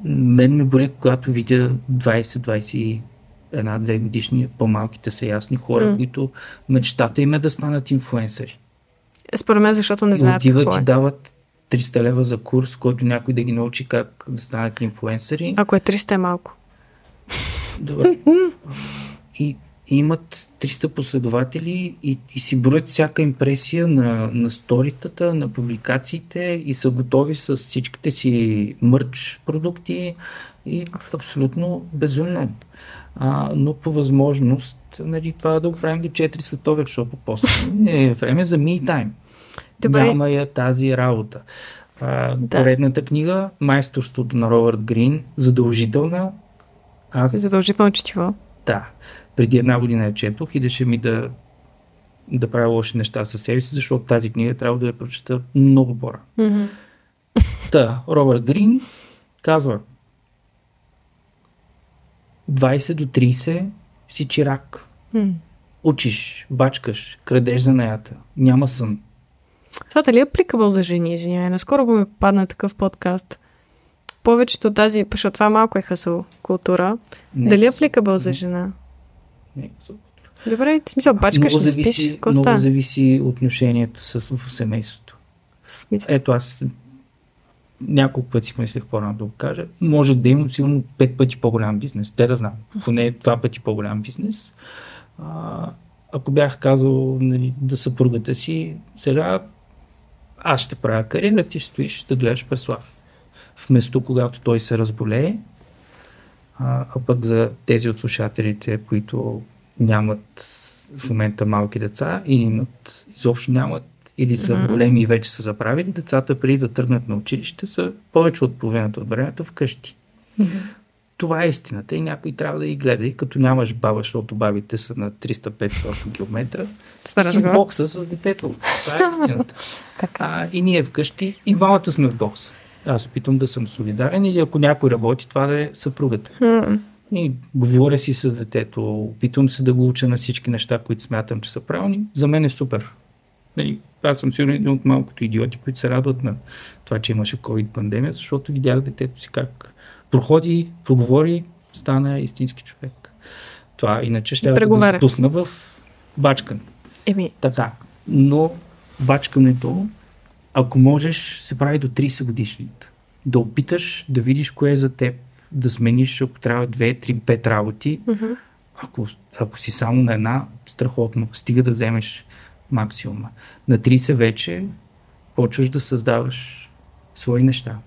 мен ме боли, когато видя 20-20 една-две годишни, по-малките са ясни хора, М. които мечтата им е да станат инфлуенсъри. Според мен, защото не И знаят отиват какво и е. дават 300 лева за курс, който някой да ги научи как да станат инфлуенсъри. Ако е 300 е малко. Добре. И, и имат 300 последователи и, и си броят всяка импресия на, на сторитата, на публикациите и са готови с всичките си мърч продукти и абсолютно безумно. А, но по възможност нали, това да го правим до 4 светове, защото после е време за me time. Добре. Няма я тази работа. А, да. Поредната книга, Майсторството на Робърт Грин, задължителна. Аз... Задължително четиво. Да. Преди една година я четох, идеше ми да, да правя лоши неща със себе си, защото тази книга трябва да я прочета много по-рано. Mm-hmm. Та, Робърт Грин казва 20 до 30 си чирак. Учиш, бачкаш, крадеш занаята, няма сън. Това дали е applicable за жени, извинявай? Наскоро го ми падна такъв подкаст. Повечето тази, защото това малко е хасъл култура. Не, дали е applicable за жена? Не е хасъл Добре, в смисъл, бачкаш, не спиш, Много зависи отношението с в семейството. Смисъл. Ето аз няколко пъти мислех по-рано да го кажа. Може да имам сигурно пет пъти по-голям бизнес. Те да знам. Поне два пъти по-голям бизнес. А, ако бях казал нали, да съпругата си, сега аз ще правя кариера, ти ще стоиш, ще гледаш Преслав. Вместо когато той се разболее, а, а пък за тези от слушателите, които нямат в момента малки деца или имат, изобщо нямат или са mm-hmm. големи и вече са заправили, децата преди да тръгнат на училище са повече от половината от времето вкъщи. Mm-hmm. Това е истината и някой трябва да ги гледа. И като нямаш баба, защото бабите са на 300-500 км, си в бокса с детето. Това е истината. а, и ние вкъщи, и двамата сме в бокса. Аз опитвам да съм солидарен или ако някой работи, това да е съпругата. Mm. И говоря си с детето, опитвам се да го уча на всички неща, които смятам, че са правилни. За мен е супер. Нали, аз съм сигурен един от малкото идиоти, които се радват на това, че имаше COVID-пандемия, защото видях детето си как проходи, проговори, стана истински човек. Това иначе ще да се пусна в бачкане. Еми. Така. Но бачкането, ако можеш, се прави до 30 годишните. Да опиташ да видиш кое е за теб, да смениш, ако трябва 2, 3, 5 работи. Mm-hmm. Ако, ако си само на една, страхотно. Стига да вземеш максимума. На 30 вече почваш да създаваш свои неща.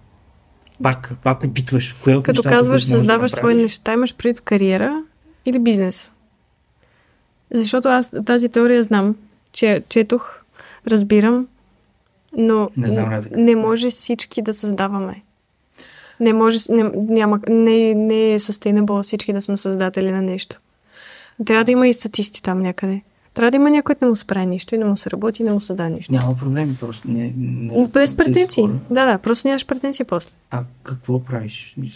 Пак, пак опитваш. Кое Като нещата, казваш, създаваш да свои неща, имаш пред кариера или бизнес? Защото аз тази теория знам, че четох, разбирам, но не, знам не може всички да създаваме. Не може, не, няма, не, не е sustainable всички да сме създатели на нещо. Трябва да има и статисти там някъде. Трябва да има някой, да му се прави нищо и да му се работи и да му се да нищо. Няма проблеми, просто не. не Без претенции. Да, да, просто нямаш претенции после. А какво правиш? Ми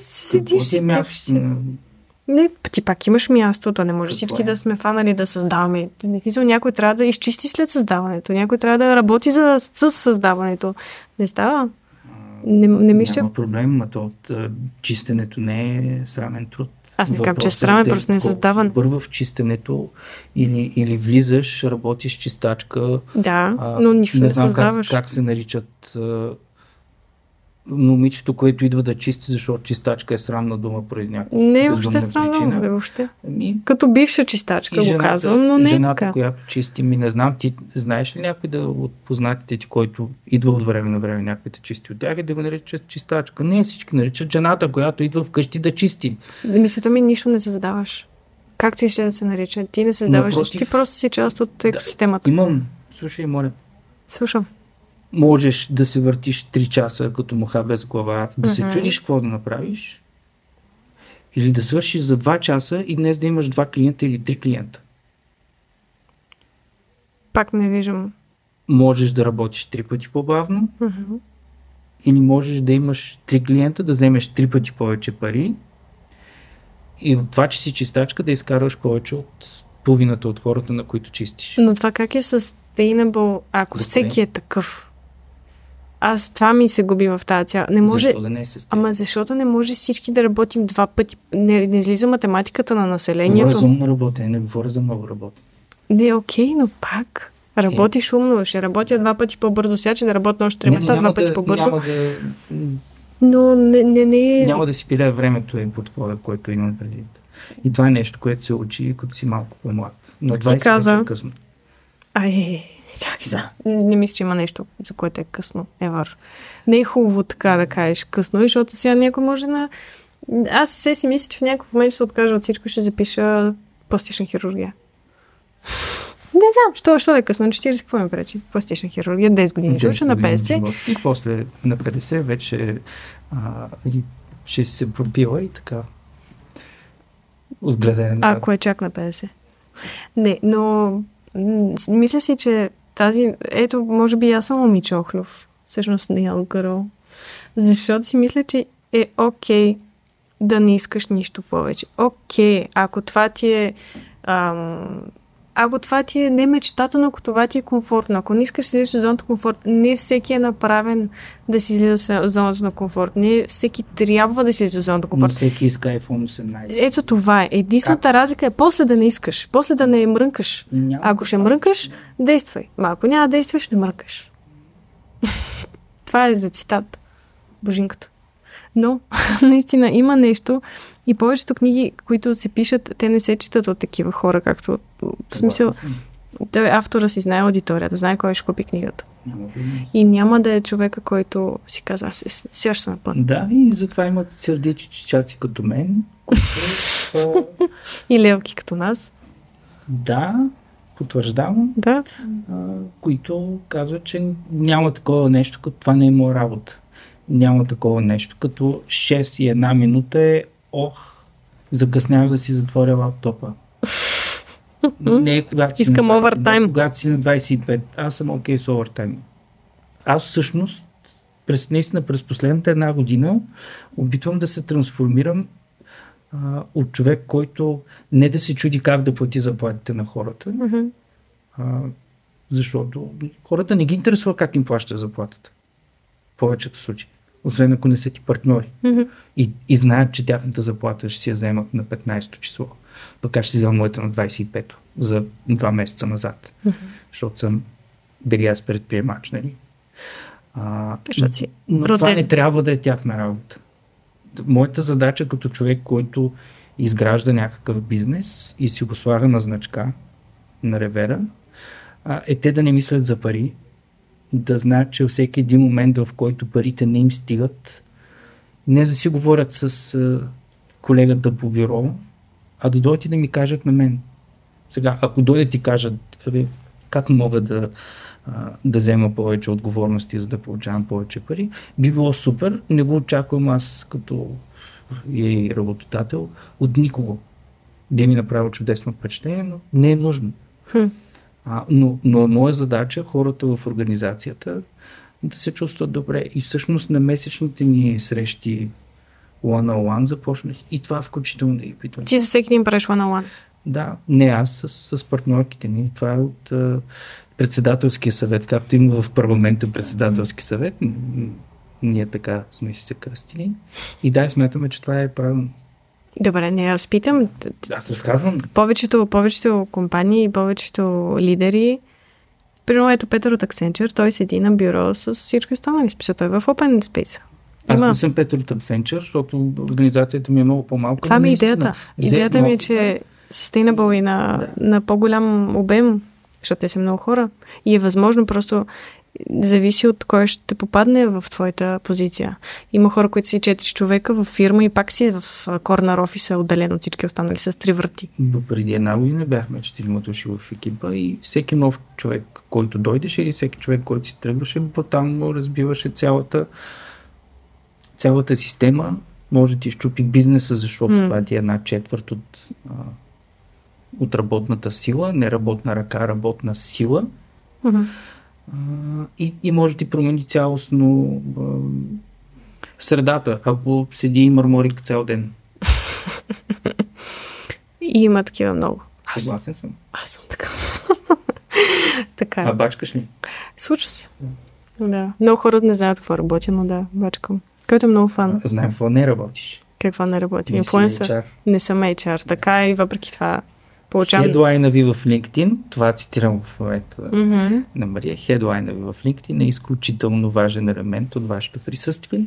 седиш си, място? Не, ти пак имаш място, то не може Какво всички е? да сме фанали да създаваме. Някой трябва да изчисти след създаването, някой трябва да работи за, с създаването. Не става. Не, не мисля. Няма проблем, а то от чистенето не е срамен труд. Аз не казвам, че е странно, просто не е създаван. Първо в чистенето или, или влизаш, работиш чистачка. Да, а, но нищо не, не създаваш. Как, как се наричат момичето, което идва да чисти, защото чистачка е срамна дума поради някаква Не е въобще срамна, бе, въобще. Ами, Като бивша чистачка го казвам, но не е жената, така. която чисти, ми не знам, ти знаеш ли някой да от познатите ти, който идва от време на време някой да чисти от тях и да го нарича чистачка. Не, всички наричат жената, която идва вкъщи да чисти. Мисълта ми нищо не задаваш. Както и ще да се нарича. Ти не създаваш, Напротив, ти просто си част от екосистемата. Да, имам, слушай, моля. Слушам можеш да се въртиш 3 часа като муха без глава, да се uh-huh. чудиш какво да направиш, или да свършиш за 2 часа и днес да имаш 2 клиента или 3 клиента. Пак не виждам. Можеш да работиш 3 пъти по-бавно, uh-huh. или можеш да имаш 3 клиента, да вземеш 3 пъти повече пари и от това, че си чистачка, да изкарваш повече от половината от хората, на които чистиш. Но това как е sustainable, ако Добре. всеки е такъв? Аз това ми се губи в тази цяла. Не може... Защо да не е Ама защото не може всички да работим два пъти. Не, не излиза математиката на населението. Говоря за умно работа, не говоря за много работа. Не, окей, но пак. Работиш е. умно, ще работя два пъти по-бързо, сега че да работя още три места, два пъти по-бързо. Няма да... Но не, не, не... Няма да си пиле времето е подхода, който имам преди. И това е нещо, което се учи, като си малко по-млад. На Ти 20 каза. вече е късно. Ай, чакай сега. Не, не мисля, че има нещо, за което е късно. Евър. Не е хубаво така да кажеш късно, защото сега някой може на... Аз все си мисля, че в някакъв момент ще се откажа от всичко и ще запиша пластична хирургия. Не знам, що, що да е късно. На 40 какво ми пречи? Пластична хирургия, 10 години. Ще на 10 години 50. живот. И после на 50 вече а, ще си се пропила и така. Отгледане. Ако е чак на 50. Не, но мисля си, че тази... Ето, може би аз съм момиче Охлюв. Всъщност не е girl. Защото си мисля, че е окей да не искаш нищо повече. Окей, ако това ти е... Ам, ако това ти е не мечтата, но ако това ти е комфортно, ако не искаш да излизаш от зоната комфорт, не всеки е направен да си излиза от зоната на комфорт. Не всеки трябва да си излиза от зоната на Но комфорт. всеки иска iPhone 18. Ето това е. Единствената разлика е после да не искаш, после да не мрънкаш. Няма Ако ще мрънкаш, действай. Ма ако няма действаш, не мрънкаш. това е за цитат. Божинката. Но, наистина, има нещо и повечето книги, които се пишат, те не се четат от такива хора, както в смисъл, той автора си знае аудиторията, знае кой ще купи книгата. Няма. И няма да е човека, който си казва, аз се- сега ще съм на път. Да, и затова имат сърдечи чичаци като мен, които И левки като нас. да, потвърждавам, Да. а, които казват, че няма такова нещо, като това не е моя работа. Няма такова нещо, като 6 и една минута е ох, закъснях да си затворя лаптопа. Не е когато си Искам на 20, овертайм. когато си на 25. Аз съм окей с овертайм. Аз всъщност през, наистина през последната една година опитвам да се трансформирам а, от човек, който не да се чуди как да плати заплатите на хората, Мгм. а, защото хората не ги интересува как им плаща заплатата. В повечето случаи. Освен ако не са ти партньори. Мгм. И, и знаят, че тяхната заплата ще си я вземат на 15-то число. Пък аз ще си взема моята на 25-то. За два месеца назад. Защото съм били аз предприемач, нали? А, Защото си но това роден. не трябва да е тяхна работа. Моята задача като човек, който изгражда някакъв бизнес и си го слага на значка, на ревера, е те да не мислят за пари, да знаят, че всеки един момент, в който парите не им стигат, не да си говорят с колегата по бюро, а да дойдат и да ми кажат на мен. Сега, ако дойдат и кажат, абе, как мога да, да взема повече отговорности, за да получавам повече пари, би било супер. Не го очаквам аз като и работодател от никого. Би ми направил чудесно впечатление, но не е нужно. Хм. А, но, но моя задача е хората в организацията да се чувстват добре. И всъщност на месечните ни срещи one-on-one започнах и това включително да ги питам. Ти за всеки ден правиш one on one. Да, не аз с, с партньорките ни. Това е от а, председателския съвет, както има в парламента председателски съвет. Ние така сме си се кръстили. И да, смятаме, че това е правилно. Добре, не, аз питам. Аз разказвам. Повечето, повечето компании, повечето лидери, примерно ето Петър от Accenture, той седи на бюро с всички останали. Списъл, той е в Open Space. Аз Има. не съм Петър от Accenture, защото организацията ми е много по-малка. Това ми е идеята. Идеята ми е, че sustainable и на, на по-голям обем, защото те са много хора. И е възможно просто зависи от кой ще попадне в твоята позиция. Има хора, които си 4 човека в фирма и пак си в корнер офиса, отделен от всички останали с три врати. До преди една година бяхме четирима души в екипа и всеки нов човек, който дойдеше или всеки човек, който си тръгваше, брутално разбиваше цялата, цялата система. Може да ти щупи бизнеса, защото М. това ти е една четвърт от, от работната сила, не работна ръка, работна сила. Мгм. И, и може да ти промени цялостно а, средата, ако седи и мърморик цял ден. И има такива много. Аз, Съгласен съм. аз съм така. така е. А бачкаш ли? Случва се. Да. Много хора не знаят какво работя, но да, бачкам. Който е много фан. Знаем какво не работиш. Какво не работи? Не Инфлуенсър. Не съм HR. Така и въпреки това получавам... Хедлайна ви в LinkedIn, това цитирам в момента Мгм. на Мария, хедлайна ви в LinkedIn е изключително важен елемент от вашето присъствие,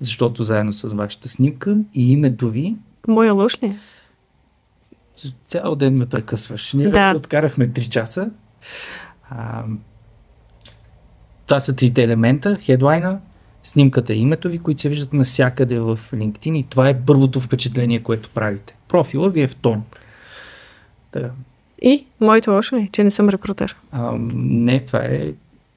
защото заедно с вашата снимка и името ви, Моя лош ли? е? Цял ден ме прекъсваш. Ние Да. вече откарахме 3 часа. А, това са трите елемента. Хедлайна, снимката и името ви, които се виждат навсякъде в LinkedIn и това е първото впечатление, което правите. Профила ви е второ. Така. И моето лошо е, че не съм рекрутер. А, не, това е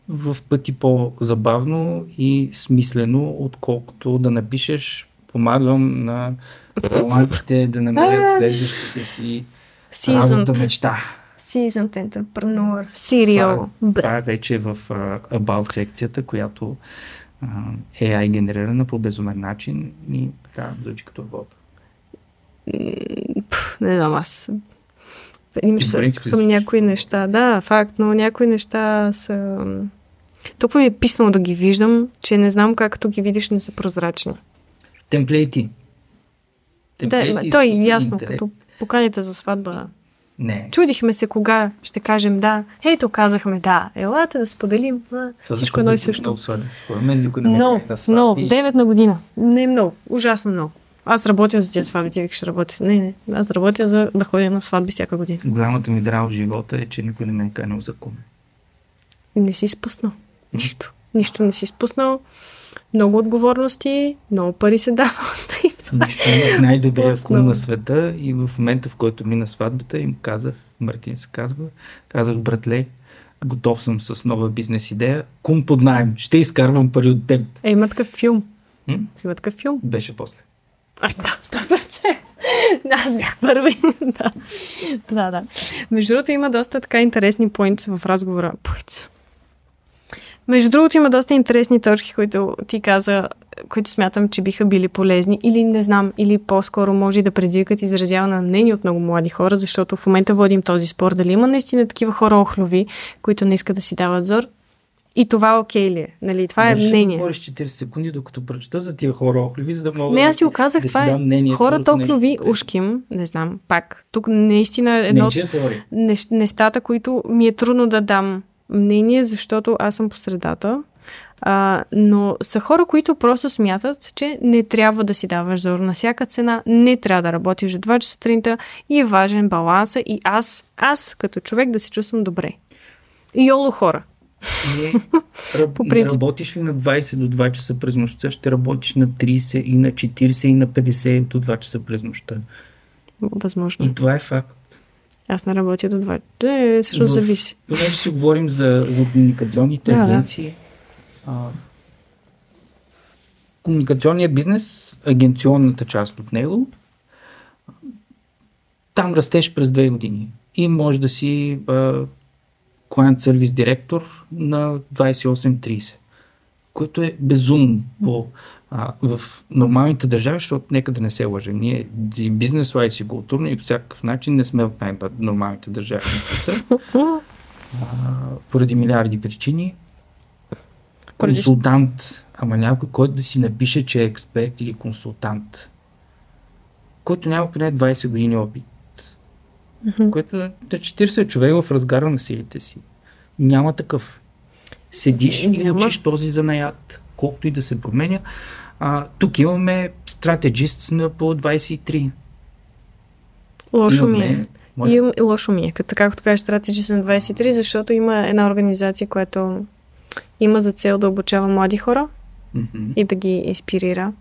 в пъти по-забавно и смислено, отколкото да напишеш помагам на талантите да намерят следващите си работа мечта. seasoned entrepreneur, serial, Това бра. е вече в а, About секцията, която а, AI генерирана по безумен начин и така звучи като работа. Не знам, аз принцип към си някои неща. Да, факт, но някои неща са... Толкова ми е писнало да ги виждам, че не знам как като ги видиш не са прозрачни. Темплейти. Да, ма, и то е ясно, интелект. като поканите за сватба. Не. Чудихме се кога ще кажем да. Ето казахме да. Елате да споделим. А, всичко едно и също. Много не сватби. много. 9 на година. Не много. Ужасно много. Аз работя за тези сватби, ти викаш работя. Не, не. Аз работя за да ходя на сватби всяка година. Голямата ми драма в живота е, че никой не ме е канал за кум. Не си спуснал. Нищо. Нищо не си спуснал. Много отговорности, много пари се дават. Е. Нищо имах най-добрия кум на света и в момента, в който мина сватбата, им казах, Мартин се казва, казах, братле, готов съм с нова бизнес идея, кум под найем, ще изкарвам пари от теб. Е, има такъв филм. М? Има такъв филм. Беше после. А, да, 100%. Да, аз бях първи. да. да, да. Между другото има доста така интересни поинтс в разговора. Поинтс. Между другото има доста интересни точки, които ти каза, които смятам, че биха били полезни или не знам, или по-скоро може да предизвикат изразяване на мнение от много млади хора, защото в момента водим този спор дали има наистина такива хора охлови, които не искат да си дават зор. И това окей ли е? Нали? Това е Можеш да мнение. говориш 40 секунди, докато прочета за тия хора охливи, за да мога Не, да, аз си го казах, да това е. дам мнението Хората от охлови, което- ушким, не знам, пак. Тук наистина е едно от Нечия теория. нещ- нещата, които ми е трудно да дам мнение, защото аз съм по средата. А, но са хора, които просто смятат, че не трябва да си даваш зор на всяка цена, не трябва да работиш до 2 часа сутринта и е важен баланса и аз, аз като човек да се чувствам добре. Йоло хора. Не, раб, По принцип. работиш ли на 20 до 2 часа през нощта, ще работиш на 30 и на 40 и на 50 до 2 часа през нощта. Възможно. И това е факт. Аз не работя до 2. Е, всъщност В- зависи. Понеже си говорим за, за комуникационните Да, да. агенции. А, комуникационният бизнес, агенционната част от него, там растеш през две години. И може да си а, client service директор на 28-30, което е безумно по, а, в нормалните държави, защото нека да не се лъжем. Ние бизнес лайс и културно и по всякакъв начин не сме от най-нормалните държави на поради милиарди причини. Консултант, ама някой, който да си напише, че е експерт или консултант, който няма поне 20 години опит, който е да 40 човек в разгара на силите си. Няма такъв. Седиш и Няма. учиш този занаят, колкото и да се променя. А, тук имаме стратегист на по 23. Лошо ми Имаме- е. Моля? Имам, и лошо ми е, като както кажеш, стратегист на 23, защото има една организация, която има за цел да обучава млади хора Мгм, и да ги инспирира.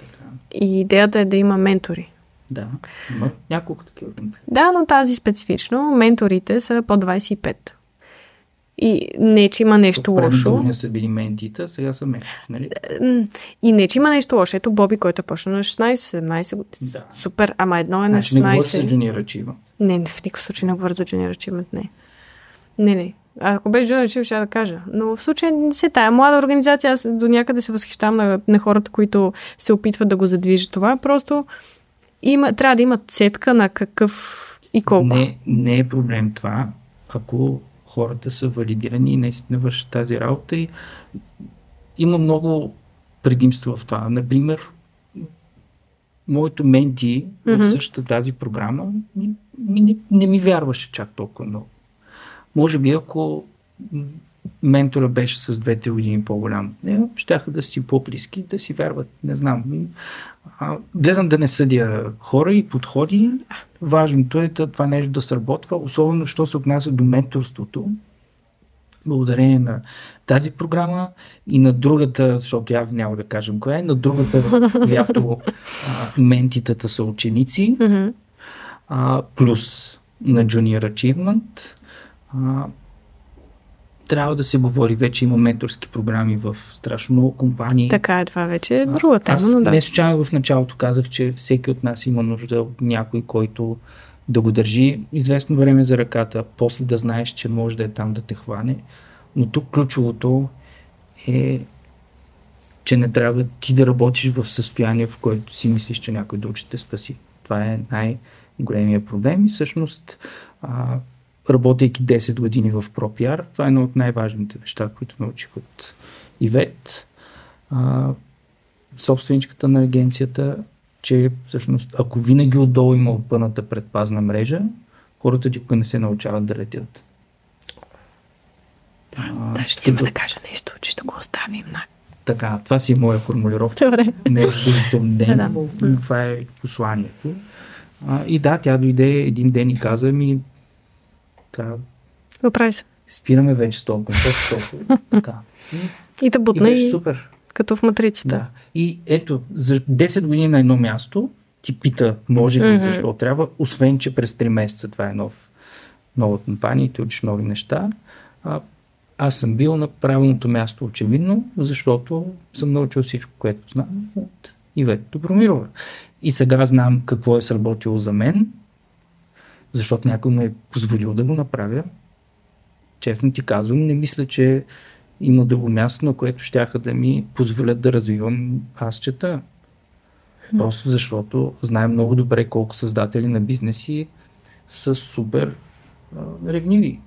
така. И идеята е да има ментори. Да, има няколко такива. Да, но тази специфично, менторите са по 25. И не, че има нещо лошо. Предното са били ментита, сега са менти, нали? М, И не, че има нещо лошо. Ето Боби, който е почнал на 16-17 години. Да. Супер, ама едно е на Значи не говориш за 16. Junior. Не, в никакъв случай не говоря за Junior Achievement, не. Не, не. А ако беше Junior Achievement, ще да кажа. Но в случая не се тая млада организация, аз до някъде се възхищавам на, на хората, които се опитват да го задвижат това. Просто има, трябва да имат сетка на какъв и колко. Не, не е проблем това, ако хората са валидирани и наистина вършат тази работа. И има много предимства в това. Например, моето менти в Мгм. същата тази програма ми, не, не ми вярваше чак толкова много. Може би ако ментора беше с двете години по-голям от нея, щяха да си по-близки, да си вярват. Не знам. А, гледам да не съдя хора и подходи. Важното е това нещо да сработва, особено що се отнася до менторството. Благодарение на тази програма и на другата, защото явно няма да кажем коя е, на другата, която а, ментитата са ученици, а, плюс на Junior Achievement. А, трябва да се говори, вече има менторски програми в страшно много компании. Така е, това вече е друга тема, Аз но да. не случайно в началото казах, че всеки от нас има нужда от някой, който да го държи известно време за ръката, после да знаеш, че може да е там да те хване. Но тук ключовото е, че не трябва ти да работиш в състояние, в което си мислиш, че някой друг ще те спаси. Това е най-големия проблем и всъщност а, работейки 10 години в ProPR, това е едно от най-важните неща, които научих от Ивет. А, собственичката на агенцията, че всъщност ако винаги отдолу има опъната предпазна мрежа, хората никога не се научават да летят. А, Даже като- няма да кажа нещо, че ще го оставим на... Така, това си е моя формулировка. Добре. Не е Да, да. ден, но това е посланието. А, и да, тя дойде един ден и каза ми, да, Оправи се. спираме вече с този защото така. И, И да и бутна беше и, супер. като в матрицата. Да. И ето, за 10 години на едно място ти пита, може ли, Мгм. защо трябва, освен, че през 3 месеца това е нов, нова компания и ти учиш нови неща. А, аз съм бил на правилното място, очевидно, защото съм научил всичко, което знам от Ивет Добромирова. И сега знам какво е сработило за мен, защото някой ме е позволил да го направя. Честно ти казвам, не мисля, че има друго място, на което щяха да ми позволят да развивам аз чета. Просто защото знаем много добре колко създатели на бизнеси са супер а, ревниви.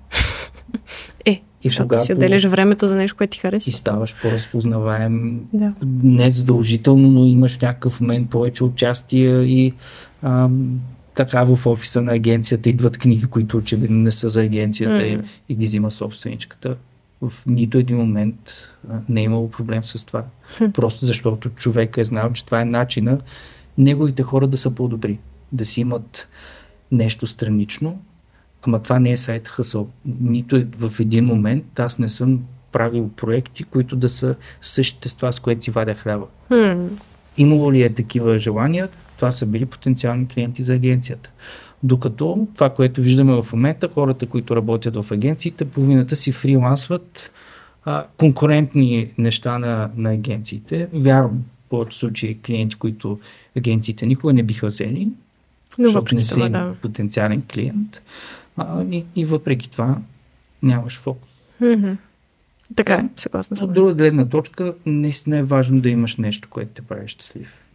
Е, И защото когато- си отделяш времето за нещо, което ти харесва. И ставаш по-разпознаваем Да. не задължително, но имаш някакъв момент повече участие и ам, така в офиса на агенцията идват книги, които очевидно не са за агенцията и, Мгм. и ги взима собственичката. В нито един момент а, не е имало проблем с това. Просто защото човек е знал, че това е начина неговите хора да са по-добри. Да си имат нещо странично, ама това не е сайт хъсъл. Нито е в един момент аз не съм правил проекти, които да са същите с това, с което си вадя хляба. Имало ли е такива желания? Това са били потенциални клиенти за агенцията. Докато това, което виждаме в момента, хората, които работят в агенциите, половината си фрилансват а, конкурентни неща на, на агенциите. Вярвам, в повече случаи клиенти, които агенциите никога не биха взели, Но защото не им да. потенциален клиент. А, и, и въпреки това нямаш фокус. Така е, съгласна От съм. друга гледна точка, наистина е важно да имаш нещо, което те прави щастлив.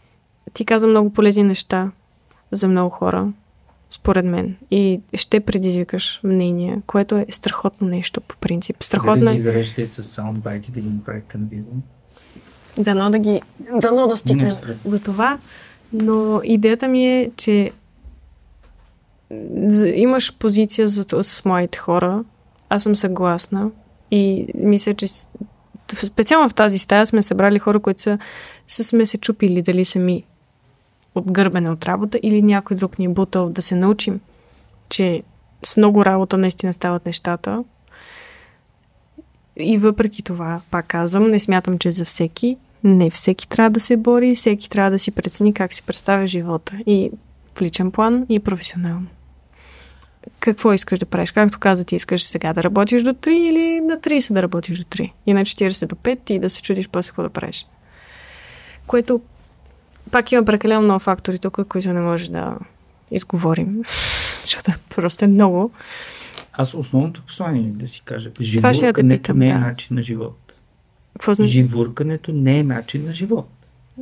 Ти каза много полезни неща за много хора, според мен. И ще предизвикаш мнение, което е страхотно нещо по принцип. Страхотно Да е. ги зареждате с саундбайт и да ги направите на видео. Дано да ги... Дано да стигнем до това. Но идеята ми е, че имаш позиция за, това с моите хора. Аз съм съгласна. И мисля, че специално в тази стая сме събрали хора, които са, са сме се чупили дали сами от гърбене от работа или някой друг ни е бутал да се научим, че с много работа наистина стават нещата. И въпреки това, пак казвам, не смятам, че за всеки. Не всеки трябва да се бори, всеки трябва да си прецени как си представя живота. И в личен план, и професионално. Какво искаш да правиш? Както каза, ти искаш сега да работиш до 3 или на 30 да работиш до 3. И на 40 до 5 и да се чудиш после какво да правиш. Което пак има прекалено много фактори тук, които не може да изговорим. Защото просто е много. Аз основното послание да си кажа. Живуркането питам, не е да. начин на живот. Какво значи? Живуркането не е начин на живот.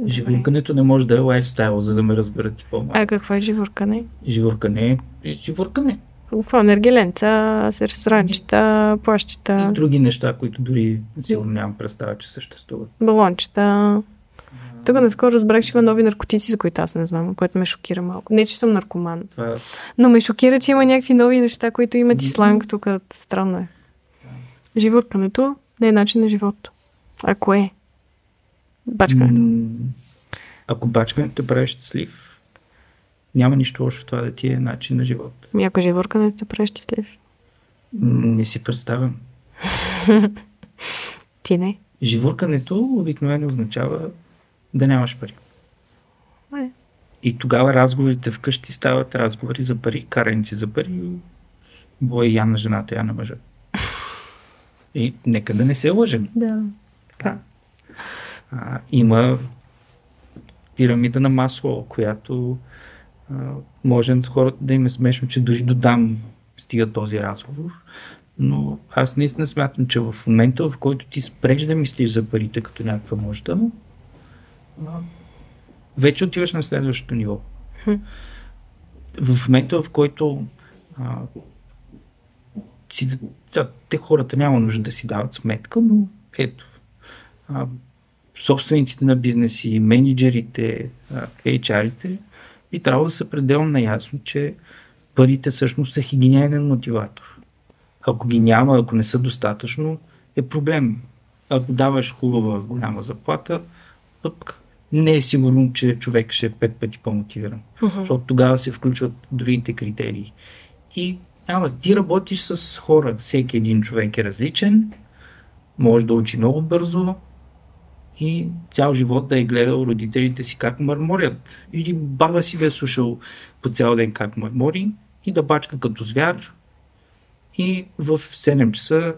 Живуркането не може да е лайфстайл, за да ме разберете по-малко. А какво е живуркане? Живуркане е живуркане. Какво? Енергеленца, с ресторанчета, И плащчета, други неща, които дори сигурно нямам представа, че съществуват. балончета. Тук наскоро разбрах, че има нови наркотици, за които аз не знам, което ме шокира малко. Не, че съм наркоман. Това Но ме шокира, че има някакви нови неща, които имат и сланг тук. Странно е. Живуркането не е начин на живот. Ако е. Бачкането. Ако бачкането те прави щастлив, Няма нищо лошо в това да ти е начин на живот. Някой живорка не те прави щастлив. Не си представям. Ти не. Живуркането обикновено означава да нямаш пари. Е. И тогава разговорите вкъщи стават разговори за пари, караници за пари. Бой я на жената, я на мъжа. И нека да не се лъжем. Да. Да. А, има пирамида на масло, която а, може на хората да им е смешно, че дори до там стига този разговор. Но аз наистина смятам, че в момента, в който ти спреш да мислиш за парите като някаква нужда, а, вече отиваш на следващото ниво. В момента, в който а, си, те хората няма нужда да си дават сметка, но ето, а, собствениците на бизнеси, менеджерите, HR-ите, би трябвало да са пределно наясно, че парите всъщност са хигиенен мотиватор. Ако ги няма, ако не са достатъчно, е проблем. Ако даваш хубава голяма заплата, пък не е сигурно, че човек ще е пет пъти по-мотивиран. Uh-huh. Защото тогава се включват другите критерии. И ама, ти работиш с хора. Всеки един човек е различен, може да учи много бързо и цял живот да е гледал родителите си как мърморят. Или баба си да е слушал по цял ден как мърмори и да бачка като звяр и в 7 часа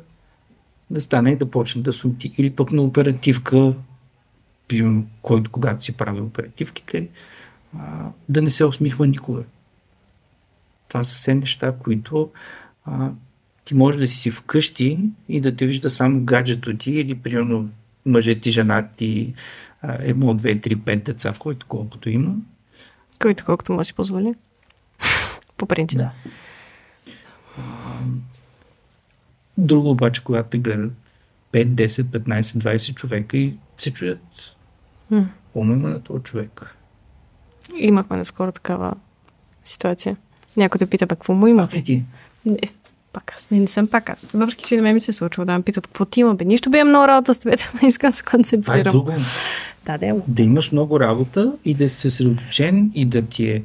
да стане и да почне да сути. Или пък на оперативка, примерно, който когато си прави оперативките, а, да не се усмихва никога. Това са все неща, които а, ти може да си вкъщи и да те вижда само гаджето ти или примерно мъжът ти, жена ти, а, едно, две, три, пет деца, който колкото има. Който колкото може си позволи. По принцип. Да. Друго обаче, когато те гледат 5, 10, 15, 20 човека и се чуят. М. Помня на този човек. Имахме наскоро такава ситуация. Някой те пита, пък какво му има? А ти? Не, пак аз. Не, не съм пак аз. Въпреки, че на мен ми се е случва да ме питат, какво ти има, бе? Нищо би е много работа с тебе, не искам да се Това е концентрирам. Да, да. Да имаш много работа и да си съсредоточен и да ти е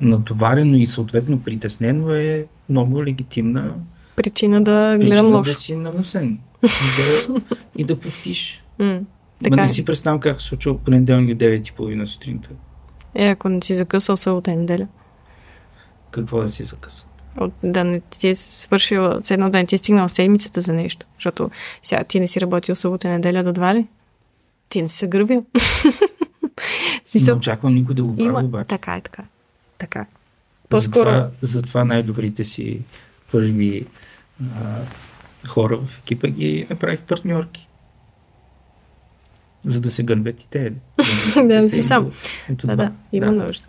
натоварено и съответно притеснено е много легитимна Причина да причина гледам да лошо. си намусен и да, и да пустиш. М, Ма Така не е. си представям как се случва понеделник 9.30 сутринта. Е, ако не си закъсал събота и неделя. Какво да си закъса? От, да не ти е свършила, с едно да не ти е стигнала седмицата за нещо. Защото сега ти не си работил събота и неделя до два ли? Ти не си се гърбил. В Не смисъл, очаквам никой да го прави има... обаче. Така е, така. е. Така. е. По-скоро... Затова, затова най-добрите си първи а, хора в екипа ги направих партньорки. За да се гърбят и те. Да, не си сам. Да, да, има нужда.